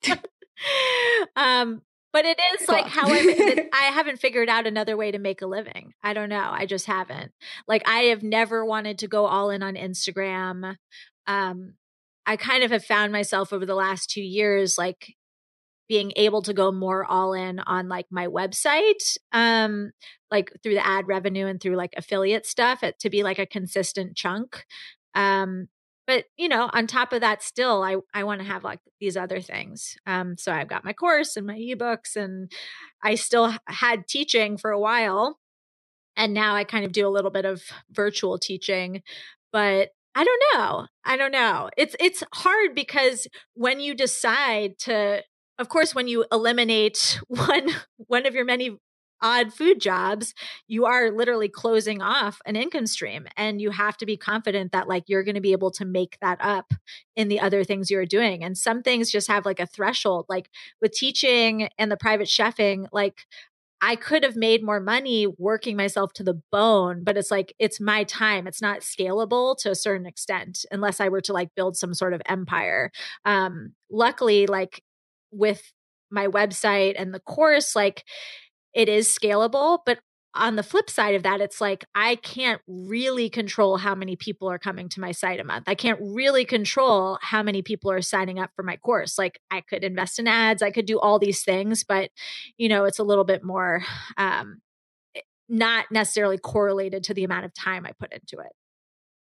[SPEAKER 2] time um but it is cool. like how I, I haven't figured out another way to make a living. I don't know. I just haven't. Like I have never wanted to go all in on Instagram. Um, I kind of have found myself over the last two years, like being able to go more all in on like my website um like through the ad revenue and through like affiliate stuff it, to be like a consistent chunk um but you know on top of that still i i want to have like these other things um so i've got my course and my ebooks and i still had teaching for a while and now i kind of do a little bit of virtual teaching but I don't know. I don't know. It's it's hard because when you decide to of course, when you eliminate one one of your many odd food jobs, you are literally closing off an income stream. And you have to be confident that like you're going to be able to make that up in the other things you're doing. And some things just have like a threshold, like with teaching and the private chefing, like I could have made more money working myself to the bone, but it's like it's my time. It's not scalable to a certain extent unless I were to like build some sort of empire. Um, luckily, like with my website and the course, like it is scalable. But on the flip side of that, it's like I can't really control how many people are coming to my site a month. I can't really control how many people are signing up for my course. Like I could invest in ads, I could do all these things, but you know, it's a little bit more um eh, not necessarily correlated to the amount of time I put into it.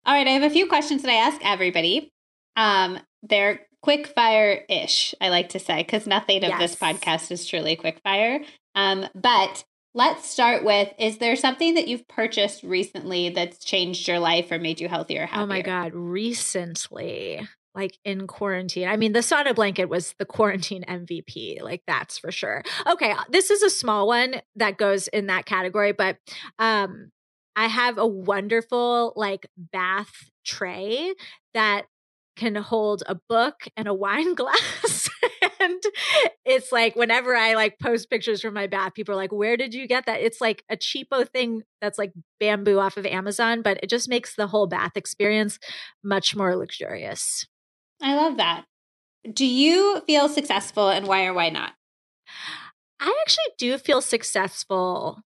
[SPEAKER 1] All right, I have a few questions that I ask everybody. Um, they're quick fire ish, I like to say, because nothing of yes. this podcast is truly quick fire. Um, but let's start with Is there something that you've purchased recently that's changed your life or made you healthier? Happier?
[SPEAKER 2] Oh my God, recently. Like in quarantine. I mean, the sauna blanket was the quarantine MVP. Like that's for sure. Okay, uh, this is a small one that goes in that category, but um I have a wonderful like bath tray that can hold a book and a wine glass. and it's like whenever I like post pictures from my bath, people are like, Where did you get that? It's like a cheapo thing that's like bamboo off of Amazon, but it just makes the whole bath experience much more luxurious.
[SPEAKER 1] I love that. Do you feel successful and why or why not?
[SPEAKER 2] I actually do feel successful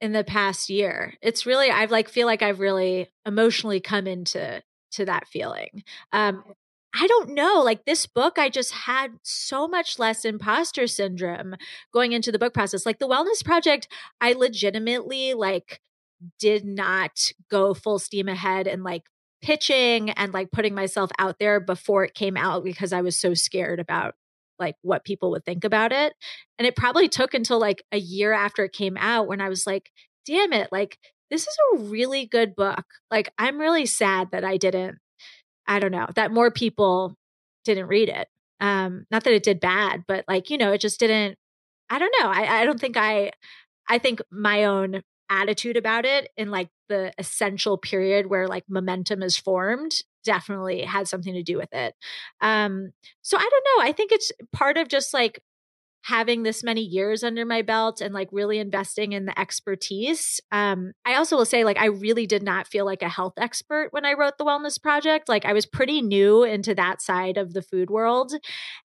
[SPEAKER 2] in the past year. It's really I've like feel like I've really emotionally come into to that feeling. Um, I don't know. Like this book, I just had so much less imposter syndrome going into the book process. Like the Wellness Project, I legitimately like did not go full steam ahead and like pitching and like putting myself out there before it came out because I was so scared about like what people would think about it. And it probably took until like a year after it came out when I was like, damn it, like this is a really good book. Like, I'm really sad that I didn't, I don't know, that more people didn't read it. Um, not that it did bad, but like, you know, it just didn't, I don't know. I, I don't think I, I think my own attitude about it in like the essential period where like momentum is formed definitely had something to do with it. Um, so I don't know. I think it's part of just like having this many years under my belt and like really investing in the expertise. Um, I also will say, like, I really did not feel like a health expert when I wrote the Wellness Project. Like, I was pretty new into that side of the food world.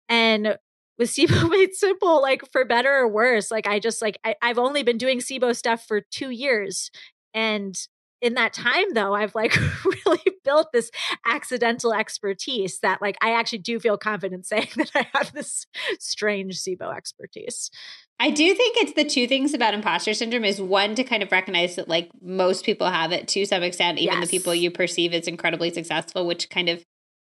[SPEAKER 2] And with SIBO made simple, like for better or worse, like I just like I, I've only been doing SIBO stuff for two years. And in that time though i've like really built this accidental expertise that like i actually do feel confident saying that i have this strange sibo expertise
[SPEAKER 1] i do think it's the two things about imposter syndrome is one to kind of recognize that like most people have it to some extent even yes. the people you perceive as incredibly successful which kind of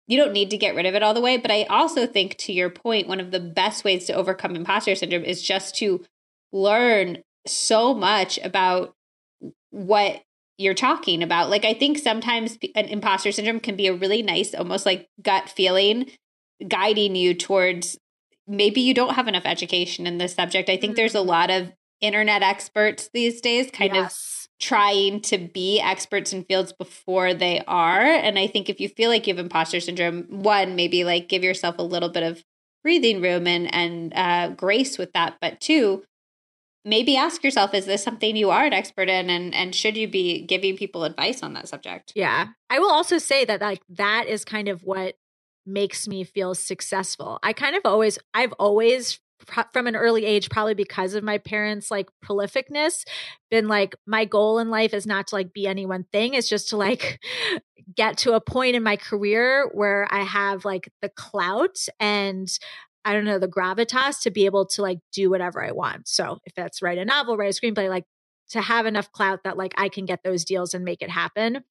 [SPEAKER 1] you don't need to get rid of it all the way but i also think to your point one of the best ways to overcome imposter syndrome is just to learn so much about what you're talking about. Like, I think sometimes an imposter syndrome can be a really nice, almost like gut feeling guiding you towards maybe you don't have enough education in this subject. I think mm-hmm. there's a lot of internet experts these days kind yes. of trying to be experts in fields before they are. And I think if you feel like you have imposter syndrome, one, maybe like give yourself a little bit of breathing room and and uh, grace with that. But two, maybe ask yourself is this something you are an expert in? And and should you be giving people advice on that subject?
[SPEAKER 2] Yeah. I will also say that like that is kind of what makes me feel successful. I kind of always i've always from an early age probably because of my parents like prolificness been like my goal in life is not to like be any one thing. It's just to like get to a point in my career where i have like the clout and I don't know, the gravitas to be able to like do whatever I want. So if that's write a novel, write a screenplay, like to have enough clout that like I can get those deals and make it happen.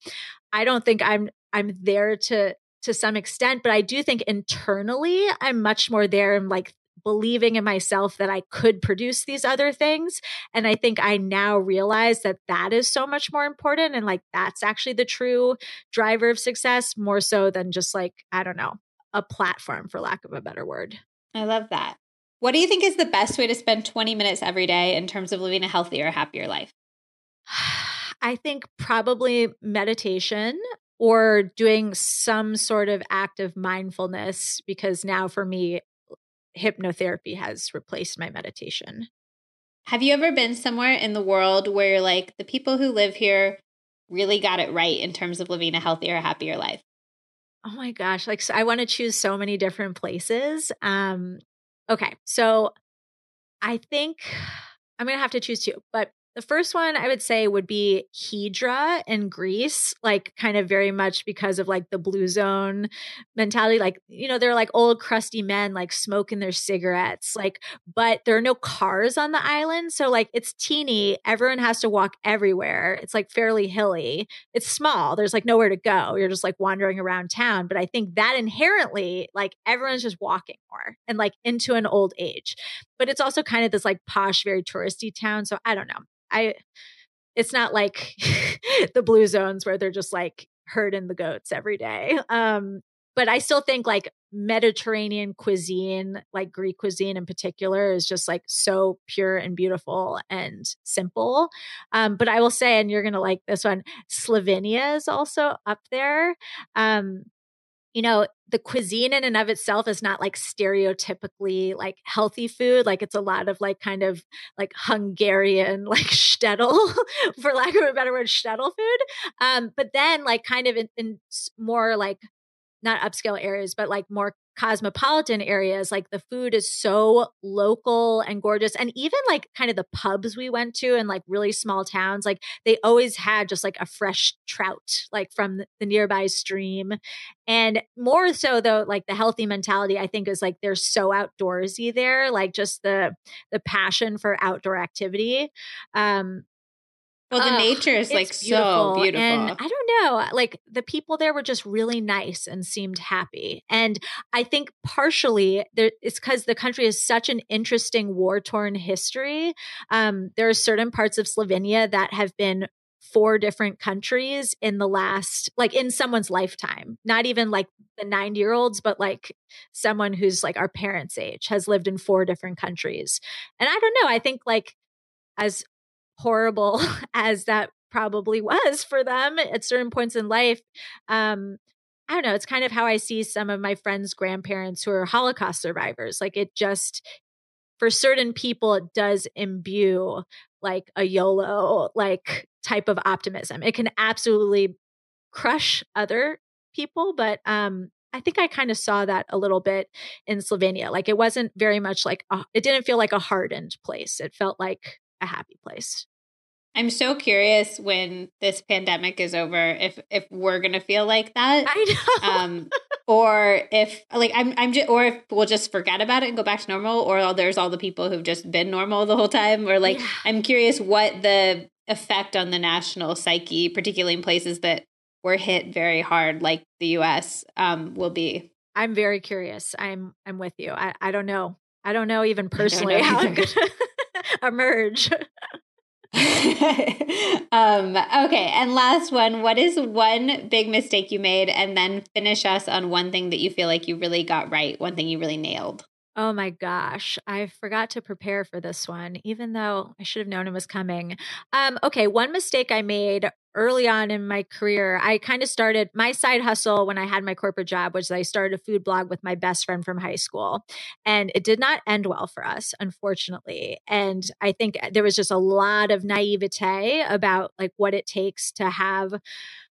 [SPEAKER 2] I don't think I'm I'm there to to some extent, but I do think internally I'm much more there and like believing in myself that I could produce these other things. And I think I now realize that that is so much more important. And like that's actually the true driver of success, more so than just like, I don't know, a platform, for lack of a better word.
[SPEAKER 1] I love that. What do you think is the best way to spend 20 minutes every day in terms of living a healthier, happier life?
[SPEAKER 2] I think probably meditation or doing some sort of active mindfulness because now for me, hypnotherapy has replaced my meditation.
[SPEAKER 1] Have you ever been somewhere in the world where like the people who live here really got it right in terms of living a healthier, happier life?
[SPEAKER 2] Oh my gosh, like so I want to choose so many different places. Um okay, so I think I'm to have to choose two, but the first one I would say would be Hydra in Greece, like kind of very much because of like the blue zone mentality. Like, you know, they're like old crusty men like smoking their cigarettes, like, but there are no cars on the island. So like it's teeny. Everyone has to walk everywhere. It's like fairly hilly. It's small. There's like nowhere to go. You're just like wandering around town. But I think that inherently, like everyone's just walking more and like into an old age. But it's also kind of this like posh, very touristy town. So I don't know. I it's not like the blue zones where they're just like herding the goats every day. Um, but I still think like Mediterranean cuisine, like Greek cuisine in particular, is just like so pure and beautiful and simple. Um, but I will say, and you're gonna like this one, Slovenia is also up there. Um, you know, the cuisine in and of itself is not like stereotypically like healthy food. Like it's a lot of like kind of like Hungarian, like shtetl, for lack of a better word, shtetl food. Um, but then like kind of in, in more like not upscale areas, but like more cosmopolitan areas, like the food is so local and gorgeous. And even like kind of the pubs we went to in like really small towns, like they always had just like a fresh trout, like from the nearby stream. And more so though, like the healthy mentality, I think is like they're so outdoorsy there, like just the the passion for outdoor activity. Um,
[SPEAKER 1] well, the nature is like beautiful. so beautiful.
[SPEAKER 2] And I don't know, like the people there were just really nice and seemed happy. And I think partially there, it's because the country has such an interesting war torn history. Um, there are certain parts of Slovenia that have been four different countries in the last like in someone's lifetime not even like the 90 year olds but like someone who's like our parents age has lived in four different countries and i don't know i think like as horrible as that probably was for them at certain points in life um i don't know it's kind of how i see some of my friends grandparents who are holocaust survivors like it just for certain people, it does imbue like a YOLO like type of optimism. It can absolutely crush other people, but um, I think I kind of saw that a little bit in Slovenia. Like it wasn't very much like a, it didn't feel like a hardened place. It felt like a happy place.
[SPEAKER 1] I'm so curious when this pandemic is over if if we're gonna feel like that.
[SPEAKER 2] I
[SPEAKER 1] know. Um, or if like I'm I'm just or if we'll just forget about it and go back to normal, or there's all the people who've just been normal the whole time. Or like yeah. I'm curious what the effect on the national psyche, particularly in places that were hit very hard, like the U.S., um, will be.
[SPEAKER 2] I'm very curious. I'm I'm with you. I I don't know. I don't know even personally know how emerge.
[SPEAKER 1] um, okay, and last one. What is one big mistake you made? And then finish us on one thing that you feel like you really got right, one thing you really nailed.
[SPEAKER 2] Oh my gosh, I forgot to prepare for this one, even though I should have known it was coming. Um, okay, one mistake I made early on in my career, I kind of started my side hustle when I had my corporate job, was I started a food blog with my best friend from high school. And it did not end well for us, unfortunately. And I think eh, there was just a lot of naivete about like what it takes to have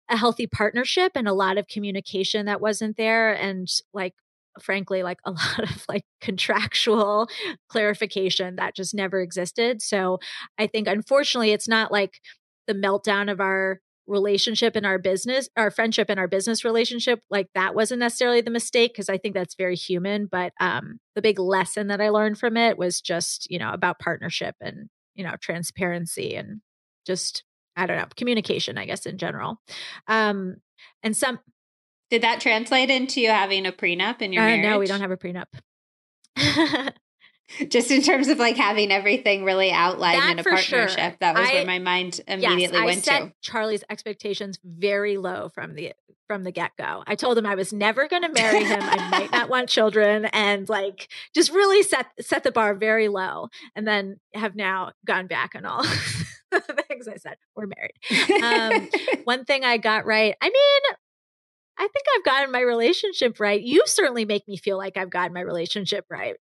[SPEAKER 2] a healthy partnership and a lot of communication that wasn't there and like frankly like a lot of like contractual clarification that just never existed so i think unfortunately it's not like the meltdown of our relationship and our business our friendship and our business relationship like that wasn't necessarily the mistake because i think that's very human but um the big lesson that i learned from it was just you know about partnership and you know transparency and just i don't know communication i guess in general um and some
[SPEAKER 1] did that translate into you having a prenup in your uh, marriage?
[SPEAKER 2] No, we don't have a prenup.
[SPEAKER 1] Just in terms of like having everything really outlined that in a partnership, sure. that was I, where my mind immediately
[SPEAKER 2] yes,
[SPEAKER 1] went
[SPEAKER 2] I set
[SPEAKER 1] to.
[SPEAKER 2] Charlie's expectations very low from the from the get go. I told him I was never going to marry him. I might not want children, and like just really set set the bar very low. And then have now gone back on all the things I said. We're married. Um, one thing I got right. I mean, I think I've gotten my relationship right. You certainly make me feel like I've gotten my relationship right.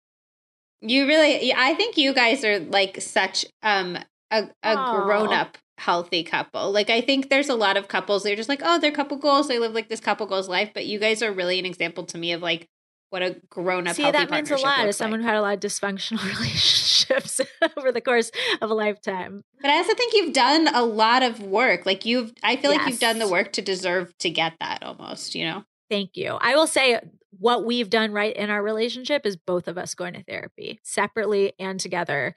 [SPEAKER 1] You really, I think you guys are like such um a, a grown up healthy couple. Like I think there's a lot of couples they're just like, oh, they're couple goals. They live like this couple goals life. But you guys are really an example to me of like what a grown up.
[SPEAKER 2] See, that means a lot as someone like. who had a lot of dysfunctional relationships over the course of a lifetime.
[SPEAKER 1] But I also think you've done a lot of work. Like you've, I feel yes. like you've done the work to deserve to get that almost. You know.
[SPEAKER 2] Thank you. I will say what we've done right in our relationship is both of us going to therapy separately and together.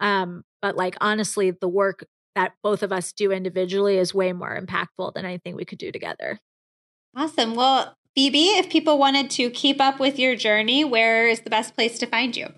[SPEAKER 2] Um, but like honestly, the work that both of us do individually is way more impactful than anything we could do together.
[SPEAKER 1] Awesome. Well, Phoebe, if people wanted to keep up with your journey, where is the best place to find you?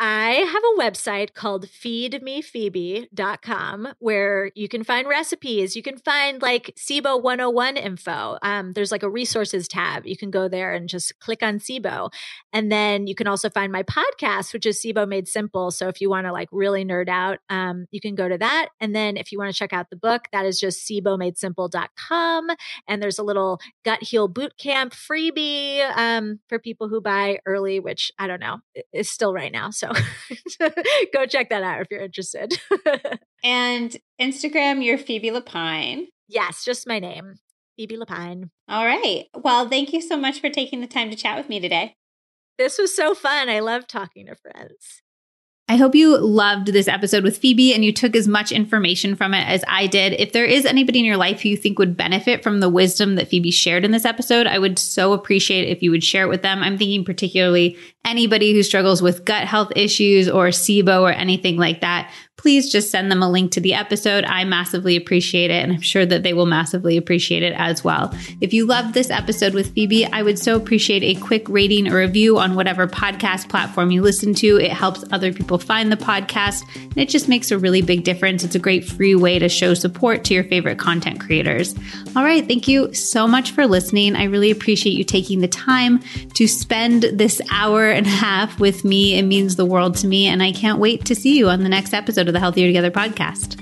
[SPEAKER 2] I have a website called feedmephoebe.com where you can find recipes. You can find like SIBO 101 info. Um, there's like a resources tab. You can go there and just click on SIBO. And then you can also find my podcast, which is SIBO Made Simple. So if you want to like really nerd out, um, you can go to that. And then if you want to check out the book, that is just SIBOMadeSimple.com. And there's a little gut heal bootcamp freebie um, for people who buy early, which I don't know, is still right now. So go check that out if you're interested.
[SPEAKER 1] and Instagram, you're Phoebe Lapine.
[SPEAKER 2] Yes, just my name, Phoebe Lapine.
[SPEAKER 1] All right. Well, thank you so much for taking the time to chat with me today.
[SPEAKER 2] This was so fun. I love talking to friends.
[SPEAKER 3] I hope you loved this episode with Phoebe and you took as much information from it as I did. If there is anybody in your life who you think would benefit from the wisdom that Phoebe shared in this episode, I would so appreciate if you would share it with them. I'm thinking particularly anybody who struggles with gut health issues or SIBO or anything like that please just send them a link to the episode. I massively appreciate it, and I'm sure that they will massively appreciate it as well. If you loved this episode with Phoebe, I would so appreciate a quick rating or review on whatever podcast platform you listen to. It helps other people find the podcast, and it just makes a really big difference. It's a great free way to show support to your favorite content creators. All right, thank you so much for listening. I really appreciate you taking the time to spend this hour and a half with me. It means the world to me, and I can't wait to see you on the next episode of the Healthier Together podcast.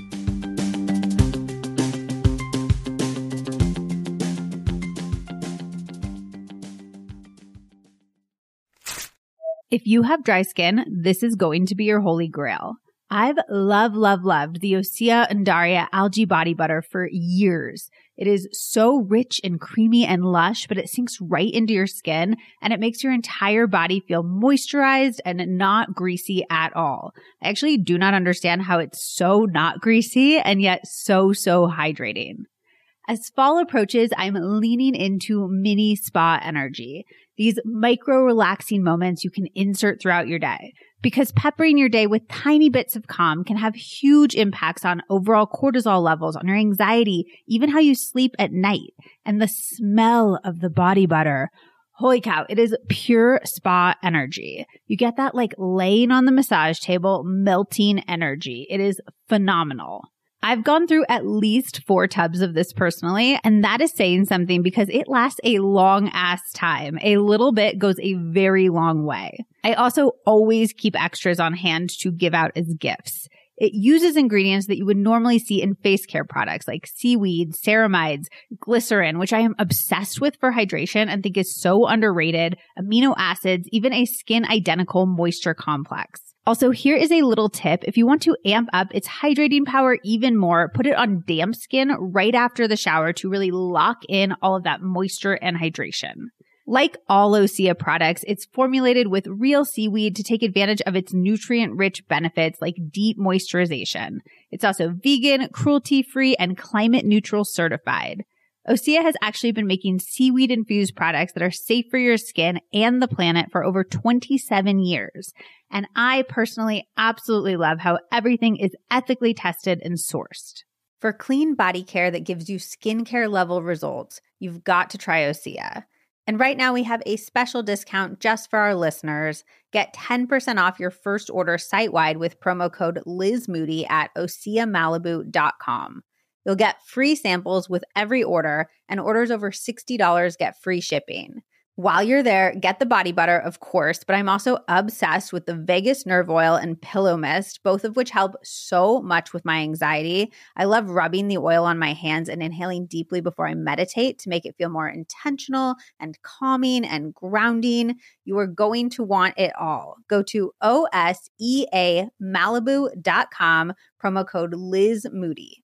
[SPEAKER 1] If you have dry skin, this is going to be your holy grail. I've loved, loved, loved the Osea Undaria algae body butter for years. It is so rich and creamy and lush, but it sinks right into your skin and it makes your entire body feel moisturized and not greasy at all. I actually do not understand how it's so not greasy and yet so, so hydrating. As fall approaches, I'm leaning into mini spa energy. These micro relaxing moments you can insert throughout your day because peppering your day with tiny bits of calm can have huge impacts on overall cortisol levels, on your anxiety, even how you sleep at night. And the smell of the body butter. Holy cow, it is pure spa energy. You get that like laying on the massage table, melting energy. It is phenomenal. I've gone through at least four tubs of this personally, and that is saying something because it lasts a long ass time. A little bit goes a very long way. I also always keep extras on hand to give out as gifts. It uses ingredients that you would normally see in face care products like seaweed, ceramides, glycerin, which I am obsessed with for hydration and think is so underrated, amino acids, even a skin identical moisture complex. Also, here is a little tip. If you want to amp up its hydrating power even more, put it on damp skin right after the shower to really lock in all of that moisture and hydration. Like all Osea products, it's formulated with real seaweed to take advantage of its nutrient rich benefits like deep moisturization. It's also vegan, cruelty free, and climate neutral certified. Osea has actually been making seaweed infused products that are safe for your skin and the planet for over 27 years. And I personally absolutely love how everything is ethically tested and sourced. For clean body care that gives you skincare level results, you've got to try Osea. And right now we have a special discount just for our listeners. Get 10% off your first order site wide with promo code Liz Moody at OseaMalibu.com. You'll get free samples with every order, and orders over $60 get free shipping. While you're there, get the body butter, of course, but I'm also obsessed with the Vagus nerve oil and pillow mist, both of which help so much with my anxiety. I love rubbing the oil on my hands and inhaling deeply before I meditate to make it feel more intentional and calming and grounding. You are going to want it all. Go to OSEAMalibu.com, promo code Liz Moody.